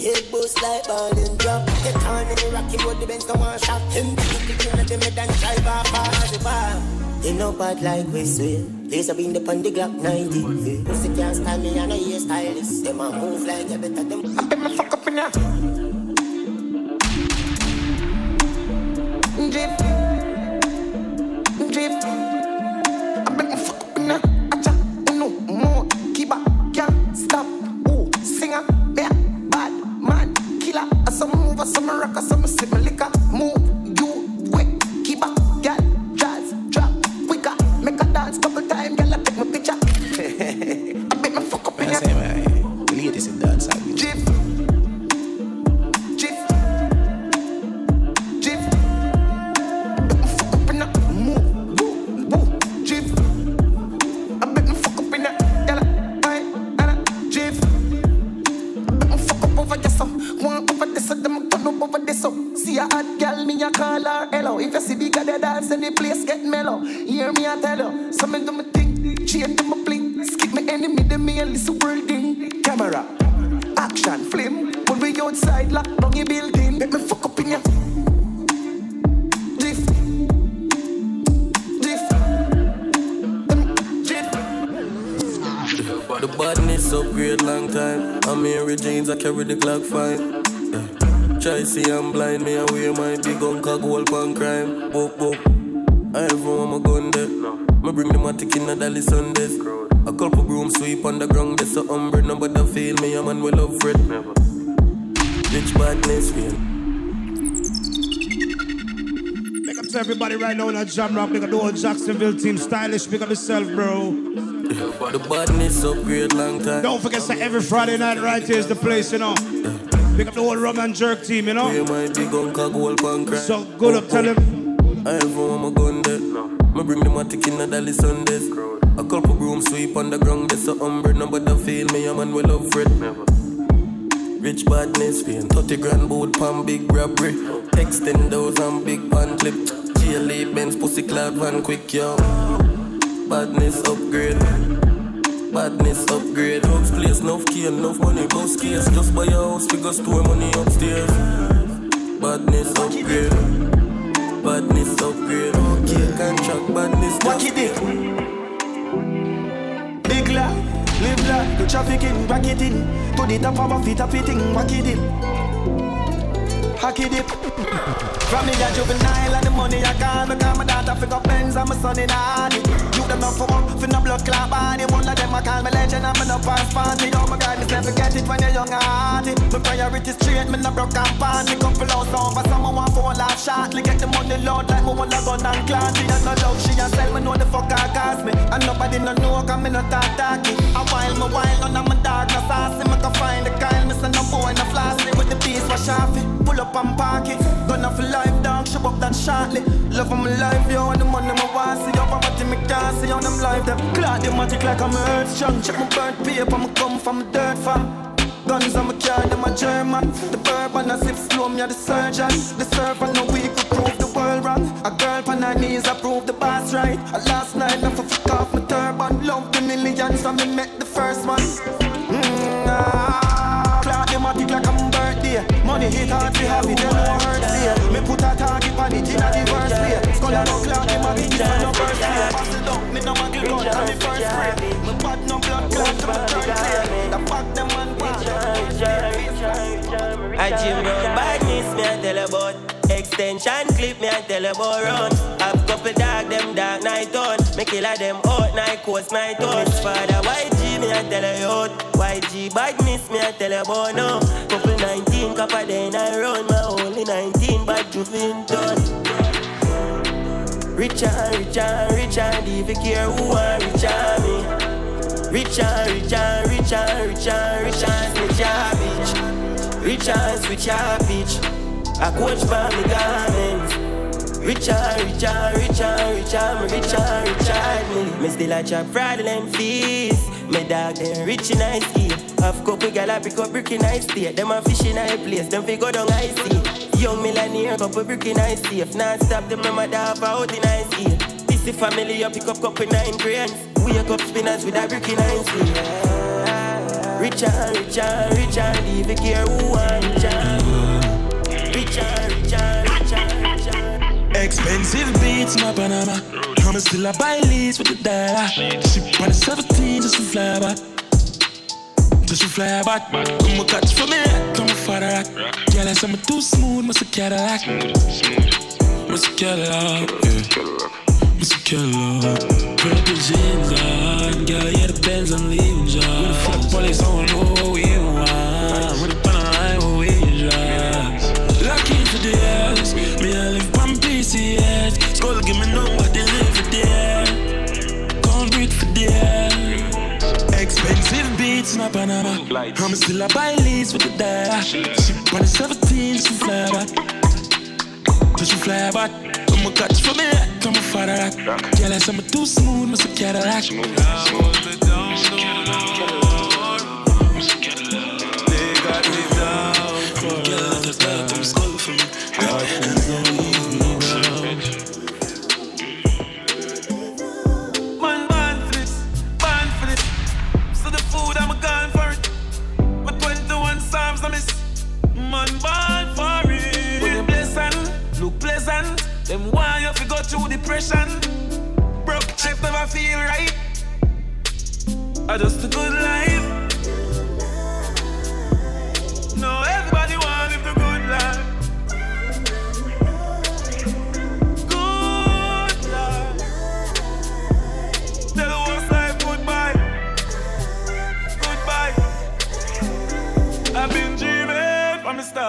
Head boost like ball and drop. Get on in the rocky road, the Benz come on shot. Him the king of the mid and drive off as the bar. They know bad like we swear. Laser beam the on the Glock 90. Yeah. Pussy can't style me and I hear stylist. Them a move like you better them. I bet me fuck up in ya. Drip, drip. Acha, uno, more, can't stop. Ooh, singer, bad man, killer. Some move, some rock, some sip liquor. Move, you see big the dance, and the place get mellow. Hear me I tell you, so me do me thing, change to my bling, skip me enemy, then me a listen world thing. Camera, action, flame. When we outside, lock down your building, make me fuck up in ya. Drift, drift, The badness upgrade long time. I'm Mary Jeans, I carry the Glock fine. Yeah. Try see I'm blind, me I wear my big gun cock gold pan crime. Boop boop. I have room my gun there. Me bring the matic in a dolly Sundays. A couple broom sweep on the ground, there's a umbre, nobody feel me, a man will love Fred. Bitch badness, real. Big up to everybody right now in a jam rock. Big up the old Jacksonville team. Stylish. Big up yourself, bro. The badness upgrade long time. Don't forget that every Friday night right here is the place, you know. Big up the whole rum and jerk team, you know. Yeah, my big uncle gold pancreas. So good up, tell him. I have one my gun dead. Me bring the matic in a dolly Sundays. A couple broom sweep on the ground, there's a umbre. Nobody feel me, a man will love Fred. Never. Rich badness, paying 30 grand boot pan big robbery. Extendos and big pan clip. GLA Benz pussy cloud van quick, yo. Badness upgrade. Badness upgrade. House place, enough key, enough money, boss case. Just buy a house, we go store money upstairs. Badness upgrade. Badness upgrade. Okay, contract, badness. What you did? Big life, live life, the traffic in, back it in. To the top of my feet, up it in, whack it in. Hack it dip. From me a juvenile and the money I got Because my daughter up Benz and my son in Hardy You not for up, for no blood clot body. One of them I call me legend and me no pass party. Oh my God, me say forget it when you're young and hearty. My priority straight, me no broke and pan Me couple house over, someone want for a life shortly. Get the money load like me want a gun and clan She does no love, she a sell me know the fuck I cost me. And nobody no know cause me no talk talky. A while, me while, none of my dog no saucy Me can find the kind, me say no boy no flossy With the piece wash off it, pull up and park it. Gonna for life dog, show up that shortly. Love of my life, yo, and the money my want see. Yo, poverty me can't see on them life Them clock the magic like I'm earth strong. Check my bird paper, me come from a dirt farm. Guns on my car, them a German. The bourbon I sip slow, me a the surgeon. The servant no week to prove the world wrong. A girl on her knees, I prove the boss right. A last night, I fuck off my turban. Love the millions, so me met the first one. Mm, ah. Clock like I'm birthday Money hit hard, we have it, they know hurt Me put a target on it in a the worst way Skull and no clock, the magic is on no birthday Pass it up, me no muggle gun, on me first spray Me bad no blood clot to my third day The fuck them man I gym run badness, me I tell about Extension. Clip, me I tell you about run. Have couple dog, them dark night on Me killer them out, night coast, night on father YG, me I tell you out. YG badness, me I tell you about now Couple 19, copper then I run. My only 19, bad juvenile done. Rich and rich and rich and if you care who want rich and me. Rich and rich and rich and rich and rich and switch your bitch Rich and switch your bitch I coach for me garments Rich and rich and rich and rich and rich and rich and me. Me still a chop fraudulent fees. Me dog them rich in ice ski Half couple gal a pick up brick in ice state Them a fish in a place, them fi go down sea. Young millionaire, couple brick in ice safe Not stop them, them a dog out in ice ski This the family, you pick up couple nine grains. Wake up spinners with a brick in ice ski Rich and rich and rich leave it care who want rich Expensive beats in my Panama. I'm still a buy leads with the dollar. Ship on the 17 just to fly back. Just to fly back. Come a catch for me, come a father rock. I say I'm too smooth, must a Cadillac. Must a Cadillac, yeah. Must a Cadillac. Purple jeans on, girl, yeah, the Benz I'm leaving. With the fuck police, I don't In a Panama. I'm still a buy leads with the data. On the 17, just to fly back. Just to fly back. Come a catch for me, come a father I say I'm too smooth, must a Cadillac. Man, Them why you fi go through depression. Broke life never feel right. I just a good life.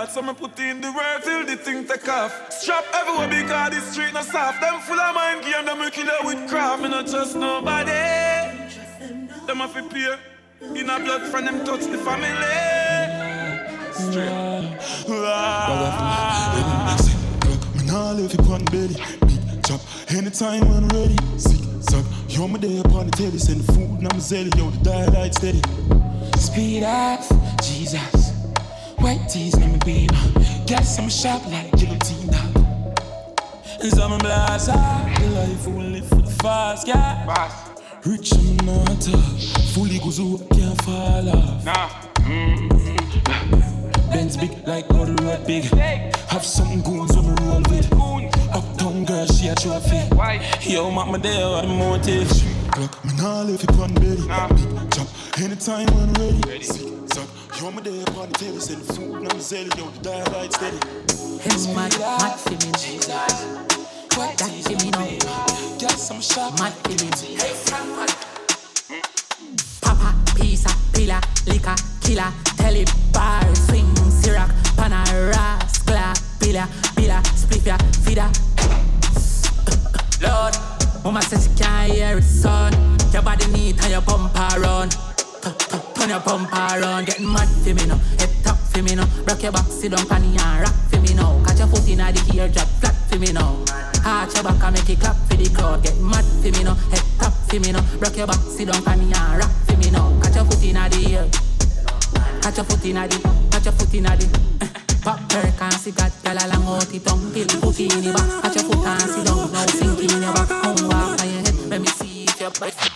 Goodbye. I've been dreaming from the start, so me put in the the world till the thing take off. Strap everywhere because the street not soft. Them full of mind game, them we kill you with craft. Me not trust nobody. Them have to pay. In a blood from them touch the family. Straight. Me nah left you on belly. Big chop, anytime when ready. Sick, suck, you're my day upon the telly. Send food, and I'm zelly, yo, the dial steady. Speed off, Jesus. White tees, let me be Guess I'm sharp like guillotine. And some blast out the life we live for the fast, yeah. Rich I'm not tough. Fully goes can't fall off. Nah. Mm-hmm. Benz big like the road big. Have some goons on the road with. Uptown girl, she a trophy. Yo, mama, there are the motive. Clock, me nah left it on belly. Big chop, anytime when ready. Sick, suck, yo, my day upon the telly. Send food, and I'm zelly, yo, the dial light steady. It's mad, mad for me. That me now. I'm sharp. Mad me. Papa, pizza, pillar, liquor, killer, tell it bar, swing, syrup, pana, rascal, pillar, pillar, spliff feeder. Lord, mama says she can't hear it, son. Your body neat and your bumper run. Turn your bumper run, getting mad for me now. Head top for me now. Rock your back, sit down, panny and rock for me now. Catch your foot in the ear, drop flat for me now. Arch your back and make it clap for the crowd. Get mad for me now. Head top for me now. Rock your back, sit down, panny and rock for me now. Catch your foot in the ear. Catch your foot in the, catch your foot in the. Pop perk and cigarette, girl along out the tongue Till put in the back, catch your foot and sit down Now sinking in your back, come walk on your head Let me see if you're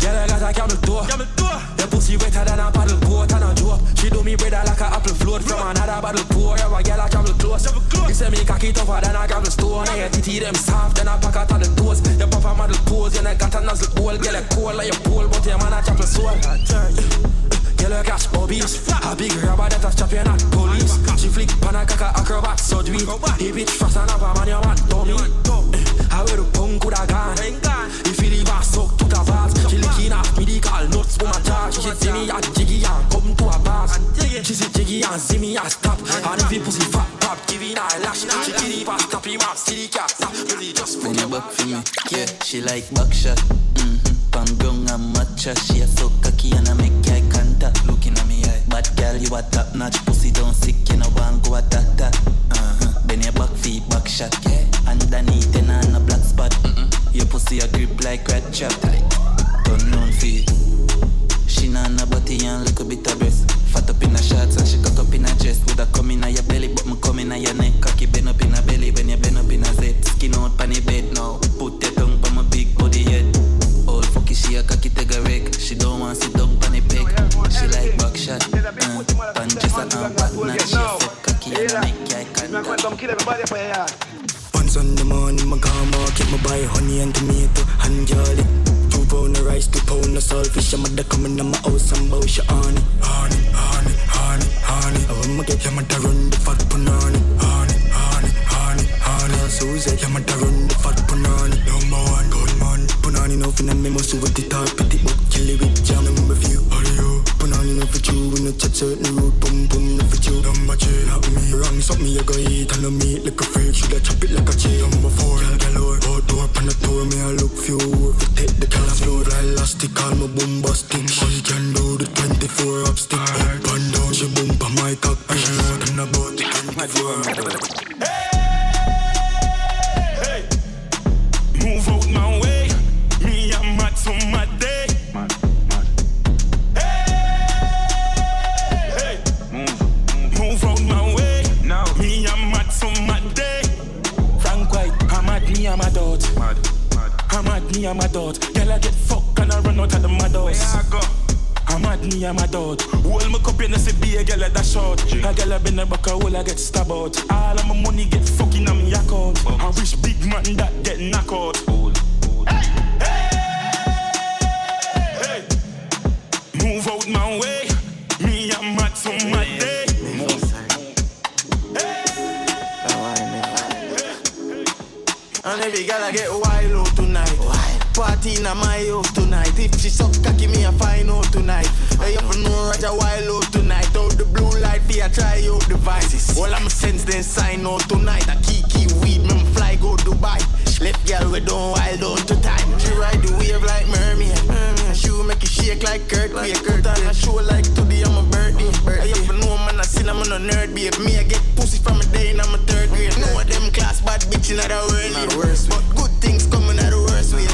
Girl, I got a camel toe. The pussy wetter than a paddle boat and a joke. She do me better like a apple float from another bottle pour. Yeah, a girl a camel close. You say me cocky tougher than a gravel stone. And your titty them soft, then I pack out of the toes. You pop a model pose, you know got a nozzle hole. Girl, a cold like your pole, but your man a chapel soul. Girl, you catch bobbies. A big rubber that a chop you not police. She flick pan a caca acrobat surgery. The bitch fast and a man eh, you want dummy. I wear the punk coulda gone. If you leave a the vase, she licking off me the call nuts for my jaw. She see me at jiggy and come to a bars. She see jiggy and see me and stop. And if you pussy fat pop, giving her a lash. She give it fast, stop him up, see the cat stop. Really just put When you back for me, yeah, she like back shot. Mm-hmm. Pan ground and matcha, she a so cocky and I make eye contact. Looking at me eye, bad girl, you a top notch. Pussy don't sick, you know want go a that. Uh-huh. Then your back feet back shot, yeah. Underneath Your pussy a grip like red trap. Turn round feet. She not no body and little bit of breast. Fat up in a shorts and she cock up in a dress. Woulda come in your belly, but me come in your neck. Cocky bend up in a belly when you bend up in a zet. Skin out pan the bed now. Put your tongue on my big body head. Old fucky she a cocky take a wreck. She don't want sit down pan the peg. She like back shot. Uh, pan just a arm back notch. She a fuck cocky and a make your Once on the morning, my car market, my buy honey and tomato and jolly. Two pound of rice, two pound of saltfish. I'm mother coming to my house and bow she honey, honey, honey, honey, honey. I want me get your mother run the fat punani, honey, honey, honey, honey. Susie, your mother run the fat punani. Number one, good man. Punani no finna me must over the top, pretty but kill it with jam number few. How you? Punani no for you, we no chat certain road, boom boom no for you. Number three, not me. Wrong something you go eat and no meat like a freak. Shoulda chop it like a cheese. Number four, girl galore. Outdoor pan the tour, me I look few. If you take the car floor, fly elastic, call me bombastic. She can do the 24 up stick. Up and down, she bump on my cock. And she know nothing about the 24. Move I'm mad me I'm a dot. Girl I get fucked and I run out of the mad house. I go? I'm mad me I'm a dot. Hold my cup in the be a girl at that short. A girl I been a back a hole I get stabbed out. All of my money get fucking on me account. Oh. I wish big man that get knocked out. Hey, Move out my way. Me I'm mad so mad day. And every girl I get wild out tonight. Party in my house tonight. If she suck cocky, me I find out tonight. Hey, you know Roger wild out tonight. Out the blue light for try out devices. All I'm sense then sign out tonight. I key key weed, fly go Dubai. Left girl we don't wild on to time. She ride the wave like mermaid. Mm, she will make it shake like Kurt. Like Kurt on a show like today I'm a birthday. birthday. I have to know man I seen I'm a nerd babe. Me I get pussy from a day and I'm a third grade. No of them class bad bitch in the world. Not the worst but good things coming out the worst ways.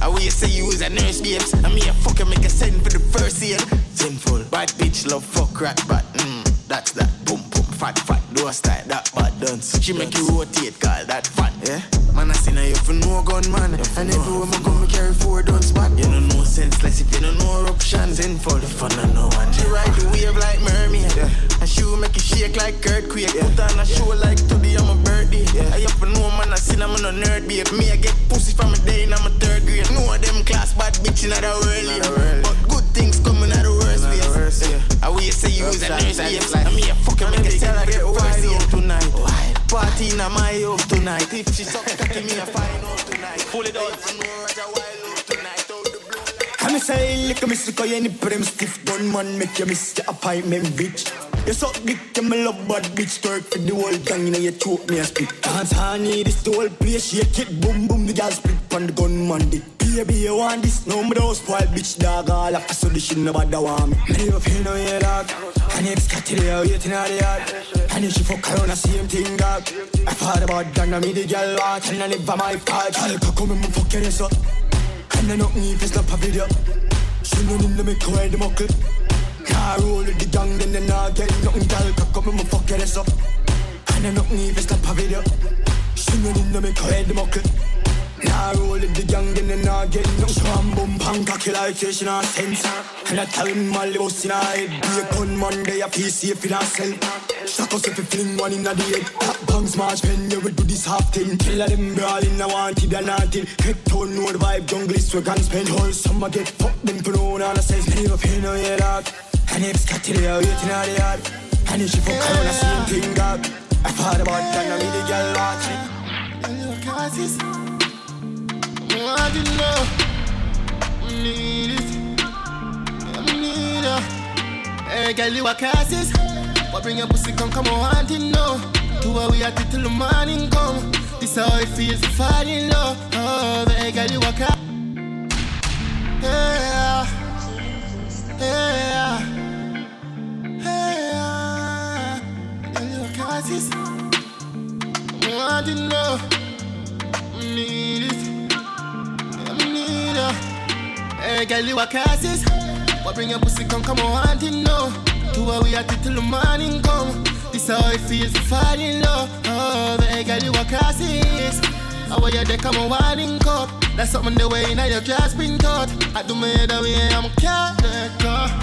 I will say you is a nurse babes. I me a fucker make a send for the first year. Sinful bad bitch love fuck rat but mm, that's that boom fat fat do a style that bad dance. She make you rotate call that fun. Yeah. Man, I seen her, you for no gun, man. And everywhere I go, me carry four guns back. You know no senseless if you don't know no eruptions. In for the fun, I know one. She ride the wave like mermaid. Yeah. And she will make it shake like earthquake. Yeah. Put on a show like today, I'm a birdie. Yeah. I have to know, man, I seen I'm a nerd, babe. Me, I get pussy from a day, and I'm a third grade. No of them class bad bitch in the world. Yeah. But good things coming out of worst I will say you is a nurse, babe. And me, I fucking make it sound like a first year tonight. Party in my house tonight. If she suck, cocky, me a fine out tonight. Pull it out. I'm a say, lick a miss, cause you any prim stiff gun man, make you miss the appointment, bitch. You suck dick, you me love bad bitch, twerk for the whole gang, you know you choke me a spit. Dance honey, this the whole place, shake it, boom boom, the gal split on the gun man dick. Baby, you want this? No, me don't spoil bitch, dog, all after so this shit nobody want me. Me never feel no yeah, dog. And if Scotty there, waiting out the yard. And if she fuck around, the same thing, dog. I thought about that, now me the gal want, and I by my part. I'll come and fuck your ass up. And I me if it's not a video. She know in the make away the muckle. Car roll with the gang, then they not get nothing, gal. Cock up and fuck your ass up. And I know me if it's not a video. She in the make away the muckle. Nah, roll with the gang, then they not get no Sham boom, bang, cocky like you, she not sense And I tell him all the boss in her head Be a gun Monday, I feel safe in herself Shut us if you fling one in the head Top bangs, march pen, yeah, we do this half thing Kill them brawling, I wanted and nothing Head tone, no the vibe, jungle is we can spend Whole summer get fucked, them for no one, and I says never pay no if waiting out the yard And if she fuck around, I see him thing, dog I thought about that, now me the girl watching Cause it's I didn't know. Need it. Need it. Hey, girl, you a cassis. What bring your pussy come, come on, want to know. Two hours we at it till the morning come. This how it feels to fall in love. Oh, hey, girl, you a cassis. Yeah. Yeah. Yeah. You a cassis. I didn't know. Need it. Hey, girl, you a cassis. What bring your pussy come, come on, want to know. Two hours we at it till the morning come. This how it feels to fall in love. Oh, hey, girl, you a cassis. How are you there, come on, winding cup. That's something the way now your dress been taught. I do my the way I'm can't.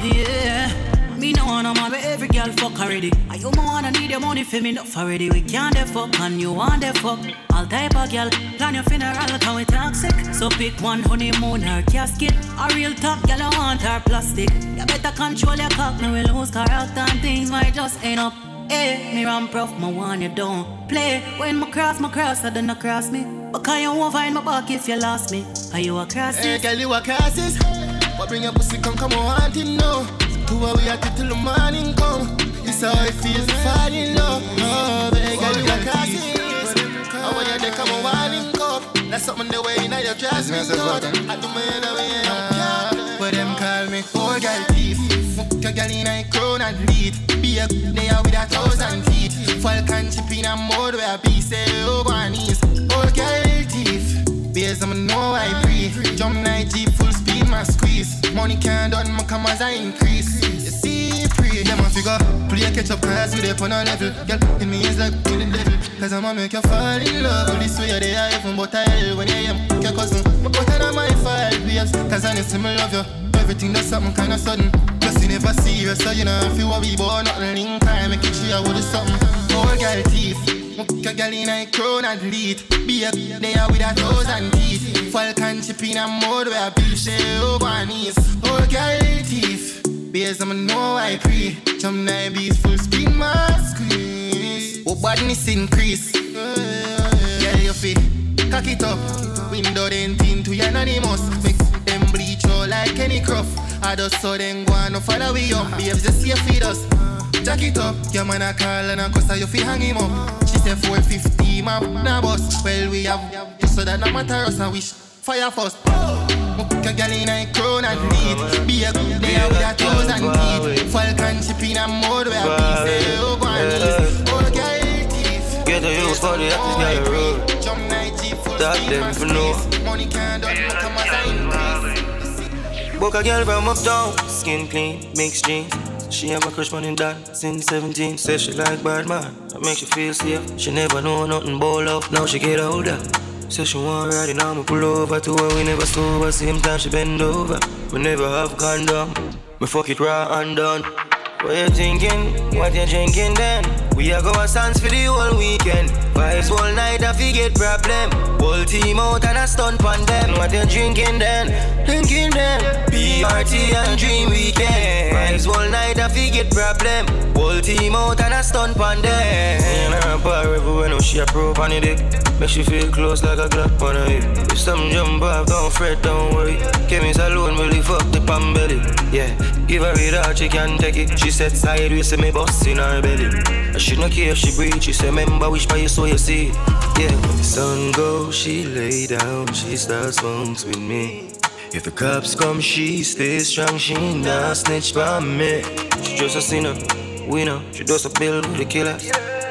Yeah. Me no wanna marry every girl fuck already. I you more wanna need your money for me enough already. We can't the fuck and you want the fuck. All type of girl plan your funeral can we toxic. So pick one honeymoon or casket. A real top girl I want her plastic. You better control your cock, me will lose character and things might just end up. Hey, me run prof, my one you don't play. When my cross, my cross, I don't cross me. But can you won't find my back if you lost me? Are you a cross? Hey, girl, you a cassis. What bring your pussy come, come on, want to know. Two hours we at till the morning come. This how it feels to fall in love. Oh, baby, girl, you a cassis. How are you there, come on, winding cup. That's something the way now your dress me taught. I do my other way, I'm But them call me poor girl thief. Fuck your girl in a crown and lead. Be a they are with a thousand teeth. Falcon chip in a mode where I be say, oh, go on knees. Girl thief. Base I'm a know I breathe. Jump night jeep full speed, my squeeze. Money can't done, my come as I increase. You see, pre, them a figure. Play catch up class with up on a level. Girl, in me is like winning devil. Cause I'ma make you fall in love. With this way they are even but I hell when I am your cousin. But out of my five babes. Cause I need love you. Everything that's something kinda sudden. Plus you never see you, so you know if you me, but nothing time. Make it sure with something. Poor girl teeth. Muck a girl in a crown and lead. Be a they are with a thousand teeth. Falcon chip in a mode where be say over her knees. Oh girl teeth. Base I'm know I pre. Jump nine beats full speed my squeeze. Oh badness increase. Yeah you fit. Cock it up. Window then thin to anonymous. Make them bleach out like any crop. I just saw them go no follow we up. Babes just see feed us. Jack it up. Your man a call and a cuss you fi hang him up. She say 450 ma na bus. Well we have so that no matter us I wish fire first. Muck a gal in a crown and need Be a good day with a thousand teeth Falcon ship in a mode where I be say oh go and ease Oh girl thief Get a use for the girl the road. Jump night jeep full That steam them for no. Money can't done come as I increase Book a girl from uptown, skin clean, mixed jeans. She have a crush on him that since 17. Says she like bad man, that makes you feel safe. She never know nothing about love, now she get older. Says she want ride it, I'ma pull over to her, we never sober. Same time she bend over, we never have condom. We fuck it raw and done. What you thinking? What you drinking then? We are go a sans for the whole weekend. Vibes all night, I forget problem. Whole team out and a stunt on them. What you drinking then? Drinking then. BRT and dream weekend. Vibes all night, I forget problem. Whole team out and a stunt on them. In her bar everywhere, no she a pro on the dick. Makes you feel close like a Glock on her hip. If something jump off, don't fret, don't worry. Chemist alone really fuck the pan belly. Yeah, give her it all, she can take it. She said sideways, say me bust in her belly. Should not care if she breathe. She say, remember which by you so you see. Yeah, when the sun goes, she lay down, she starts funks with me. If the cops come, she stays strong, she not snitch by me. She just a sinner, winner. She does a bill with the killers.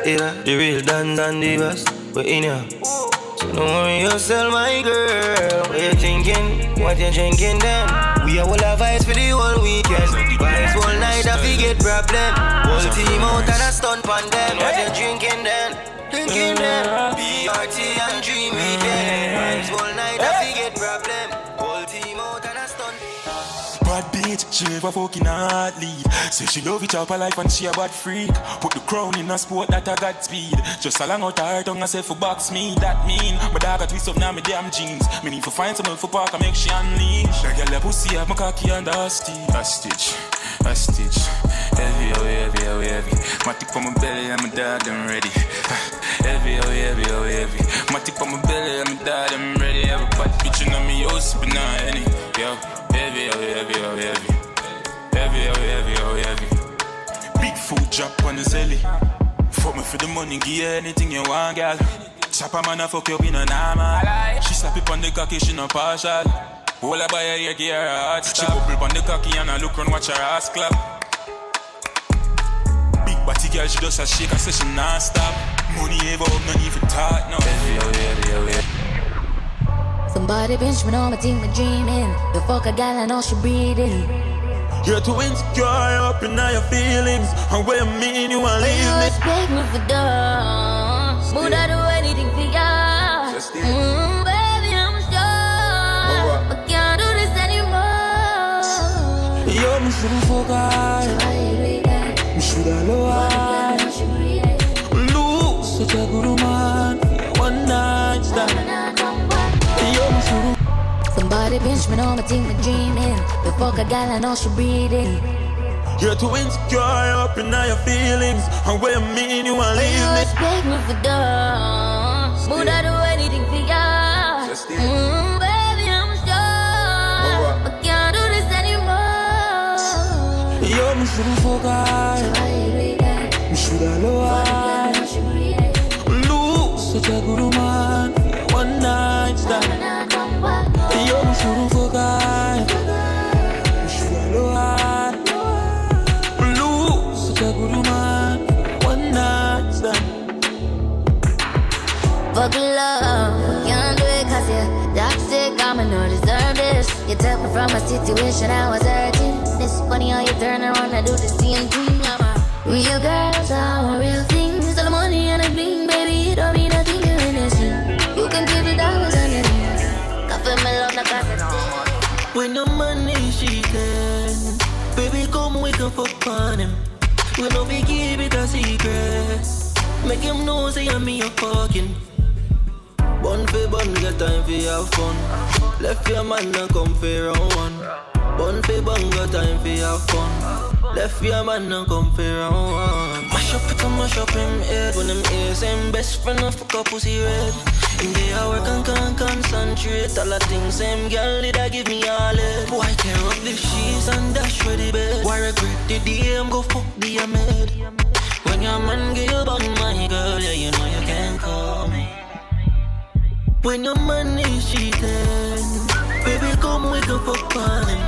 Yeah, the real dance and divas, but in here. So don't worry yourself, my girl. What you thinking? What you drinking then? We are all vibes for the whole weekend. Vibes all night, I forget problem. Whole team out and a stunt on them. What you drinking then? Drinking then. BRT and dream weekend. Vibes all night, I forget she never fucking hard lead. Say she love it up her life and she a bad freak. Put the crown in a sport that I got speed. Just along out her tongue and say for box me, that mean. My dog a twist up now me damn jeans. Me need to find some help for park and make she unleash. That girl a pussy up my cocky and a stitch. A stitch, a stitch. Heavy, oh heavy, oh heavy. My tip on my belly and my dog I'm ready. Heavy, oh heavy, oh heavy. My tip on my belly and my dog I'm ready. Have a bad bitch in me house, but not any. Yo, heavy, oh heavy, oh heavy. Heavy, oh heavy, oh heavy. Big food drop on the celly. Fuck me for the money, give you anything you want, girl. Chop a man, I fuck you up in a normal. She slap it on the cocky, she no partial. Hold her by her ear, give her a heart stop. She bubble on the cocky and I look run, watch her ass clap. Big body girl, she just a shake and say she non stop. Money ever up, no need for talk, no. Heavy, oh heavy, oh heavy. Somebody bench me on my team, my dreaming. The fuck a gal, I know she breathing. You're too insecure, up in all your feelings. And what you mean you you leave me? respect me for dumb. Would I do anything for ya? Mm, baby, I'm sure. But can't do this anymore. Yo, me shouldn't forget. Me shoulda loved. Lose such a good man. One night Somebody bench me on my team, my dreaming. The fuck a gal, I know she breathing. You're too insecure, up in all your feelings. And what you mean you want But leave me? respect me for dumb. Would I do anything for ya? Mm, baby, I'm sure. But can't do this anymore. Yo, me shouldn't forget. Me shoulda loved. Lose such a good man. Yo, me shouldn't forget. Me shoulda loved. Lose such a good man. One night stand. Fuck love, can't do it you're toxic. Deserve this. You took me from a situation I was hurting. It's funny how you turn around and do same thing. I'm a real girl, so I'm a real thing. When the money she can. Baby come we can fuck on him. We know we keep it a secret. Make him know say I'm me a fucking. Bun for bun, get time for have fun. Left your man and come for round one Bun for bun, got time for have fun. Left your man and come for round one mash up, a mash up him head When them ears him best friend of a couple see red. In the hour can can concentrate. All the things him girl did I give me all it. Boy tear up the sheets and dash for the bed. Why regret the day I'm go fuck the maid When your man give you about my girl Yeah you know you can't call me. When your man is cheating Baby come we go fuck on him.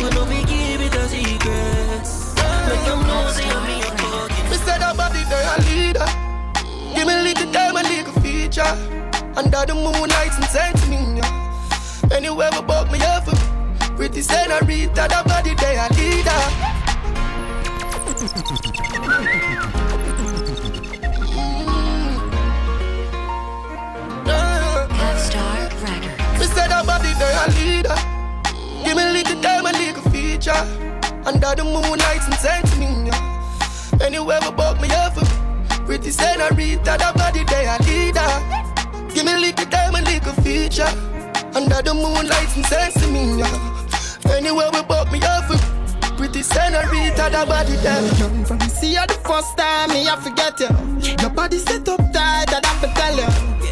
We know we give it a secret. Make them know say I'm me a talking Me said that body they a leader. Give me a little time and little feature. Under the moonlight and sentiment. Yeah. Anywhere we buck me up. Pretty senorita, that body they a leader. Star Records. Me said that body they a leader. Give me a little time and little feature. Under the moonlight and sentiment. Anywhere we buck me up. Pretty senorita, that body they a leader. Give me little time and little feature. Under the moonlight and me. Yeah. Anywhere we buck me up. Pretty senorita, that body there. Young from see you the first time, me I forget you. Your body set up tight, that I to tell you.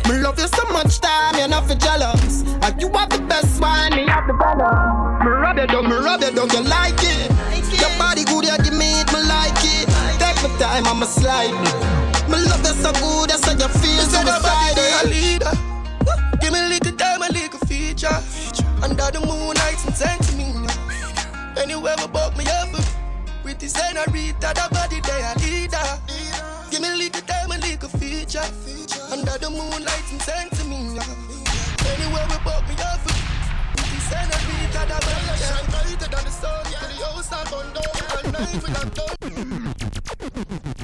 Me love you so much time, you're not for jealous. Like you are the best one, me have the balance. Me rub you down, me rub you down, you like it. Your body good, you give me time, I'ma slide. Me love you so good, that's how you feel Me said that body they a leader. Give me a little time, a little feature. Under the moonlight and sentiment. Anywhere we buck me up. Pretty senorita, that body they a leader. Give me a little time, a little feature. Under the moonlight and sentiment. Anywhere we buck me up. Pretty senorita, that body they a leader. than the sun, till the house and burn down. And knife with a gun. フフフフ。